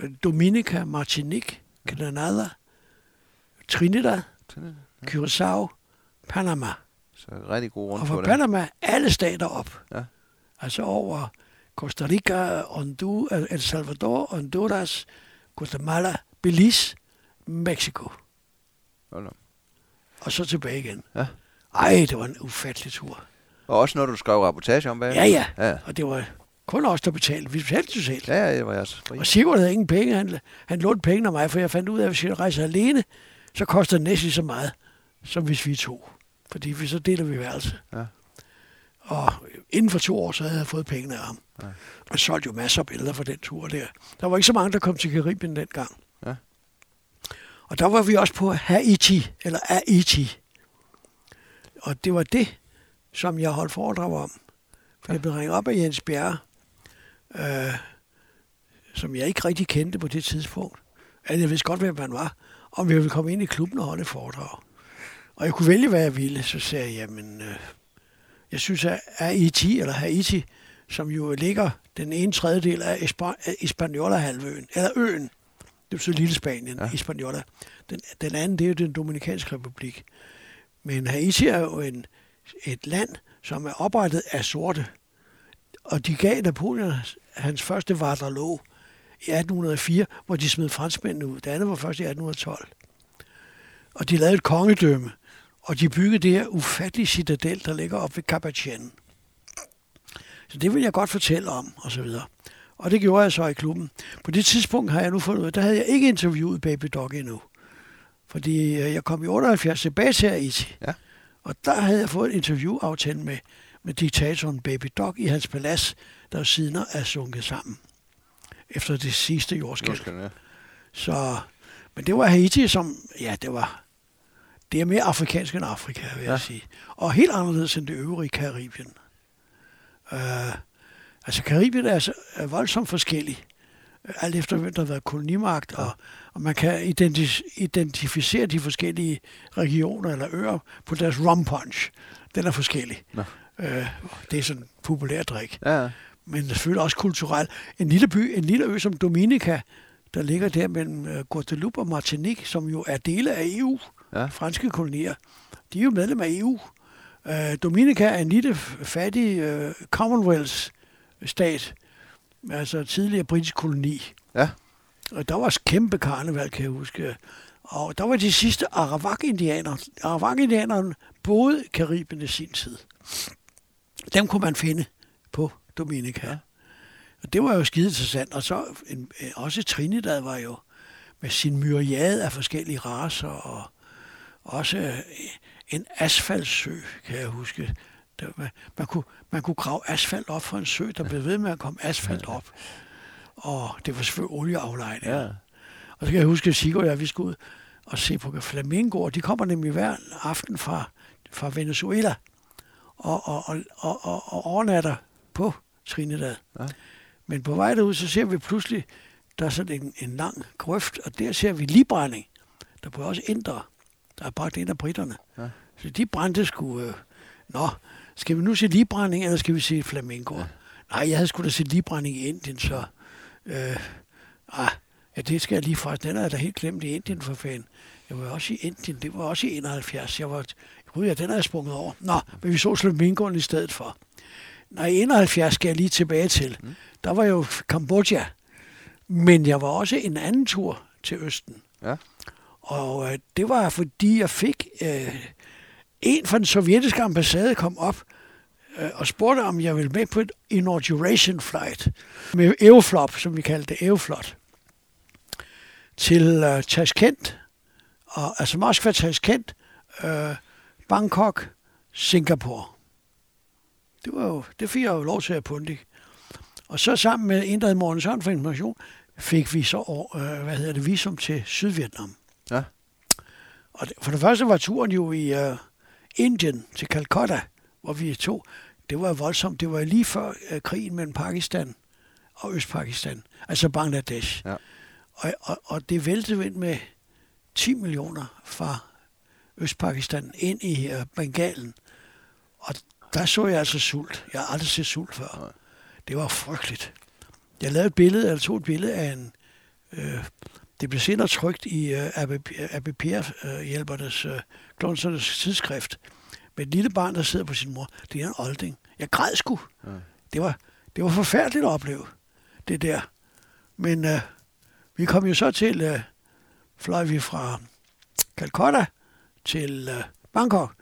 Speaker 2: øh, Dominica, Martinique, Grenada, Trinidad, Curacao, Panama.
Speaker 1: Så rigtig god
Speaker 2: Og
Speaker 1: rundt
Speaker 2: fra
Speaker 1: på det.
Speaker 2: Panama alle stater op.
Speaker 1: Ja.
Speaker 2: Altså over Costa Rica, Honduras, El Salvador, Honduras, Guatemala, Belize, Mexico.
Speaker 1: Hold.
Speaker 2: Og så tilbage igen.
Speaker 1: Ja.
Speaker 2: Ej, det var en ufattelig tur.
Speaker 1: Og også noget, du skrev rapportage om bag.
Speaker 2: Ja, ja.
Speaker 1: Ja,
Speaker 2: Og det var kun os, der betalte. Vi betalte jo selv.
Speaker 1: ja, ja det var jeg så fri.
Speaker 2: Og Sigurd havde ingen penge. Han, han lånte penge af mig, for jeg fandt ud af, at hvis jeg rejser alene, så koster det næsten så meget, som hvis vi to. Fordi vi så deler vi værelse.
Speaker 1: Ja.
Speaker 2: Og inden for to år, så havde jeg fået pengene af ham.
Speaker 1: Ja.
Speaker 2: Og solgte jo masser af billeder for den tur der. Der var ikke så mange, der kom til Karibien dengang.
Speaker 1: Ja.
Speaker 2: Og der var vi også på Haiti, eller Haiti. Og det var det, som jeg holdt foredrag om. For jeg blev ringet op af Jens Bjerre, øh, som jeg ikke rigtig kendte på det tidspunkt. Altså, jeg vidste godt, hvem han var, om jeg ville komme ind i klubben og holde foredrag. Og jeg kunne vælge, hvad jeg ville. Så sagde jeg, jamen, øh, jeg synes, at Haiti, eller Haiti, som jo ligger den ene tredjedel af Hispaniola-halvøen, eller øen, det er så lille Spanien,
Speaker 1: Ja.
Speaker 2: Hispaniola. Den, den anden, det er jo den Dominikanske Republik. Men Haiti er jo en, et land, som er oprettet af sorte. Og de gav Napoleon hans første Waterloo i 1804, hvor de smed franskmændene ud. Det andet var først i 1812. Og de lavede et kongedømme, og de byggede det her ufattelige citadel, der ligger oppe ved Carpathienne. Så det vil jeg godt fortælle om, og så videre. Og det gjorde jeg så i klubben. På det tidspunkt har jeg nu fundet ud af, der havde jeg ikke interviewet Baby Dog endnu. Fordi øh, jeg kom i 78 tilbage til Haiti.
Speaker 1: Ja.
Speaker 2: Og der havde jeg fået en interviewaftale med, med diktatoren Baby Dog i hans palads, der siden er sunket sammen. Efter det sidste. Jordskælv,
Speaker 1: ja.
Speaker 2: Så, men det var Haiti, som, ja, det var, det er mere afrikansk end Afrika, vil jeg
Speaker 1: Ja.
Speaker 2: sige. Og helt anderledes end det øvrige Karibien. Uh, altså, Karibien er, så, er voldsomt forskellig, øh, alt efter hvem der har været kolonimagt,
Speaker 1: Ja.
Speaker 2: og, og man kan identi- identificere de forskellige regioner eller øer på deres rum punch. Den er forskellig.
Speaker 1: Nå.
Speaker 2: Uh, det er sådan en populær drik
Speaker 1: Ja, ja.
Speaker 2: men selvfølgelig også kulturelt. En lille by, en lille ø som Dominica, der ligger der mellem øh, Guadeloupe og Martinique, som jo er dele af EU,
Speaker 1: Ja.
Speaker 2: franske kolonier, de er jo medlem af EU. Øh, Dominica er en lille fattig øh, Commonwealth-stat, altså tidligere britisk koloni.
Speaker 1: Ja.
Speaker 2: Og der var kæmpe karneval, kan jeg huske. Og der var de sidste Arawak-indianere. Arawak-indianerne boede i Karibien i sin tid. Dem kunne man finde på Dominica.
Speaker 1: Ja.
Speaker 2: Og det var jo skide interessant. Og så en, også Trinidad var jo med sin myriade af forskellige raser, og også øh, en asfaltsø, kan jeg huske. Der, man, man, kunne, man kunne grave asfalt op fra en sø, der blev ved med at komme asfalt op. Og det var selvfølgelig olieaflejninger.
Speaker 1: ja.
Speaker 2: Og så kan jeg huske, at Sigurd og jeg, vi skulle ud og se på flamingoer. De kommer nemlig hver aften fra, fra Venezuela. og, og, og, og, og, og overnatter på Trinidad.
Speaker 1: Ja.
Speaker 2: Men på vej derud, så ser vi pludselig, der er sådan en, en lang grøft, og der ser vi librænding. Der var også indre, der er bragt ind af britterne.
Speaker 1: Ja.
Speaker 2: Så de brændte sgu... Øh, nå, skal vi nu se librænding, eller skal vi se flamingo? Ja. Nej, jeg havde sgu da set librænding i Indien, så... Øh, ah, ja, det skal jeg lige fra. Den er jeg da helt glemt i Indien for fanden. Jeg var også i Indien, det var også i 71. Jeg var, gud ja, den er jeg sprunget over. Nå, men vi så flamingoen i stedet for. Nej, i 71 skal jeg lige tilbage til.
Speaker 1: Mm.
Speaker 2: Der var jo Kambodja. Men jeg var også en anden tur til Østen.
Speaker 1: Ja.
Speaker 2: Og øh, det var, fordi jeg fik... Øh, en fra den sovjetiske ambassade kom op øh, og spurgte, om jeg ville med på et inauguration flight med Aeroflot, som vi kaldte det, Aeroflot, til øh, Tashkent, og, altså Moskva, Tashkent, øh, Bangkok, Singapore. Det, var jo, det fik jeg jo lov til at punde. Og så sammen med en, der hed Morten Søren for Information, fik vi så øh, hvad hedder det, visum til Sydvietnam.
Speaker 1: Ja.
Speaker 2: Og for det første var turen jo i øh, Indien til Calcutta, hvor vi to. Det var voldsomt. Det var lige før øh, krigen mellem Pakistan og Østpakistan, altså Bangladesh.
Speaker 1: Ja.
Speaker 2: Og, og, og det væltede ind med 10 millioner fra Østpakistan ind i øh, Bengalen. Og der så jeg altså sult. Jeg har aldrig set sult før.
Speaker 1: Nej.
Speaker 2: Det var frygteligt. Jeg lavede et billede, eller tog et billede af en... Øh, det blev senere trygt i øh, ABPR-hjælpernes, øh, klonsernes tidsskrift. Med et lille barn, der sidder på sin mor. Det er en olding. Jeg græd sgu.
Speaker 1: Ja.
Speaker 2: Det, var, det var forfærdeligt at opleve, det der. Men øh, vi kom jo så til, øh, fløj vi fra Calcutta til øh, Bangkok.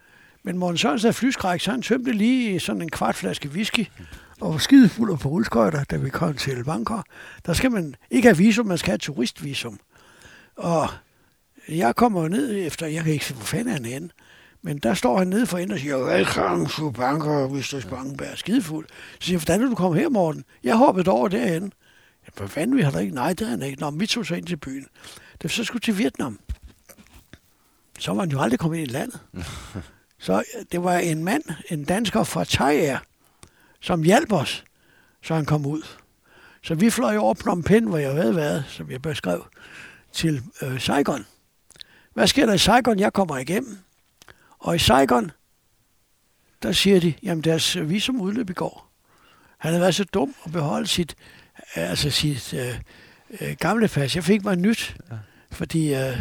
Speaker 2: Men Morten Sørensen af flyskræk, så han tømte lige sådan en kvart flaske whisky og var skide fuld på rulleskøjter, da vi kom til Bangkok. Der skal man ikke have visum, man skal have turistvisum. Og jeg kommer ned efter, jeg kan ikke se, hvor fanden er han henne. Men der står han nede for enden og siger, velkommen til Bangkok, Mr. Spangenberg, skidefuld. Så siger hvordan er du kommet her, Morten? Jeg hoppede over derhen. Hvad fanden, vi har der ikke? Nej, det har han ikke. Nå, vi tog så ind til byen. Da vi så skulle til Vietnam, så var han jo aldrig kommet ind i landet. Så øh, det var en mand, en dansker fra Thai Air, som hjalp os, så han kom ud. Så vi fløj over Phnom Penh, hvor jeg havde været, som jeg beskrev, til øh, Saigon. Hvad sker der i Saigon? Jeg kommer igennem. Og i Saigon, der siger de, jamen deres visum udløb i går. Han havde været så dum at beholde sit, altså sit øh, øh, gamle pas. Jeg fik mig nyt,
Speaker 1: Ja
Speaker 2: fordi øh,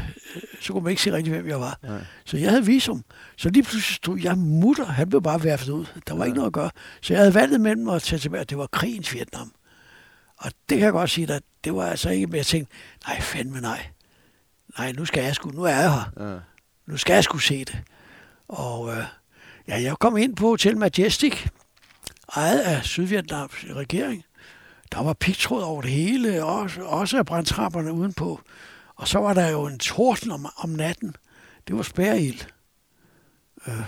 Speaker 2: så kunne man ikke se rigtig, hvem jeg var.
Speaker 1: Nej.
Speaker 2: Så jeg havde visum. Så lige pludselig stod jeg mutter. Han blev bare værftet ud. Der var
Speaker 1: Ja.
Speaker 2: ikke noget at gøre. Så jeg havde valget mellem at tage tilbage. Det var krigens Vietnam. Og det kan jeg godt sige dig, det var altså ikke, men jeg tænkte, nej, fandme nej. Nej, nu skal jeg sgu, nu er jeg her.
Speaker 1: Ja.
Speaker 2: Nu skal jeg sgu se det. Og øh, ja, jeg kom ind på Hotel Majestic, ejet af Sydvietnams regering. Der var pigtråd over det hele, også, også af brandtrapperne udenpå. Og så var der jo en torden om, om natten. Det var spærreild. Øh,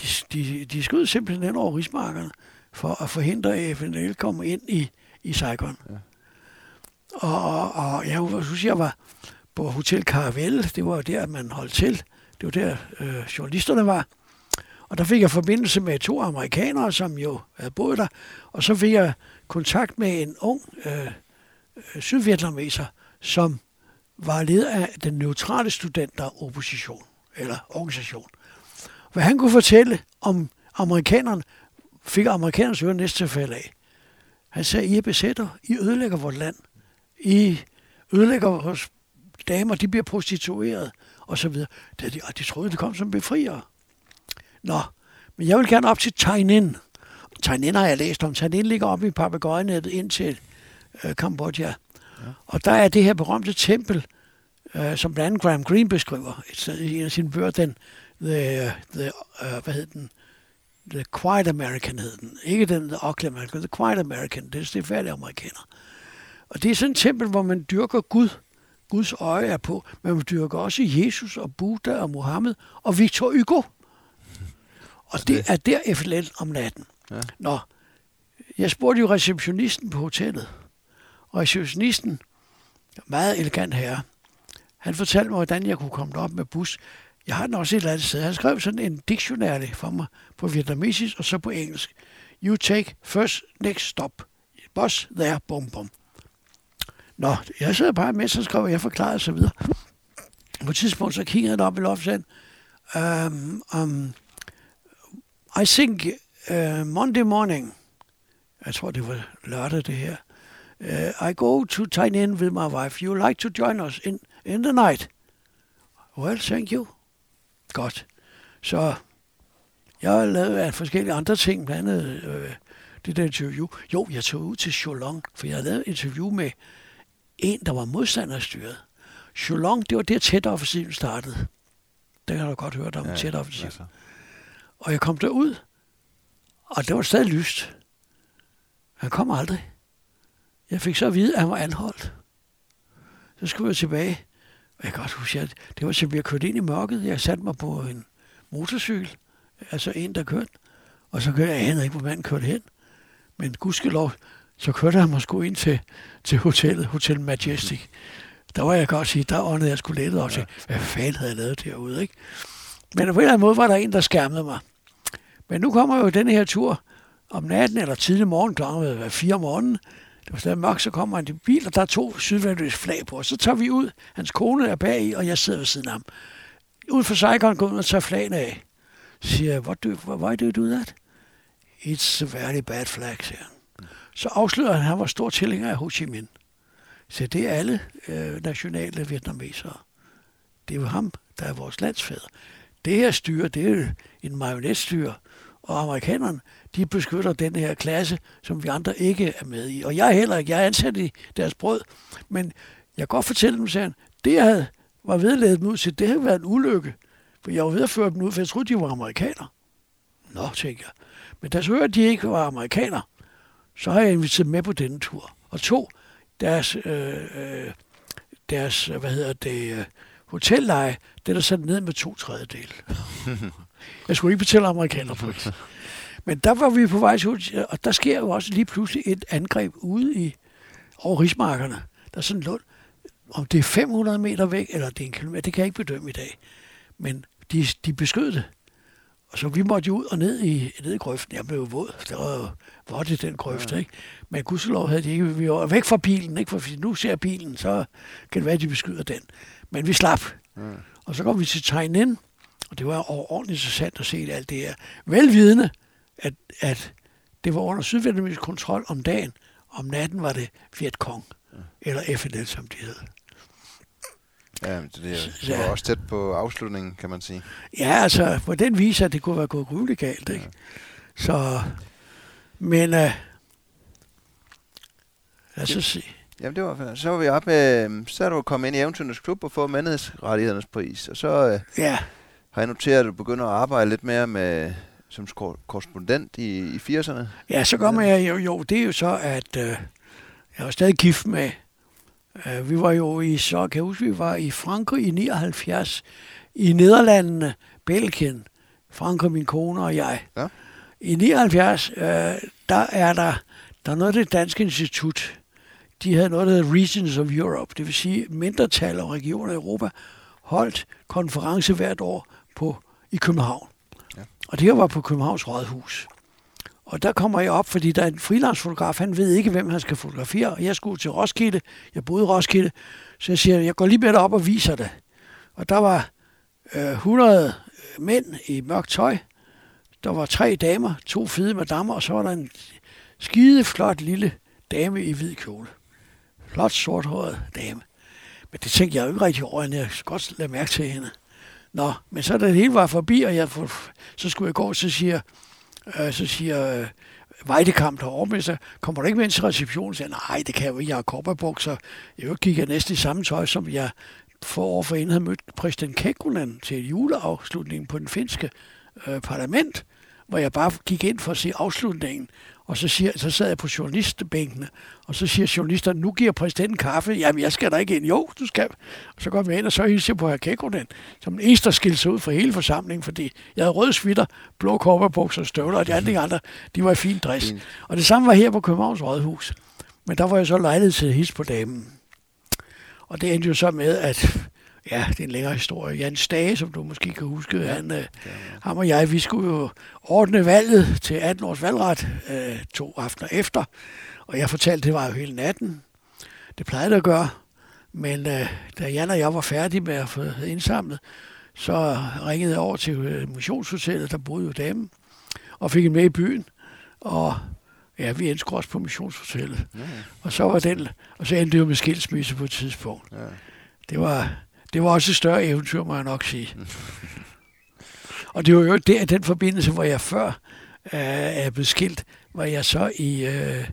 Speaker 2: de, de, de skød simpelthen ind over rismarkerne for at forhindre, at FNL kom ind i, i Saigon.
Speaker 1: Ja.
Speaker 2: Og, og, og jeg husker, jeg var på Hotel Caravelle. Det var der, man holdt til. Det var der, øh, journalisterne var. Og der fik jeg forbindelse med to amerikanere, som jo havde boet der. Og så fik jeg kontakt med en ung øh, øh, sydvietnameser, som var leder af den neutrale studenteropposition, eller organisation. Hvad han kunne fortælle om amerikanerne, fik amerikanernes øre næste til at falde af. Han sagde, I er besætter, I ødelægger vores land. I ødelægger vores damer, de bliver prostitueret, og så videre. Det, de, og de troede, det kom som befriere. Nå, men jeg vil gerne op til Tainin. Tainin har jeg læst om. Tainin ligger oppe i papegøjenettet ind til øh, Kambodja. Ja. Og der er det her berømte tempel, øh, som blandt andet Graham Greene beskriver et sted i en af sine bøger, den, the, the, uh, hvad hed den? The Quiet American hed den. Ikke den The Ugly American, The Quiet American. Det er det færdige amerikaner. Og det er sådan et tempel, hvor man dyrker Gud. Guds øje er på. Men man dyrker også Jesus og Buddha og Mohammed og Victor Hugo. Og det er der FLL om natten.
Speaker 1: Ja.
Speaker 2: Nå, jeg spurgte jo receptionisten på hotellet. Receptionisten, meget elegant herre, han fortalte mig, hvordan jeg kunne komme op med bus. Jeg har den også et eller andet sted. Han skrev sådan en dictionary for mig på vietnamesisk og så på engelsk. You take first next stop. Bus there, bum bum. Nå, jeg sad bare med, så skrev jeg forklaret og så videre. På et tidspunkt, så kiggede han op i loftet um, um, I think uh, Monday morning, jeg tror det var lørdag det her, uh, I go to Tiny in with my wife. You like to join us in, in the night? Well, thank you. Godt. Så jeg har lavet forskellige andre ting, blandt andet øh, det der interview. Jo, jeg tog ud til Cholong, for jeg havde lavet et interview med en, der var modstanderstyret. Cholong, det var der tæt offensiven startede. Det har du godt hørt om, ja, tæt offensiv. Altså. Og jeg kom derud, og det var stadig lyst. Han kom aldrig. Jeg fik så at vide, at han var anholdt. Så skulle jeg tilbage. Og jeg kan godt huske, at det var simpelthen, jeg kørte ind i mørket. Jeg satte mig på en motorcykel, altså en, der kørte. Og så kørte jeg, jeg ikke, hvor manden kørte hen. Men gudskelov, så kørte han måske ind til, til hotellet, Hotel Majestic. Der var jeg godt sige, der åndede jeg skulle lette op til, hvad fanden havde jeg lavet derude, ikke? Men på en eller anden måde var der en, der skærmede mig. Men nu kommer jo den her tur om natten eller tidlig morgen, klokken var fire om morgenen. Det var stadig mørkt, så kommer han til bil, og der er to sydvendiske flag på. Så tager vi ud. Hans kone er bag i, og jeg sidder ved siden af ham. Ud for Saigon går ud og tager flagene af. Så siger jeg, what do, why do you do that? It's a very bad flag, siger han. Så afslører han, at han var stor tilhænger af Ho Chi Minh. Så det er alle øh, nationale vietnamesere. Det er jo ham, der er vores landsfader. Det her styre, det er jo en marionetstyre, og amerikanerne, de beskytter den her klasse, som vi andre ikke er med i. Og jeg er heller ikke, jeg er ansat i deres brød, men jeg kan godt fortælle dem, sagde han, det jeg havde, var vedledet dem ud til, det havde været en ulykke. For jeg var ved at føre dem ud, for jeg troede, de var amerikanere. Nå, tænkte jeg. Men da så hørte, at de ikke var amerikanere, så har jeg inviteret med på denne tur. Og to, deres, øh, øh, deres hvad hedder det, øh, hotelleje, det er der sat ned med to tredjedel. jeg skulle ikke betale amerikaner på det. Men der var vi på vej til, og der sker jo også lige pludselig et angreb ude i over rismarkerne. Der er sådan lund. Om det er 500 meter væk, eller det er en kilometer, det kan jeg ikke bedømme i dag. Men de, de beskød det. Og så vi måtte jo ud og ned i, ned i grøften. Jeg blev jo våd. Det var jo vådt i den grøft, ja. ikke? Men gudselov havde de ikke. Vi var væk fra bilen, ikke? For hvis nu ser bilen, så kan det være, at de beskyder den. Men vi slap. Ja. Og så kom vi til Tegn ind, og det var overordentligt interessant at se alt det her. Velvidende, at, at det var under sydvietnamesisk kontrol om dagen. Om natten var det Viet Cong, ja. eller FNL, som de hed.
Speaker 1: Ja, det, det var ja. også tæt på afslutningen, kan man sige.
Speaker 2: Ja, altså, på den viser, at det kunne være gået gruvligt galt, ikke? Ja. Så, men, uh, lad os så se.
Speaker 1: Jamen, det var, så var vi op med, så er du kommet ind i Eventyrens Klub og få menneskerettighedernes pris, og så uh, ja. har jeg noteret, at du begynder at arbejde lidt mere med som korrespondent i, i 80'erne?
Speaker 2: Ja, så kommer jeg jo, jo, det er jo så, at øh, jeg var stadig gift med, øh, vi var jo i, så kan jeg huske, vi var i Frankrig i 79, i Nederlandene, Belgien, Frankrig, min kone og jeg. Ja. I 79, øh, der er der, der er noget af det danske institut, de havde noget, der hedder Regions of Europe, det vil sige mindretal og regioner i Europa, holdt konference hvert år på, i København. Og det her var på Københavns Rådhus. Og der kommer jeg op, fordi der er en frilansfotograf, han ved ikke, hvem han skal fotografere, og jeg skulle til Roskilde, jeg boede i Roskilde, så jeg siger, jeg går lige med op og viser det. Og der var øh, 100 mænd i mørkt tøj, der var tre damer, to fede madammer, og så var der en skide flot lille dame i hvid kjole. Flot sorthåret dame. Men det tænkte jeg jo ikke rigtig over, at jeg godt lade mærke til hende. Nå, men så da det hele var forbi, og jeg, så skulle jeg gå, så siger, øh, så siger øh, Vejdekamp derovre med sig, kommer du ikke med ind til receptionen? Så siger, nej, det kan jeg jo ikke, jeg har kopperbukser. Jeg gik jeg næsten i samme tøj, som jeg for år for inden havde mødt præsident Kekkonen til juleafslutningen på den finske øh, parlament, hvor jeg bare gik ind for at se afslutningen. Og så, siger, så sad jeg på journalistbænkene, og så siger journalisterne, nu giver præsidenten kaffe. Jamen, jeg skal da ikke ind. Jo, du skal. Og så går vi ind, og så hilser jeg på herr Kekkonen, som en eneste skilte sig ud for hele forsamlingen, fordi jeg havde røde svitter, blå kopperbukser og støvler, og de andre, andre, de var i fin dress. Mm. Og det samme var her på Københavns Rådhus. Men der var jeg så lejlighed til at hilse på damen. Og det endte jo så med, at ja, det er en længere historie. Jan Stage, som du måske kan huske, ja. han, øh, ham og jeg, vi skulle jo ordne valget til 18 års valgret øh, to aftener efter. Og jeg fortalte, det var jo hele natten. Det plejede det at gøre. Men øh, da Jan og jeg var færdige med at få indsamlet, så ringede jeg over til øh, missionshotellet, der boede jo dem, og fik en med i byen. Og ja, vi endte også på missionshotellet. Ja. Og så var den, og så endte det jo med skilsmisse på et tidspunkt. Ja. Det var, det var også et større eventyr, må jeg nok sige. og det var jo der, den forbindelse, hvor jeg før øh, er blevet skilt, var jeg så i, øh,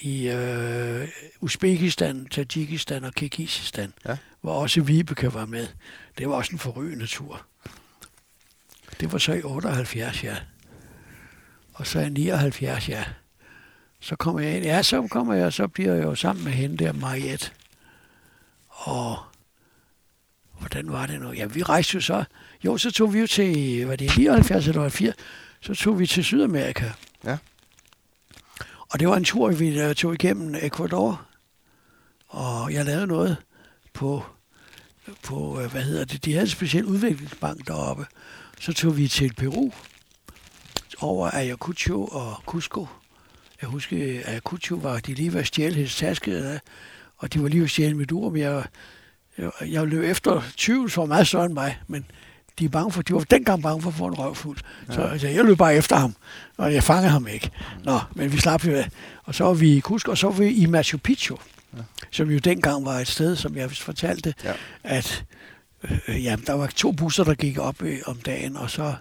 Speaker 2: i øh, Uzbekistan, Tajikistan og Kirgisistan, ja. hvor også Vibeke var med. Det var også en forrygende tur. Det var så i 78, ja. Og så i 79, ja. Så kommer jeg ind. Ja, så kommer jeg, så bliver jeg jo sammen med hende der, Mariette. Og hvordan var det nu? Ja, vi rejste jo så. Jo, så tog vi jo til, var det 79 eller 80, så tog vi til Sydamerika. Ja. Og det var en tur, vi øh, tog igennem Ecuador. Og jeg lavede noget på, på øh, hvad hedder det, de havde en speciel udviklingsbank deroppe. Så tog vi til Peru, over Ayacucho og Cusco. Jeg husker, at Ayacucho var, de lige var stjælet hendes taske, og de var lige ved stjæle mit ur, men jeg, jeg, løb efter 20, som var meget større end mig, men de er bange for, de var dengang bange for at få en røvfuld. Ja. Så altså, jeg løb bare efter ham, og jeg fangede ham ikke. Nå, men vi slap jo Og så var vi i Cusco, og så var vi i Machu Picchu, ja. som jo dengang var et sted, som jeg fortalte, ja. at øh, jamen, der var to busser, der gik op øh, om dagen, og så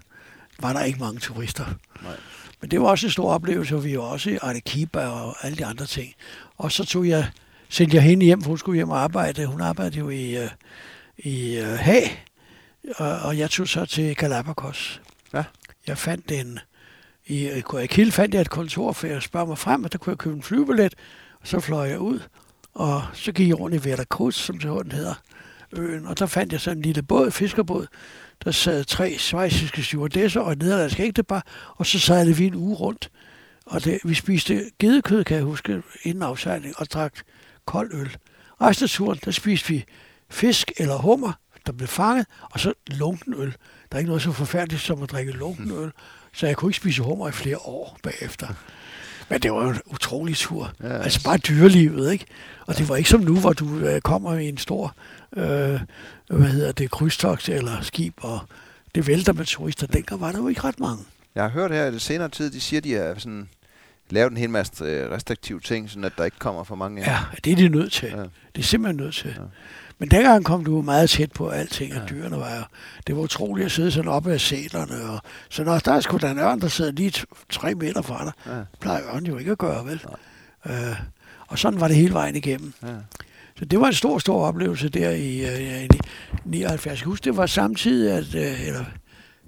Speaker 2: var der ikke mange turister. Nej. Men det var også en stor oplevelse, og vi var også i Arequipa og alle de andre ting. Og så tog jeg, sendte jeg hende hjem, for hun skulle hjem og arbejde. Hun arbejdede jo i, uh, i uh, Haag, og, og jeg tog så til Galapagos. Ja. Jeg fandt en, i Guayaquil fandt jeg et kontor, for jeg spørger mig frem, og der kunne jeg købe en flybillet, og så fløj jeg ud, og så gik jeg rundt i Veracruz, som det hedder, øen, og der fandt jeg så en lille båd, fiskerbåd, der sad tre svejsiske stewardesser og et nederlandsk ægtepar, og så sejlede vi en uge rundt. Og det, vi spiste gedekød, kan jeg huske, inden afsejling, og drak kold øl. Resten af turen, der spiste vi fisk eller hummer, der blev fanget, og så lunken øl. Der er ikke noget så forfærdeligt som at drikke lunken øl, så jeg kunne ikke spise hummer i flere år bagefter. Men det var en utrolig tur. Ja, altså bare dyrelivet, ikke? Og det var ikke som nu, hvor du øh, kommer i en stor, øh, hvad hedder det, krydstogt eller skib, og det vælter med turister. Dengang var der jo ikke ret mange.
Speaker 1: Jeg har hørt her i det senere tid, de siger, de er sådan lavet en hel masse øh, restriktive ting, sådan at der ikke kommer for mange.
Speaker 2: Ja, det er de nødt til. Ja. Det er simpelthen nødt til. Ja. Men dengang kom du meget tæt på alting, og ja. dyrene var jo... Det var utroligt at sidde sådan oppe af sælerne, og så når der er sgu da en ørn, der sidder lige tre meter fra dig. Ja. plejer ørnen jo ikke at gøre, vel? Ja. Øh, og sådan var det hele vejen igennem. Ja. Så det var en stor, stor oplevelse der i, uh, i 79. Jeg husker, det var samtidig, at, uh, eller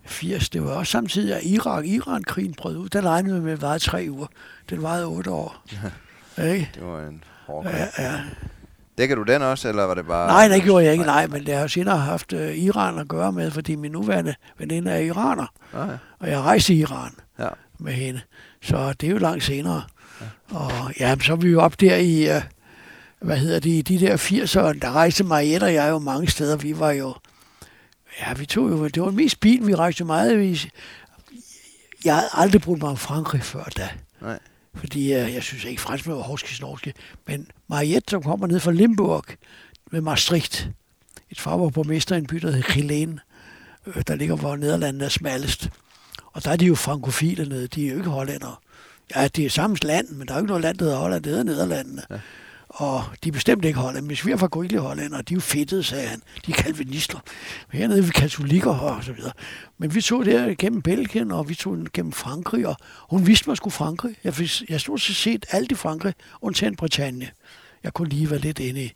Speaker 2: 80, det var også samtidig, at Irak-Iran-krigen brød ud. Den regnede vi med, at det tre uger. Den varede otte år.
Speaker 1: Ja. Ikke? Det var en hård ja, ja. Dækker du den også, eller var det bare...
Speaker 2: Nej, det gjorde jeg ikke, nej, men det har senere haft uh, Iran at gøre med, fordi min nuværende veninde er iraner, ah, ja. og jeg rejste i Iran ja. med hende. Så det er jo langt senere. Ja. Og ja, så er vi jo op der i, uh, hvad hedder det, de der 80'erne, der rejste Mariette og jeg jo mange steder. Vi var jo, ja, vi tog jo, det var mest bil, vi rejste meget. Vi, jeg havde aldrig brugt mig om Frankrig før da. Nej. Fordi uh, jeg synes ikke, fransk var horske norske. Men Mariette, som kommer ned fra Limburg med Maastricht, et farverborgmester i en by, der hedder Gillen, øh, der ligger, hvor Nederlandene er smallest. Og der er de jo frankofile nede, de er jo ikke hollændere. Ja, det er samme land, men der er jo ikke noget land, der hedder Holland, det hedder Nederlandene. Ja. Og de er bestemt ikke Holland. Men vi er fra Grylle Hollænder, de er jo fedtede, sagde han. De er kalvinister. Men hernede er vi katolikker og så videre. Men vi tog det gennem Belgien, og vi tog den gennem Frankrig, og hun vidste mig skulle Frankrig. Jeg, jeg stod så set alt i Frankrig, undtagen Bretagne. Jeg kunne lige være lidt inde i.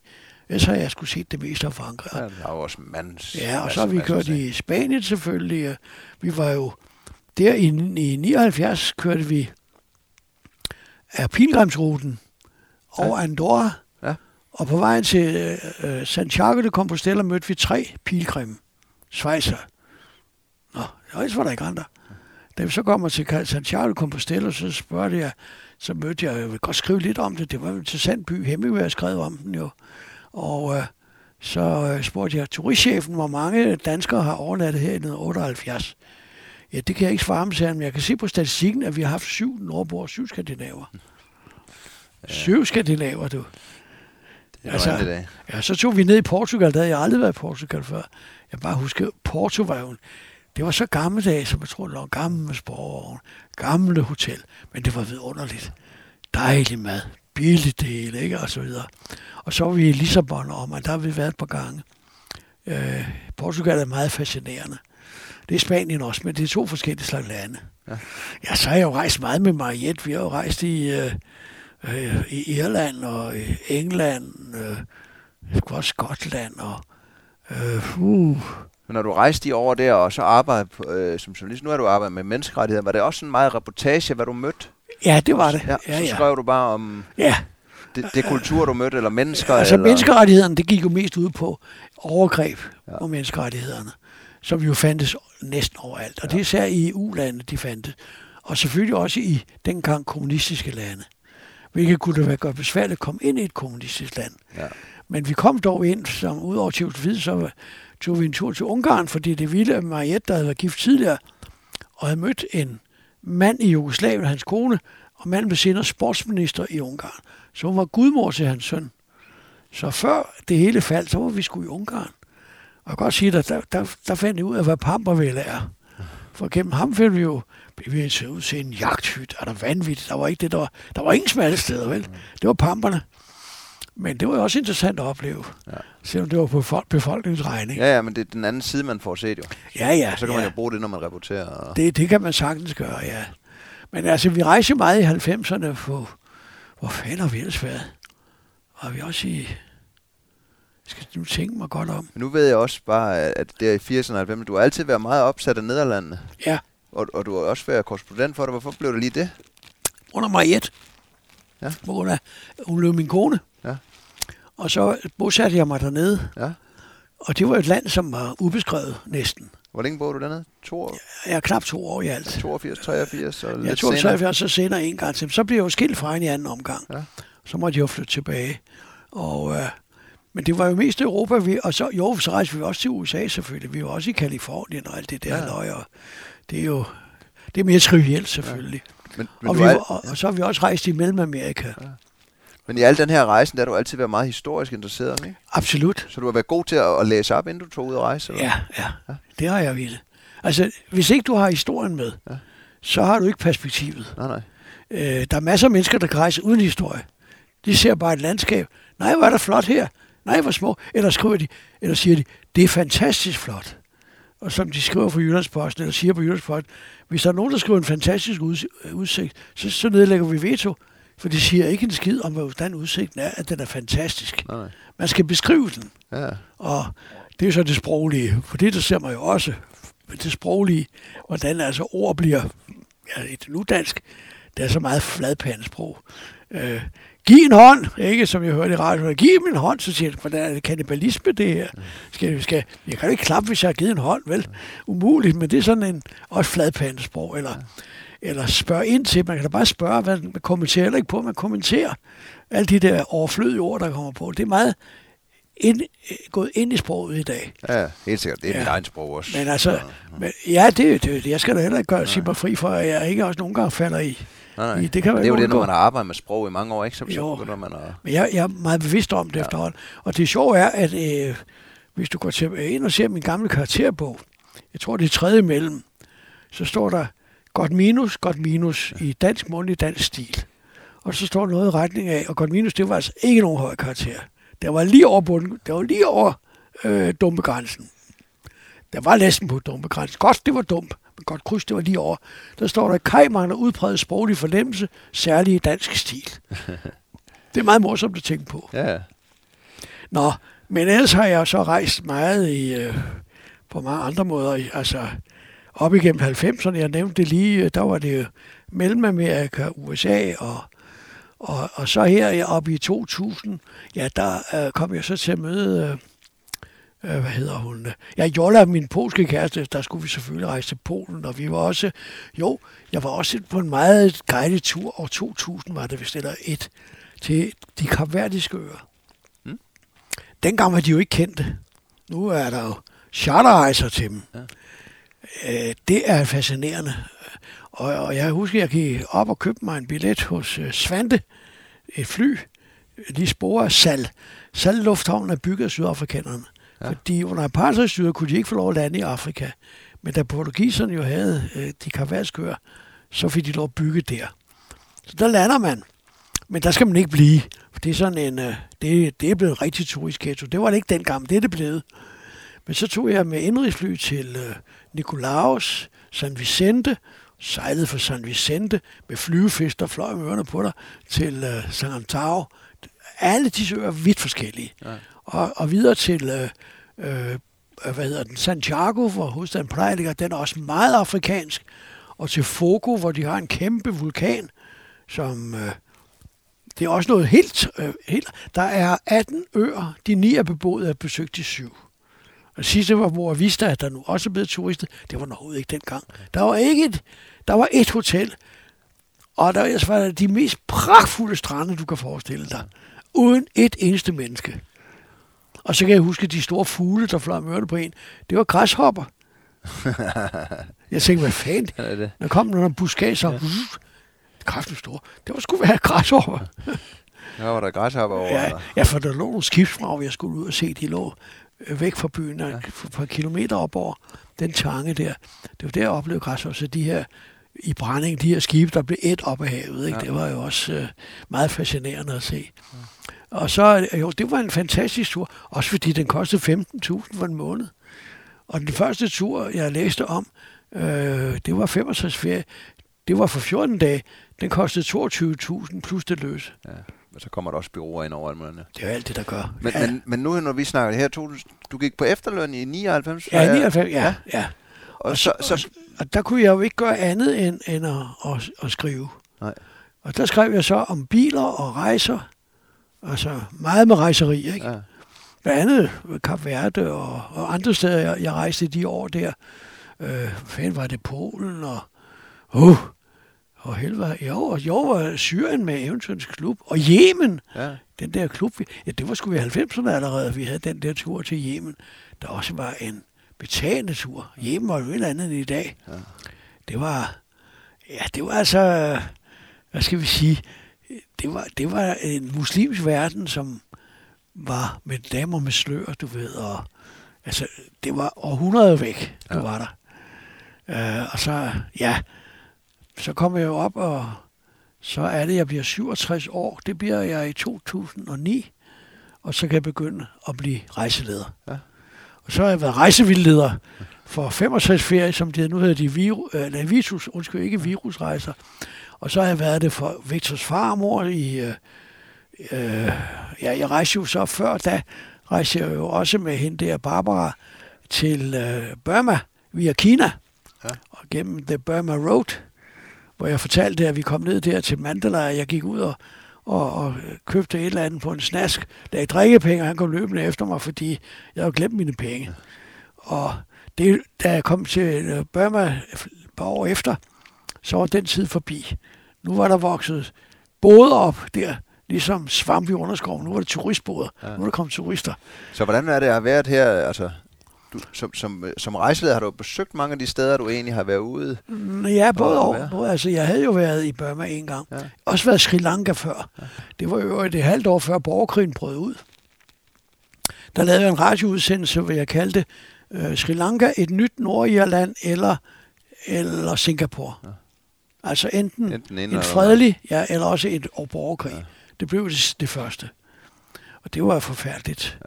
Speaker 2: Ellers har jeg skulle set det meste af Frankrig.
Speaker 1: Ja, der var også mands.
Speaker 2: Ja, og så har vi kørt i Spanien selvfølgelig. Vi var jo der i, i 79 kørte vi af pilgrimsruten over ja. Andorra. Ja. Og på vejen til øh, Santiago de Compostela mødte vi tre pilgrimme. Schweizer. Nå, ellers var der ikke andre. Da vi så kommer til Santiago de Compostela, så spørger jeg, så mødte jeg, jeg vil godt skrive lidt om det, det var til Sandby, Hemmingway har skrevet om den jo. Og øh, så øh, spurgte jeg turistchefen, hvor mange danskere har overnattet her i 1978. Ja, det kan jeg ikke svare sagde han, men jeg kan se på statistikken, at vi har haft syv nordboer, syv skandinaver. Ja. Syv skandinaver, du.
Speaker 1: Det er altså, det
Speaker 2: ja, så tog vi ned i Portugal, der havde jeg aldrig været i Portugal før. Jeg bare husker, Porto var jo, det var så gammeldags, som jeg tror, det var gamle sporvogn, gamle hotel, men det var vidunderligt. Dejlig mad, billig del, ikke, og så videre. Og så var vi i Lissabon og der har vi været på gange. Øh, Portugal er meget fascinerende. Det er Spanien også, men det er to forskellige slags lande. Ja. ja, så har jeg jo rejst meget med Mariette. Vi har jo rejst i, øh, øh, i Irland og i England, øh, også Skotland og øh, uh.
Speaker 1: Men når du rejste de over der og så arbejdede øh, som journalist, nu har du arbejdet med menneskerettigheder, var det også en meget reportage, hvad du mødte?
Speaker 2: Ja, det var det.
Speaker 1: Ja,
Speaker 2: ja,
Speaker 1: så skrev du bare om ja. det, det kultur, du mødte, eller mennesker?
Speaker 2: Altså
Speaker 1: eller?
Speaker 2: menneskerettighederne, det gik jo mest ud på overgreb ja. på menneskerettighederne, som jo fandtes næsten overalt. Og ja. det er især i EU-lande, de fandtes. Og selvfølgelig også i dengang kommunistiske lande. Hvilket kunne det være godt besværligt at komme ind i et kommunistisk land. Ja. Men vi kom dog ind, som ud over Tjekoslovakiet, så tog vi en tur til Ungarn, fordi det ville Mariette, der havde været gift tidligere, og havde mødt en mand i Jugoslavien, hans kone, og manden blev senere sportsminister i Ungarn. Så hun var gudmor til hans søn. Så før det hele faldt, så var vi sgu i Ungarn. Og jeg kan godt sige, at der, der, der fandt jeg ud af, hvad pampervæld er. For gennem ham fandt vi jo blev vi ud til en jagthyt. Er der vanvittigt? Der var ikke det, der var, der var ingen smalle steder, vel? Det var pamperne. Men det var jo også interessant at opleve, ja. selvom det var på folk, befolkningsregning.
Speaker 1: Ja, ja, men det er den anden side, man får set jo.
Speaker 2: Ja, ja.
Speaker 1: Og så kan
Speaker 2: ja.
Speaker 1: man jo bruge det, når man rapporterer. Og...
Speaker 2: Det, det kan man sagtens gøre, ja. Men altså, vi rejste meget i 90'erne på... Hvor fanden har vi ellers været? Og vi også i... Skal du tænke mig godt om?
Speaker 1: Men nu ved jeg også bare, at det er i 80'erne og 90'erne, du har altid været meget opsat af Nederlandene.
Speaker 2: Ja.
Speaker 1: Og, og du har også været korrespondent for det. Hvorfor blev det lige det?
Speaker 2: Under Mariette. Ja. På grund af, hun blev min kone.
Speaker 1: Ja.
Speaker 2: Og så bosatte jeg mig dernede.
Speaker 1: Ja.
Speaker 2: Og det var et land, som var ubeskrevet næsten.
Speaker 1: Hvor længe boede du dernede? To år?
Speaker 2: Jeg er knap to år i alt.
Speaker 1: 82, 83 og lidt
Speaker 2: ja, 82, 73, så senere en gang til. Så blev jeg jo skilt fra en i anden omgang. Ja. Så måtte jeg jo flytte tilbage. Og, øh, men det var jo mest Europa, vi, og så, jo, så rejste vi også til USA selvfølgelig. Vi var også i Kalifornien og alt det der ja. og det er jo det er mere trivielt selvfølgelig. Ja. Men, men og, vi, al... og, og så har vi også rejst i Mellemamerika. Ja.
Speaker 1: Men i al den her rejsen, der har du altid været meget historisk interesseret, ikke?
Speaker 2: Absolut.
Speaker 1: Så du har været god til at, at læse op, inden du tog ud og rejse?
Speaker 2: Eller? Ja, ja, ja, det har jeg ville. Altså, hvis ikke du har historien med, ja. så har du ikke perspektivet.
Speaker 1: Nej, nej.
Speaker 2: Øh, der er masser af mennesker, der kan rejse uden historie. De ser bare et landskab. Nej, hvor er der flot her. Nej, hvor små. Eller skriver de, eller siger de, det er fantastisk flot og som de skriver på Jyllandsposten, eller siger på Jyllandsposten, hvis der er nogen, der skriver en fantastisk udsigt, så, så nedlægger vi veto. For de siger ikke en skid om, hvordan udsigten er, at den er fantastisk. Nej. Man skal beskrive den.
Speaker 1: Ja.
Speaker 2: Og det er så det sproglige. For det, der ser man jo også, det sproglige, hvordan altså ord bliver, ja, et nudansk, det er så meget fladpandesprog. Øh, giv en hånd, ikke, som jeg hørte i radioen, giv dem en hånd, så siger jeg, hvordan er det kannibalisme, det her? Skal, skal, jeg kan ikke klappe, hvis jeg har givet en hånd, vel? Umuligt, men det er sådan en, også fladpandesprog, eller, eller spørg ind til, man kan da bare spørge, hvad man kommenterer eller ikke på, man kommenterer alle de der overflødige ord, der kommer på. Det er meget ind, gået ind i sproget i dag.
Speaker 1: Ja, helt sikkert. Det er ja. mit egen sprog også.
Speaker 2: Men altså, ja, men, ja det, det, jeg skal da heller ikke gøre, sige mig fri for, at jeg ikke også nogle gange falder i,
Speaker 1: Nej, nej. Det, kan det er jo det, når man har arbejdet med sprog i mange år, ikke? Så,
Speaker 2: jo.
Speaker 1: så man at...
Speaker 2: Men jeg, jeg er meget bevidst om det ja. efterhånden. Og det sjove er, at øh, hvis du går til, ind og ser min gamle karakterbog, jeg tror det er tredje mellem, så står der godt minus, godt minus ja. i dansk mundtlig dansk stil. Og så står noget i retning af, og godt minus, det var altså ikke nogen høj karakter. Det var lige over bunden, det var lige over øh, dumpegrænsen. Der var næsten på dumpegrænsen. Godt, det var dumt godt kryds, det var lige over. Der står der, Kaj mangler udpræget sproglig fornemmelse, særligt i dansk stil. det er meget morsomt at tænke på.
Speaker 1: Ja.
Speaker 2: Nå, men ellers har jeg så rejst meget i, øh, på mange andre måder. Altså, op igennem 90'erne, jeg nævnte det lige, der var det Mellemamerika, USA og, og, og så her op i 2000, ja, der øh, kom jeg så til at møde øh, øh, hvad hedder hun? Ja, Jolla, min polske kæreste, der skulle vi selvfølgelig rejse til Polen, og vi var også, jo, jeg var også på en meget guided tur, og 2000 var det, vi stiller et, til de kapverdiske øer. Hmm? dengang var de jo ikke kendte. Nu er der jo charterrejser til dem. Ja. Øh, det er fascinerende. Og, og jeg husker, at jeg gik op og købte mig en billet hos øh, Svante, et fly, de sporer Sal. Sal Lufthavn er bygget af sydafrikanerne. Ja. Fordi under apartheidstyret kunne de ikke få lov at lande i Afrika. Men da portugiserne jo havde øh, de karvatskøer, så fik de lov at bygge der. Så der lander man. Men der skal man ikke blive. For det er sådan en, øh, det, det er blevet en rigtig turistghetto. Det var det ikke dengang, det er det blevet. Men så tog jeg med indrigsfly til øh, Nicolaus, San Vicente, sejlede fra San Vicente med flyvefisk, der fløj med ørerne på dig, til øh, San Antao. Alle disse øer er vidt forskellige. Ja. Og, og videre til øh, øh, hvad hedder den, Santiago, hvor hovedstaden Praia ligger, den er også meget afrikansk. Og til Fogo, hvor de har en kæmpe vulkan, som... Øh, det er også noget helt, øh, helt... Der er 18 øer, de ni er beboet af besøgt de syv. Og sidste var Boa Vista, at der nu også er blevet turister. Det var noget ikke dengang. Der var ikke et, der var et hotel, og der var de mest pragtfulde strande, du kan forestille dig. Uden et eneste menneske. Og så kan jeg huske de store fugle, der fløj med på en. Det var græshopper. jeg tænkte, hvad fanden? Ja, det. Der kom nogle buskager, ja. kraftigt store. Det var sgu være græshopper.
Speaker 1: Ja, var der græshopper over?
Speaker 2: Ja, ja, for der lå nogle skibsfrag, jeg skulle ud og se. De lå øh, væk fra byen, ja. et par kilometer op over den tange der. Det var der, jeg oplevede græshopper. Så de her i brænding, de her skibe, der blev et op af havet. Ikke? Ja. Det var jo også øh, meget fascinerende at se. Ja. Og så, jo, det var en fantastisk tur, også fordi den kostede 15.000 for en måned. Og den første tur, jeg læste om, øh, det var 65 ferie. Det var for 14 dage. Den kostede 22.000 plus det løse. Ja,
Speaker 1: men så kommer der også byråer ind over alt.
Speaker 2: Det er alt det, der gør.
Speaker 1: Men, ja. men, men nu, når vi snakker her, du, du gik på efterløn i 99?
Speaker 2: Ja, i 99, ja. ja. ja. Og, og, så, så, og, og der kunne jeg jo ikke gøre andet end, end at, at, at skrive. Nej. Og der skrev jeg så om biler og rejser, Altså meget med rejseri, ikke? Ja. Blandt andet Kap Verde og, og andre steder, jeg, jeg rejste de år der. Øh, fanden var det Polen og... Uh, og helvede, jo, og jo var Syrien med eventyrens klub. Og Yemen, ja. den der klub, ja, det var sgu i 90'erne allerede, vi havde den der tur til Yemen, der også var en betalende tur. Yemen var jo et eller andet end i dag. Ja. Det var, ja, det var altså, hvad skal vi sige, det var, det var en muslimsk verden, som var med damer med slør, du ved, og altså, det var århundrede væk, du ja. var der. Uh, og så, ja, så kommer jeg jo op, og så er det, jeg bliver 67 år. Det bliver jeg i 2009, og så kan jeg begynde at blive rejseleder. Ja. Og så har jeg været rejsevildleder for 65 ferie, som det nu hedder de viru, øh, visus, undskyld, ikke virusrejser. Og så har jeg været det for Victors farmor i... Øh, øh, ja, jeg rejste jo så før, da rejste jeg jo også med hende der, Barbara, til øh, Burma via Kina. Ja. Og gennem The Burma Road, hvor jeg fortalte, at vi kom ned der til Mandalay, og jeg gik ud og, og, og købte et eller andet på en snask, lagde drikkepenge, og han kom løbende efter mig, fordi jeg havde glemt mine penge. Og det, da jeg kom til øh, Burma et par år efter, så var den tid forbi. Nu var der vokset både op der, ligesom svamp i underskoven. Nu var det turistboder. Ja. Nu er der kommet turister.
Speaker 1: Så hvordan er det at have været her? Altså, du, som, som, som rejseleder har du besøgt mange af de steder, du egentlig har været ude?
Speaker 2: Mm, ja, både og. Både, altså, jeg havde jo været i Burma en gang. Ja. Også været i Sri Lanka før. Ja. Det var jo et halvt år før borgerkrigen brød ud. Der lavede jeg en radioudsendelse, hvor jeg kaldte uh, Sri Lanka et nyt Nordirland eller, eller Singapore. Ja. Altså enten, enten en fredelig, ja, eller også et borgerkrig. Ja. Det blev det, det første. Og det var forfærdeligt.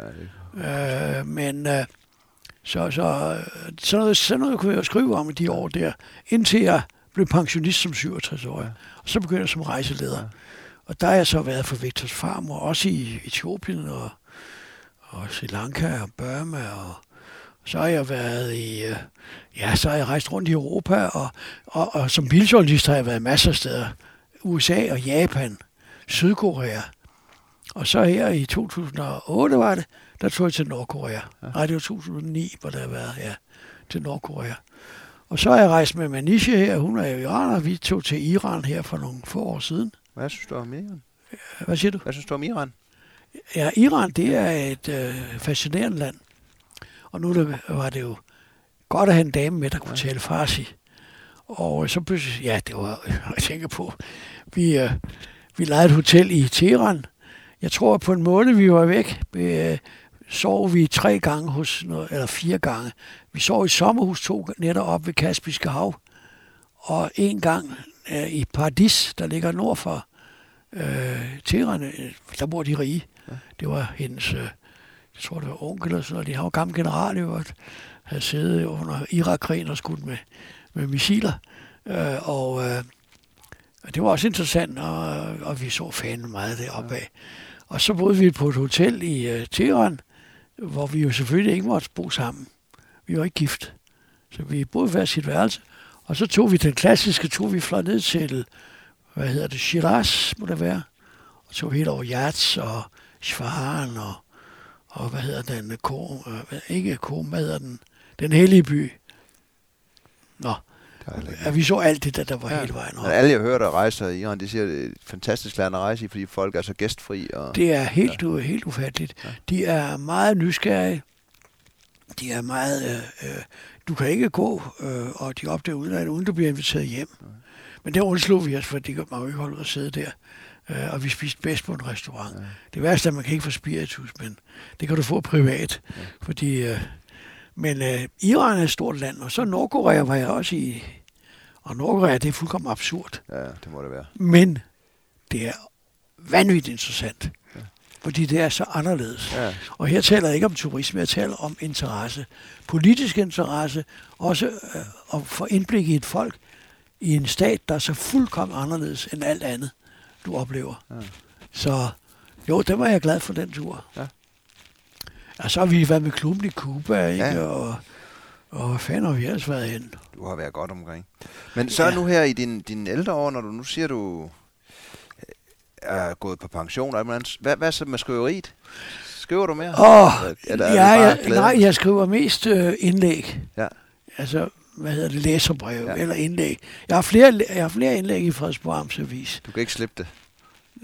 Speaker 2: Ja. Øh, men øh, så, så, sådan, noget, sådan noget kunne jeg skrive om i de år der, indtil jeg blev pensionist som 67-årig. Ja. Og så begyndte jeg som rejseleder. Ja. Og der har jeg så været for Victors Farm, og også i Etiopien, og, og Sri Lanka, og Burma, og så har jeg været i, øh, ja, så har jeg rejst rundt i Europa, og, og, og som biljournalist har jeg været masser af steder. USA og Japan, Sydkorea. Og så her i 2008 var det, der tog jeg til Nordkorea. Ja. Nej, det var 2009, hvor der har været, ja, til Nordkorea. Og så har jeg rejst med Manisha her, hun er jo iraner, vi tog til Iran her for nogle få år siden.
Speaker 1: Hvad synes du om Iran?
Speaker 2: Hvad siger du?
Speaker 1: Hvad synes du om Iran?
Speaker 2: Ja, Iran, det er et øh, fascinerende land. Og nu var det jo godt at have en dame med, der kunne tale farsi. Og så pludselig, ja, det var, jeg tænker på, vi, øh, vi lejede et hotel i Teheran. Jeg tror, på en måned, vi var væk, øh, sov vi tre gange hos, eller fire gange. Vi sov i sommerhus to nætter op ved Kaspiske Hav, og en gang øh, i Paradis, der ligger nord for øh, Teheran, øh, der bor de rige. Ja. Det var hendes, øh, jeg tror det var onkel eller sådan noget, de har jo gammel general jo, at havde siddet under Irakkrigen og skudt med, med missiler. Øh, og øh, det var også interessant, og, og vi så fanden meget deroppe af. Og så boede vi på et hotel i øh, Teheran, hvor vi jo selvfølgelig ikke måtte bo sammen. Vi var ikke gift. Så vi boede hver sit værelse. Og så tog vi den klassiske, tur, vi fløj ned til, hvad hedder det, Shiraz, må det være. Og tog helt over Yats og Isfahan og, og hvad hedder den, Ko, øh, ikke Ko, hvad hedder den, den hellige by. Nå, Ja, vi så alt det, der, der var ja. hele vejen
Speaker 1: op. Men alle, jeg hører, der rejser i Iran, de siger, det er et fantastisk land at rejse i, fordi folk er så gæstfri. Og,
Speaker 2: det er helt, ja. helt ufatteligt. Ja. De er meget nysgerrige. De er meget... Øh, øh, du kan ikke gå, øh, og de opdager uden, uden du bliver inviteret hjem. Ja. Men det undslog vi os, for det kan man jo ikke holde at sidde der. Øh, og vi spiste bedst på en restaurant. Ja. Det værste er, at man kan ikke få spiritus, men det kan du få privat. Ja. Fordi øh, men øh, Iran er et stort land, og så Nordkorea var jeg også i. Og Nordkorea, det er fuldkommen absurd.
Speaker 1: Ja, det må det være.
Speaker 2: Men det er vanvittigt interessant. Ja. Fordi det er så anderledes. Ja. Og her taler jeg ikke om turisme, jeg taler om interesse. Politisk interesse, også øh, at få indblik i et folk, i en stat, der er så fuldkommen anderledes end alt andet, du oplever. Ja. Så jo, det var jeg glad for den tur. Ja. Og så har vi været med klubben i Cuba, ikke? Ja. Og, og hvad fanden har vi ellers været hen?
Speaker 1: Du har været godt omkring. Men så ja. nu her i din, din ældre år, når du nu siger, du øh, er gået på pension, og hvad, hvad så med skriveriet? Skriver du mere?
Speaker 2: Åh, oh, eller, ja, jeg, nej, jeg skriver mest øh, indlæg. Ja. Altså, hvad hedder det, læserbrev ja. eller indlæg. Jeg har flere, jeg har flere indlæg i Frederiksborg Amtsavis.
Speaker 1: Du kan ikke slippe det?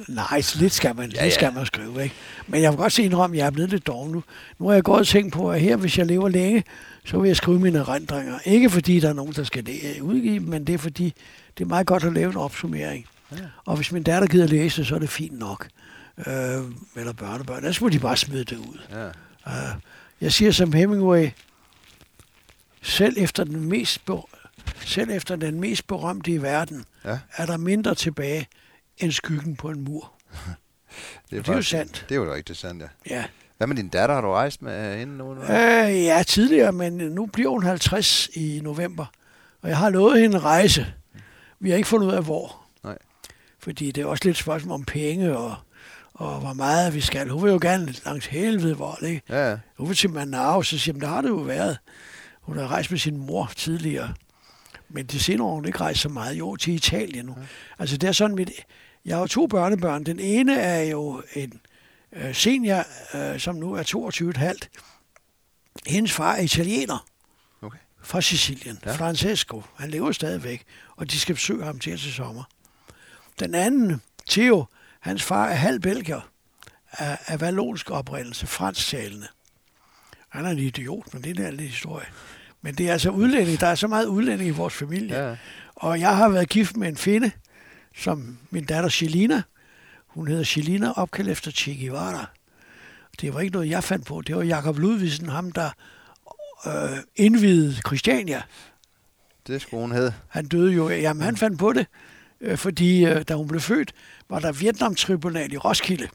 Speaker 2: Nej, lidt skal man, ja, ja. skal man skrive, ikke? Men jeg vil godt se indrømme, at jeg er blevet lidt doven nu. Nu har jeg godt tænkt på, at her, hvis jeg lever længe, så vil jeg skrive mine erindringer. Ikke fordi der er nogen, der skal udgive dem, men det er fordi, det er meget godt at lave en opsummering. Ja. Og hvis min datter gider læse, så er det fint nok. Øh, eller børnebørn. Ellers må de bare smide det ud. Ja. Øh, jeg siger som Hemingway, selv efter den mest, selv efter den mest berømte i verden, ja. er der mindre tilbage end skyggen på en mur.
Speaker 1: det, er, det er jo sandt. Det er jo rigtig sandt, ja.
Speaker 2: Ja.
Speaker 1: Hvad med din datter? Har du rejst med hende nu?
Speaker 2: Øh, ja, tidligere, men nu bliver hun 50 i november. Og jeg har lovet hende en rejse. Vi har ikke fundet ud af, hvor. Nej. Fordi det er også lidt spørgsmål om penge og, og hvor meget vi skal. Hun vil jo gerne langs helvede vold, ikke? Ja. Hun vil til Manaus, så siger, der har det jo været. Hun har rejst med sin mor tidligere. Men det senere år hun ikke rejst så meget. Jo, til Italien nu. Ja. Altså det er sådan, mit, jeg har to børnebørn. Den ene er jo en øh, senior, øh, som nu er 22,5. Hendes far er italiener. Okay. Fra Sicilien. Ja. Francesco. Han lever stadigvæk. Og de skal besøge ham til til sommer. Den anden, Theo, hans far er halv belgier af, af valonsk oprindelse, fransktalende. Han er en idiot, men det er en anden historie. Men det er altså udlænding. Der er så meget udlænding i vores familie. Ja. Og jeg har været gift med en finde, som min datter Shelina. Hun hedder Shelina, opkaldt efter Che Guevara. Det var ikke noget, jeg fandt på. Det var Jakob Ludvigsen, ham der øh, indvidede Christiania.
Speaker 1: Det skulle hun hedde.
Speaker 2: Han døde jo. Jamen, han fandt på det, øh, fordi øh, da hun blev født, var der Vietnam-tribunal i Roskilde.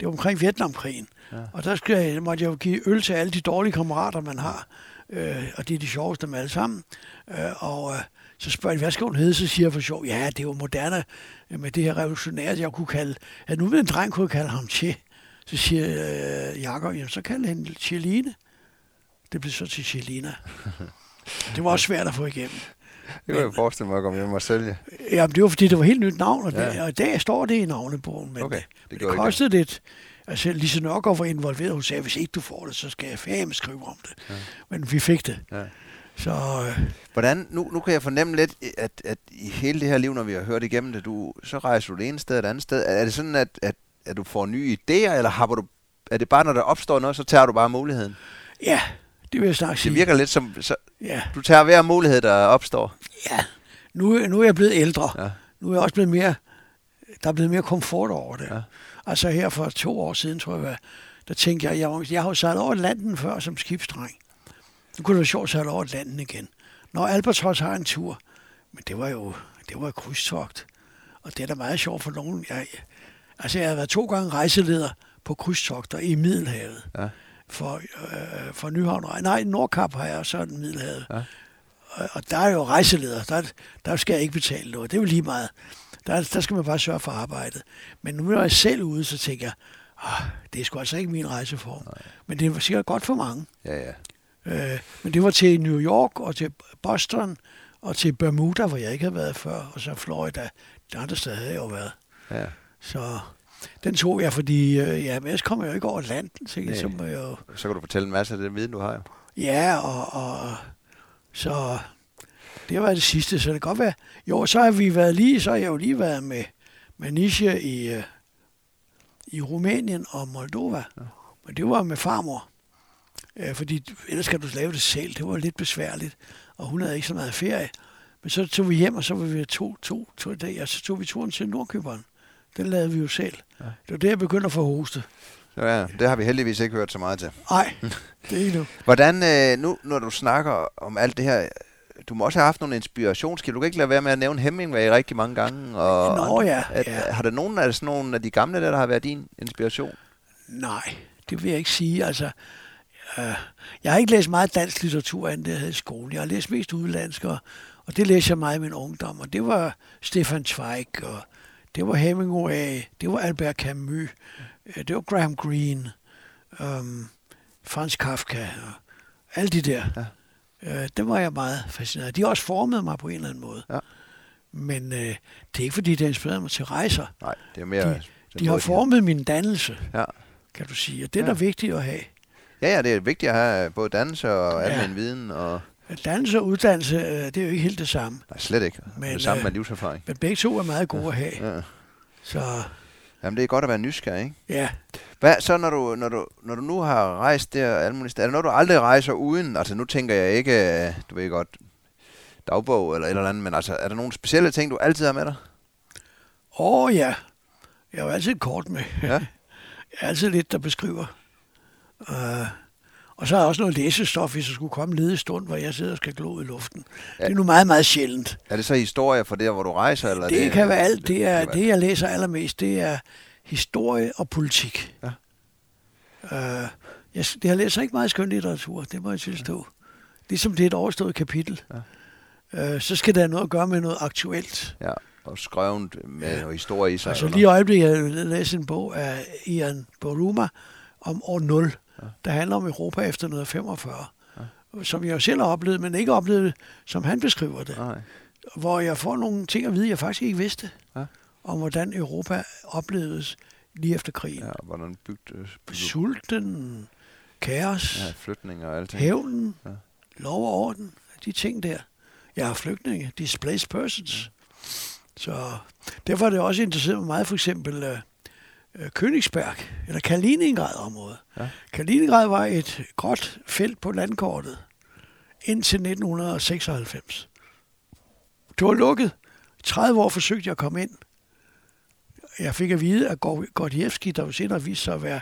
Speaker 2: Det var omkring Vietnamkrigen. Ja. Og der skal, måtte jeg jo give øl til alle de dårlige kammerater, man har. Øh, og det er de sjoveste med alle sammen. Øh, og øh, så spørger de, hvad skal hun hedde? Så siger jeg for sjov, ja, det er jo moderne med det her revolutionære, jeg kunne kalde, at nu vil en dreng kunne kalde ham Che. Så siger øh, Jakob, jamen så kalder han Cheline. Det blev så til Chelina. Det var også svært at få igennem.
Speaker 1: Det kunne jeg forestille mig at komme hjem og sælge.
Speaker 2: Jamen, det var fordi, det var helt nyt navn, og, ja. det, og i dag står det i navnebogen. Men okay, det, det kostede ikke. lidt. Altså, Lise Nørgaard var involveret. Hun sagde, hvis ikke du får det, så skal jeg fame skrive om det. Ja. Men vi fik det. Ja. Så, øh.
Speaker 1: Hvordan, nu, nu kan jeg fornemme lidt, at, at i hele det her liv, når vi har hørt igennem det, du, så rejser du det ene sted og det andet sted. Er det sådan, at, at, at du får nye idéer, eller har du, er det bare, når der opstår noget, så tager du bare muligheden?
Speaker 2: Ja, det vil jeg snart sige.
Speaker 1: Det virker lidt som, så,
Speaker 2: Ja,
Speaker 1: du tager hver mulighed, der opstår.
Speaker 2: ja. Nu, nu er jeg blevet ældre.
Speaker 1: Ja.
Speaker 2: Nu er jeg også blevet mere, der er blevet mere komfort over det.
Speaker 1: Ja.
Speaker 2: Altså her for to år siden, tror jeg, der tænkte jeg, jeg, var- jeg har jo sejlet over Atlanten før som skibsdreng. Nu kunne det være sjovt at sejle over Atlanten igen. Når Albatross har en tur, men det var jo det var et krydstogt. Og det er da meget sjovt for nogen. Jeg, altså jeg har været to gange rejseleder på krydstogter i Middelhavet.
Speaker 1: Ja.
Speaker 2: For, øh, for Nyhavn. Nej, Nordkap har jeg sådan Middelhavet.
Speaker 1: Ja.
Speaker 2: Og, og der er jo rejseleder. Der, der skal jeg ikke betale noget. Det er jo lige meget. Der, der skal man bare sørge for arbejdet. Men nu når jeg er selv ude, så tænker jeg, ah, det er sgu altså ikke min rejseform. Nej. Men det var sikkert godt for mange.
Speaker 1: Ja, ja.
Speaker 2: Øh, men det var til New York og til Boston og til Bermuda, hvor jeg ikke havde været før, og så Florida. De andre steder havde jeg jo været.
Speaker 1: ja.
Speaker 2: Så den tog jeg, fordi øh, ja, men ellers kommer jeg jo ikke over Atlanten, så,
Speaker 1: Nej.
Speaker 2: så må jeg jo...
Speaker 1: Så kan du fortælle en masse af det viden, du har jo.
Speaker 2: Ja, og, og så det har været det sidste, så det kan godt være. Jo, så har vi været lige, så har jeg jo lige været med, med Nisha i, øh, i Rumænien og Moldova. Ja. Men det var med farmor. Øh, fordi ellers skal du lave det selv. Det var lidt besværligt, og hun havde ikke så meget ferie. Men så tog vi hjem, og så var vi to, to, to dage, og så tog vi turen til Nordkøberen. Den lavede vi jo selv. Ja. Det var der, jeg begyndte at få hoste.
Speaker 1: Ja, det har vi heldigvis ikke hørt så meget til.
Speaker 2: Nej, det er ikke nu.
Speaker 1: Hvordan, øh, nu når du snakker om alt det her, du må også have haft nogle inspirationskilder. Du kan ikke lade være med at nævne Hemingway rigtig mange gange. Og,
Speaker 2: Nå ja,
Speaker 1: at,
Speaker 2: ja.
Speaker 1: Har der nogen af, sådan nogle af de gamle der, der har været din inspiration?
Speaker 2: Nej, det vil jeg ikke sige. Altså, øh, jeg har ikke læst meget dansk litteratur, end det jeg havde i skolen. Jeg har læst mest udlandsk, og, og det læste jeg meget i min ungdom. Og det var Stefan Zweig, og det var Hemingway, det var Albert Camus, øh, det var Graham Greene, um, Franz Kafka, og alle de der.
Speaker 1: Ja.
Speaker 2: Øh, dem var jeg meget fascineret. af. De har også formet mig på en eller anden måde.
Speaker 1: Ja.
Speaker 2: Men øh, det er ikke, fordi det inspirerede mig til rejser.
Speaker 1: Nej, det er mere...
Speaker 2: De- De har formet min dannelse,
Speaker 1: Ja.
Speaker 2: kan du sige. Og det er
Speaker 1: Ja.
Speaker 2: da vigtigt at have.
Speaker 1: ja, ja, det er vigtigt at have både dannelse og
Speaker 2: Ja.
Speaker 1: almen viden, og
Speaker 2: Dannelse og uddannelse, øh, det er jo ikke helt det samme.
Speaker 1: nej, slet ikke. Men, det samme
Speaker 2: øh,
Speaker 1: med livserfaring.
Speaker 2: Men begge to er meget gode at have.
Speaker 1: Ja.
Speaker 2: Så
Speaker 1: Jamen, det er godt at være nysgerrig, ikke?
Speaker 2: ja,
Speaker 1: Hvad så, når du, når du, når du nu har rejst der alle mulige steder? Er det noget, du aldrig rejser uden? Altså, nu tænker jeg ikke, øh, du ved godt, dagbog eller et eller andet, men altså, er der nogle specielle ting, du altid har med dig?
Speaker 2: åh ja, jeg har altid et kort med.
Speaker 1: Ja.
Speaker 2: Jeg er altid lidt, der beskriver. Uh, og så har jeg også noget læsestof, hvis jeg skulle komme en stund, hvor jeg sidder og skal glo i luften.
Speaker 1: Ja.
Speaker 2: Det er nu meget, meget sjældent.
Speaker 1: Er det så historie for der, hvor du rejser? Eller
Speaker 2: Det, det kan være alt. Det er det, jeg læser allermest. Det er historie og politik.
Speaker 1: Ja.
Speaker 2: Uh, jeg, det har læst ikke meget skønlitteratur, det må jeg tilstå. Ligesom det er et overstået kapitel. Ja. Uh, så skal det have noget at gøre med noget aktuelt.
Speaker 1: Ja, og skrevet med
Speaker 2: Ja.
Speaker 1: historie i sig.
Speaker 2: Altså lige i øjeblikket jeg læst en bog af Ian Boruma om år 0, ja. der handler om Europa efter 1945. Ja. Som jeg selv har oplevet, men ikke oplevet, som han beskriver det.
Speaker 1: Nej.
Speaker 2: Hvor jeg får nogle ting at vide, jeg faktisk ikke vidste.
Speaker 1: Ja.
Speaker 2: Om hvordan Europa oplevedes lige efter krigen.
Speaker 1: Ja, hvordan bygget, øh, bygget
Speaker 2: Sulten, kaos,
Speaker 1: ja, flytninger og alting.
Speaker 2: hævnen,
Speaker 1: Ja.
Speaker 2: lov og orden, de ting der. Jeg har flygtninge, displaced persons. Så derfor er det også interesseret mig meget for eksempel øh, Königsberg, eller Kaliningrad-området.
Speaker 1: Ja.
Speaker 2: Kaliningrad var et gråt felt på landkortet indtil 1996. Det var lukket. 30 år forsøgte jeg at komme ind. Jeg fik at vide, at Gor- Gordievski, der jo senere viste sig at være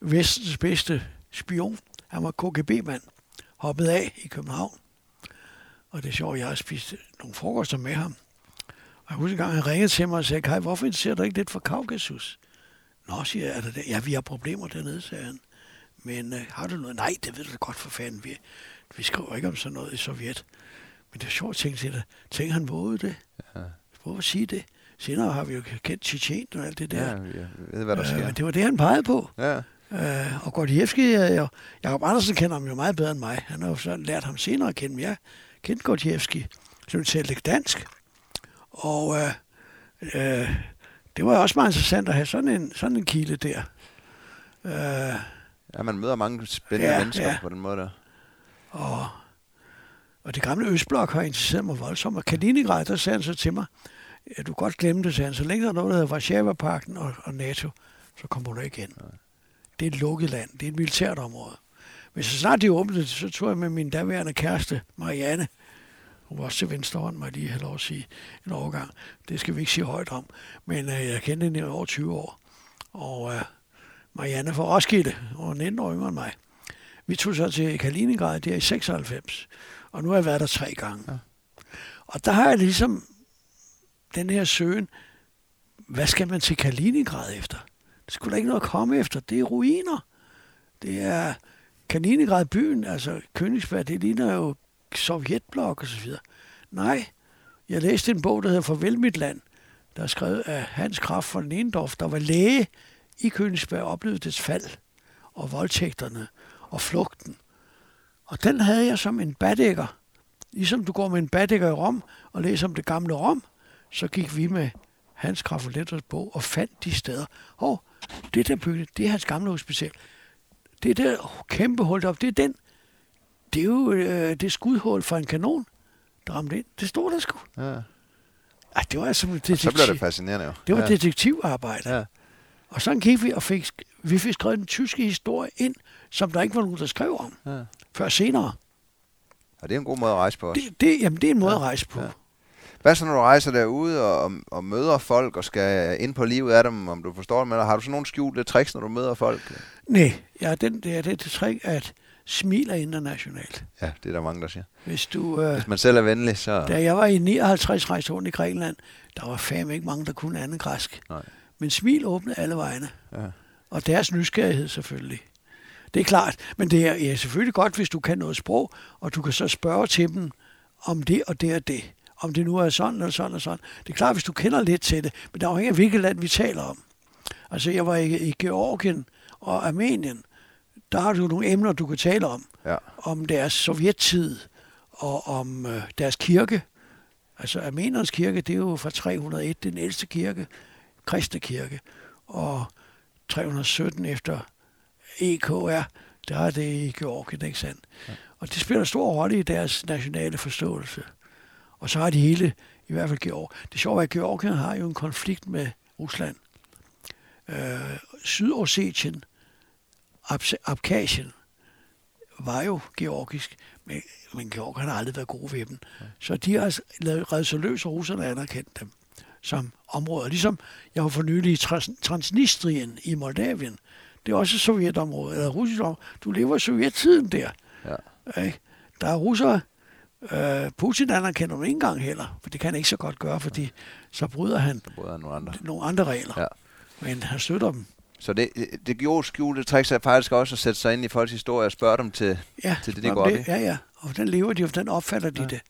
Speaker 2: vestens bedste spion, han var KGB-mand, hoppede af i København. Og det er sjovt, jeg har spist nogle frokoster med ham. Og jeg husker en gang, han ringede til mig og sagde, Kai, hvorfor interesserer du ikke lidt for Kaukasus? Nå, siger jeg, er det det? Ja, vi har problemer dernede, sagde han. Men øh, har du noget? Nej, det ved du godt for fanden. Vi, vi skriver ikke om sådan noget i Sovjet. Men det er sjovt, tænkte til det. Tænk, han vågede det.
Speaker 1: Ja.
Speaker 2: Hvorfor sige det? Senere har vi jo kendt Tjetjen og alt det der.
Speaker 1: Ja, jeg ved, hvad der
Speaker 2: Øh,
Speaker 1: sker.
Speaker 2: men det var det, han pegede på.
Speaker 1: Ja,
Speaker 2: Øh, og Gordievski, jo, Jacob Andersen kender ham jo meget bedre end mig. Han har jo så lært ham senere at kende, men jeg kendte Gordievski, så vi talte dansk. Og øh, øh, det var også meget interessant at have sådan en, sådan en kilde der. Øh,
Speaker 1: ja, man møder mange spændende
Speaker 2: Ja,
Speaker 1: mennesker
Speaker 2: ja.
Speaker 1: på den måde der.
Speaker 2: og, og det gamle Østblok har interesseret mig voldsomt. Og Kaliningrad, der sagde han så til mig, at du kan godt glemme det, sagde han, så længe der er noget, der hedder Warszawa-pakten og, og NATO, så kommer du ikke ind. Det er et lukket land. Det er et militært område. Men så snart de åbnede det, så tog jeg med min daværende kæreste, Marianne. Hun var også til venstre hånd, må jeg lige have lov at sige en overgang. Det skal vi ikke sige højt om. Men øh, jeg kendte hende i over 20 år. Og øh, Marianne fra Roskilde, og 19 år yngre end mig. Vi tog så til Kaliningrad der i 96. Og nu har jeg været der tre gange. Ja. Og der har jeg ligesom den her søgen, hvad skal man til Kaliningrad efter? Det skulle da ikke noget at komme efter. Det er ruiner. Det er Kaliningrad byen, altså Königsberg, det ligner jo Sovjetblok og så videre. Nej, jeg læste en bog, der hedder Farvel mit land, der er skrevet af Hans Kraft von Lendorf, der var læge i Königsberg oplevede dets fald og voldtægterne og flugten. Og den havde jeg som en badækker. Ligesom du går med en badækker i Rom og læser om det gamle Rom, så gik vi med Hans Kraft von bog og fandt de steder. Og det der bygget, det er hans gamle hospital. Det der kæmpe hul op, det er den. Det er jo øh, det skudhul fra en kanon, der ramte ind. Det stod der sgu.
Speaker 1: Ja.
Speaker 2: Ej, det var altså
Speaker 1: detektiv. Så bliver det fascinerende jo.
Speaker 2: Det var ja. detektivarbejde. Ja. Og så gik vi og fik, vi fik skrevet den tyske historie ind, som der ikke var nogen, der skrev om. Ja. Før senere.
Speaker 1: Og det er en god måde at rejse på også.
Speaker 2: Det, det, jamen, det er en måde ja. at rejse på. Ja.
Speaker 1: Hvad så, når du rejser derude og, og møder folk og skal ind på livet af dem, om du forstår det, eller har du så nogle skjulte tricks, når du møder folk?
Speaker 2: Nej, ja, den, det er det trick, at smiler internationalt.
Speaker 1: Ja, det er der mange, der siger.
Speaker 2: Hvis, du, øh,
Speaker 1: Hvis man selv er venlig, så...
Speaker 2: Da jeg var i 59 rejse rundt i Grækenland, der var fandme ikke mange, der kunne anden græsk. Nej. Men smil åbnede alle vejene. Ja. Og deres nysgerrighed selvfølgelig. Det er klart, men det er ja, selvfølgelig godt, hvis du kan noget sprog, og du kan så spørge til dem om det og det og det om det nu er sådan eller sådan og sådan. Det er klart, hvis du kender lidt til det, men der afhænger af, hvilket land vi taler om. Altså, jeg var i, i Georgien og Armenien. Der har du nogle emner, du kan tale om. Ja. Om deres sovjettid og om øh, deres kirke. Altså, Armeniernes kirke, det er jo fra 301, den ældste kirke, kristne kirke. Og 317 efter EKR, der er det i Georgien, ikke sandt? Ja. Og det spiller stor rolle i deres nationale forståelse. Og så har de hele, i hvert fald Georg. Det sjove er, at Georgien har jo en konflikt med Rusland. Øh, Sydossetien, Abkhazien, var jo georgisk, men, men Georgien har aldrig været gode ved dem. Så de har reddet sig løs, og russerne anerkendt dem som områder. Ligesom jeg var for nylig i Trans- Transnistrien i Moldavien. Det er også et sovjetområde, eller russisk område. Du lever i sovjettiden der. Ja. Der er russere, Øh, Putin anerkender dem ikke engang heller, for det kan han ikke så godt gøre, fordi så bryder han,
Speaker 1: så bryder han nogle, andre.
Speaker 2: nogle andre regler. Ja. Men han støtter dem.
Speaker 1: Så det, det gjorde skjulte tricks er faktisk også at sætte sig ind i folks historie og spørge dem til,
Speaker 2: ja,
Speaker 1: til det, de går
Speaker 2: op i. Ja, ja. Og den lever de, og den opfatter de ja. det.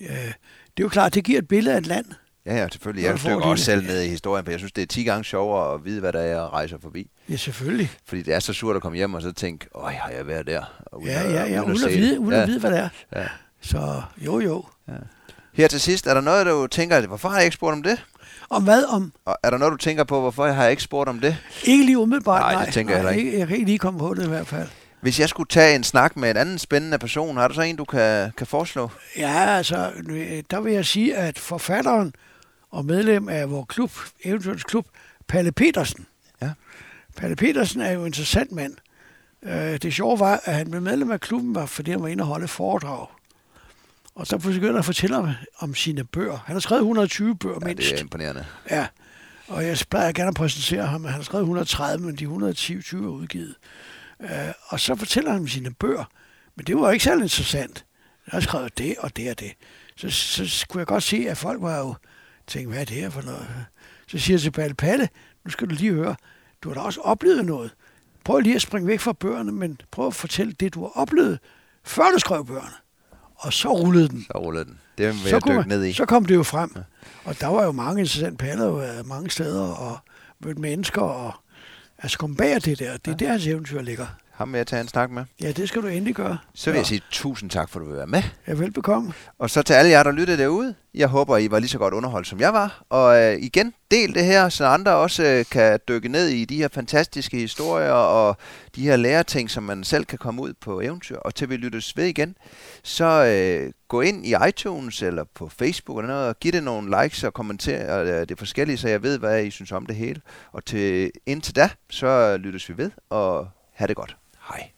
Speaker 2: Øh, det er jo klart, det giver et billede af et land.
Speaker 1: Ja, ja, selvfølgelig. Jeg dykker også selv ned i historien, for jeg synes, det er 10 gange sjovere at vide, hvad der er at rejse forbi.
Speaker 2: Ja, selvfølgelig.
Speaker 1: Fordi det er så surt at komme hjem og så tænke, øj, har jeg været der?
Speaker 2: Og ja, ja, ja, uden, at, vide, uden ja. at vide, hvad det er. Ja. Så jo, jo. Ja.
Speaker 1: Her til sidst, er der noget, du tænker, hvorfor har jeg ikke spurgt om det?
Speaker 2: Om hvad? Om?
Speaker 1: Og er der noget, du tænker på, hvorfor har jeg ikke spurgt om det?
Speaker 2: Ikke lige umiddelbart,
Speaker 1: nej. nej det tænker nej, jeg ikke.
Speaker 2: Jeg kan ikke lige komme på det i hvert fald.
Speaker 1: Hvis jeg skulle tage en snak med en anden spændende person, har du så en, du kan, kan foreslå?
Speaker 2: Ja, altså, der vil jeg sige, at forfatteren og medlem af vores klub, eventuelt klub, Palle Petersen. Ja. Palle Petersen er jo en interessant mand. Øh, det sjove var, at han blev medlem af klubben, var, fordi han var inde og holde foredrag. Og så begynder han at fortælle om, om sine bøger. Han har skrevet 120 bøger
Speaker 1: ja,
Speaker 2: mindst.
Speaker 1: det er imponerende.
Speaker 2: Ja, og jeg plejer gerne at præsentere ham, han har skrevet 130, men de 120 er udgivet. Uh, og så fortæller han om sine bøger. Men det var ikke særlig interessant. Jeg har skrevet det og det og det. Så, så skulle jeg godt se, at folk var jo tænkt, hvad er det her for noget? Så siger jeg til Palle, Palle, nu skal du lige høre, du har da også oplevet noget. Prøv lige at springe væk fra bøgerne, men prøv at fortælle det, du har oplevet, før du skrev bøgerne og så rullede den.
Speaker 1: Så rullede den. Det vil jeg dykke ned i.
Speaker 2: Så kom det jo frem. Ja. Og der var jo mange interessante paller jo mange steder, og mødte mennesker, og altså kom bag det der. Det er ja. der, hans eventyr ligger.
Speaker 1: Ham vil jeg tage en snak med.
Speaker 2: Ja, det skal du endelig gøre.
Speaker 1: Så vil jeg sige tusind tak, for at du vil være med.
Speaker 2: Ja, velbekomme.
Speaker 1: Og så til alle jer, der lyttede derude. Jeg håber, I var lige så godt underholdt, som jeg var. Og øh, igen, del det her, så andre også øh, kan dykke ned i de her fantastiske historier og de her læreting, som man selv kan komme ud på eventyr. Og til vi lyttes ved igen, så øh, gå ind i iTunes eller på Facebook eller noget, og giv det nogle likes og kommenter øh, det forskellige, så jeg ved, hvad I synes om det hele. Og til, indtil da, så lyttes vi ved, og have det godt. Hej.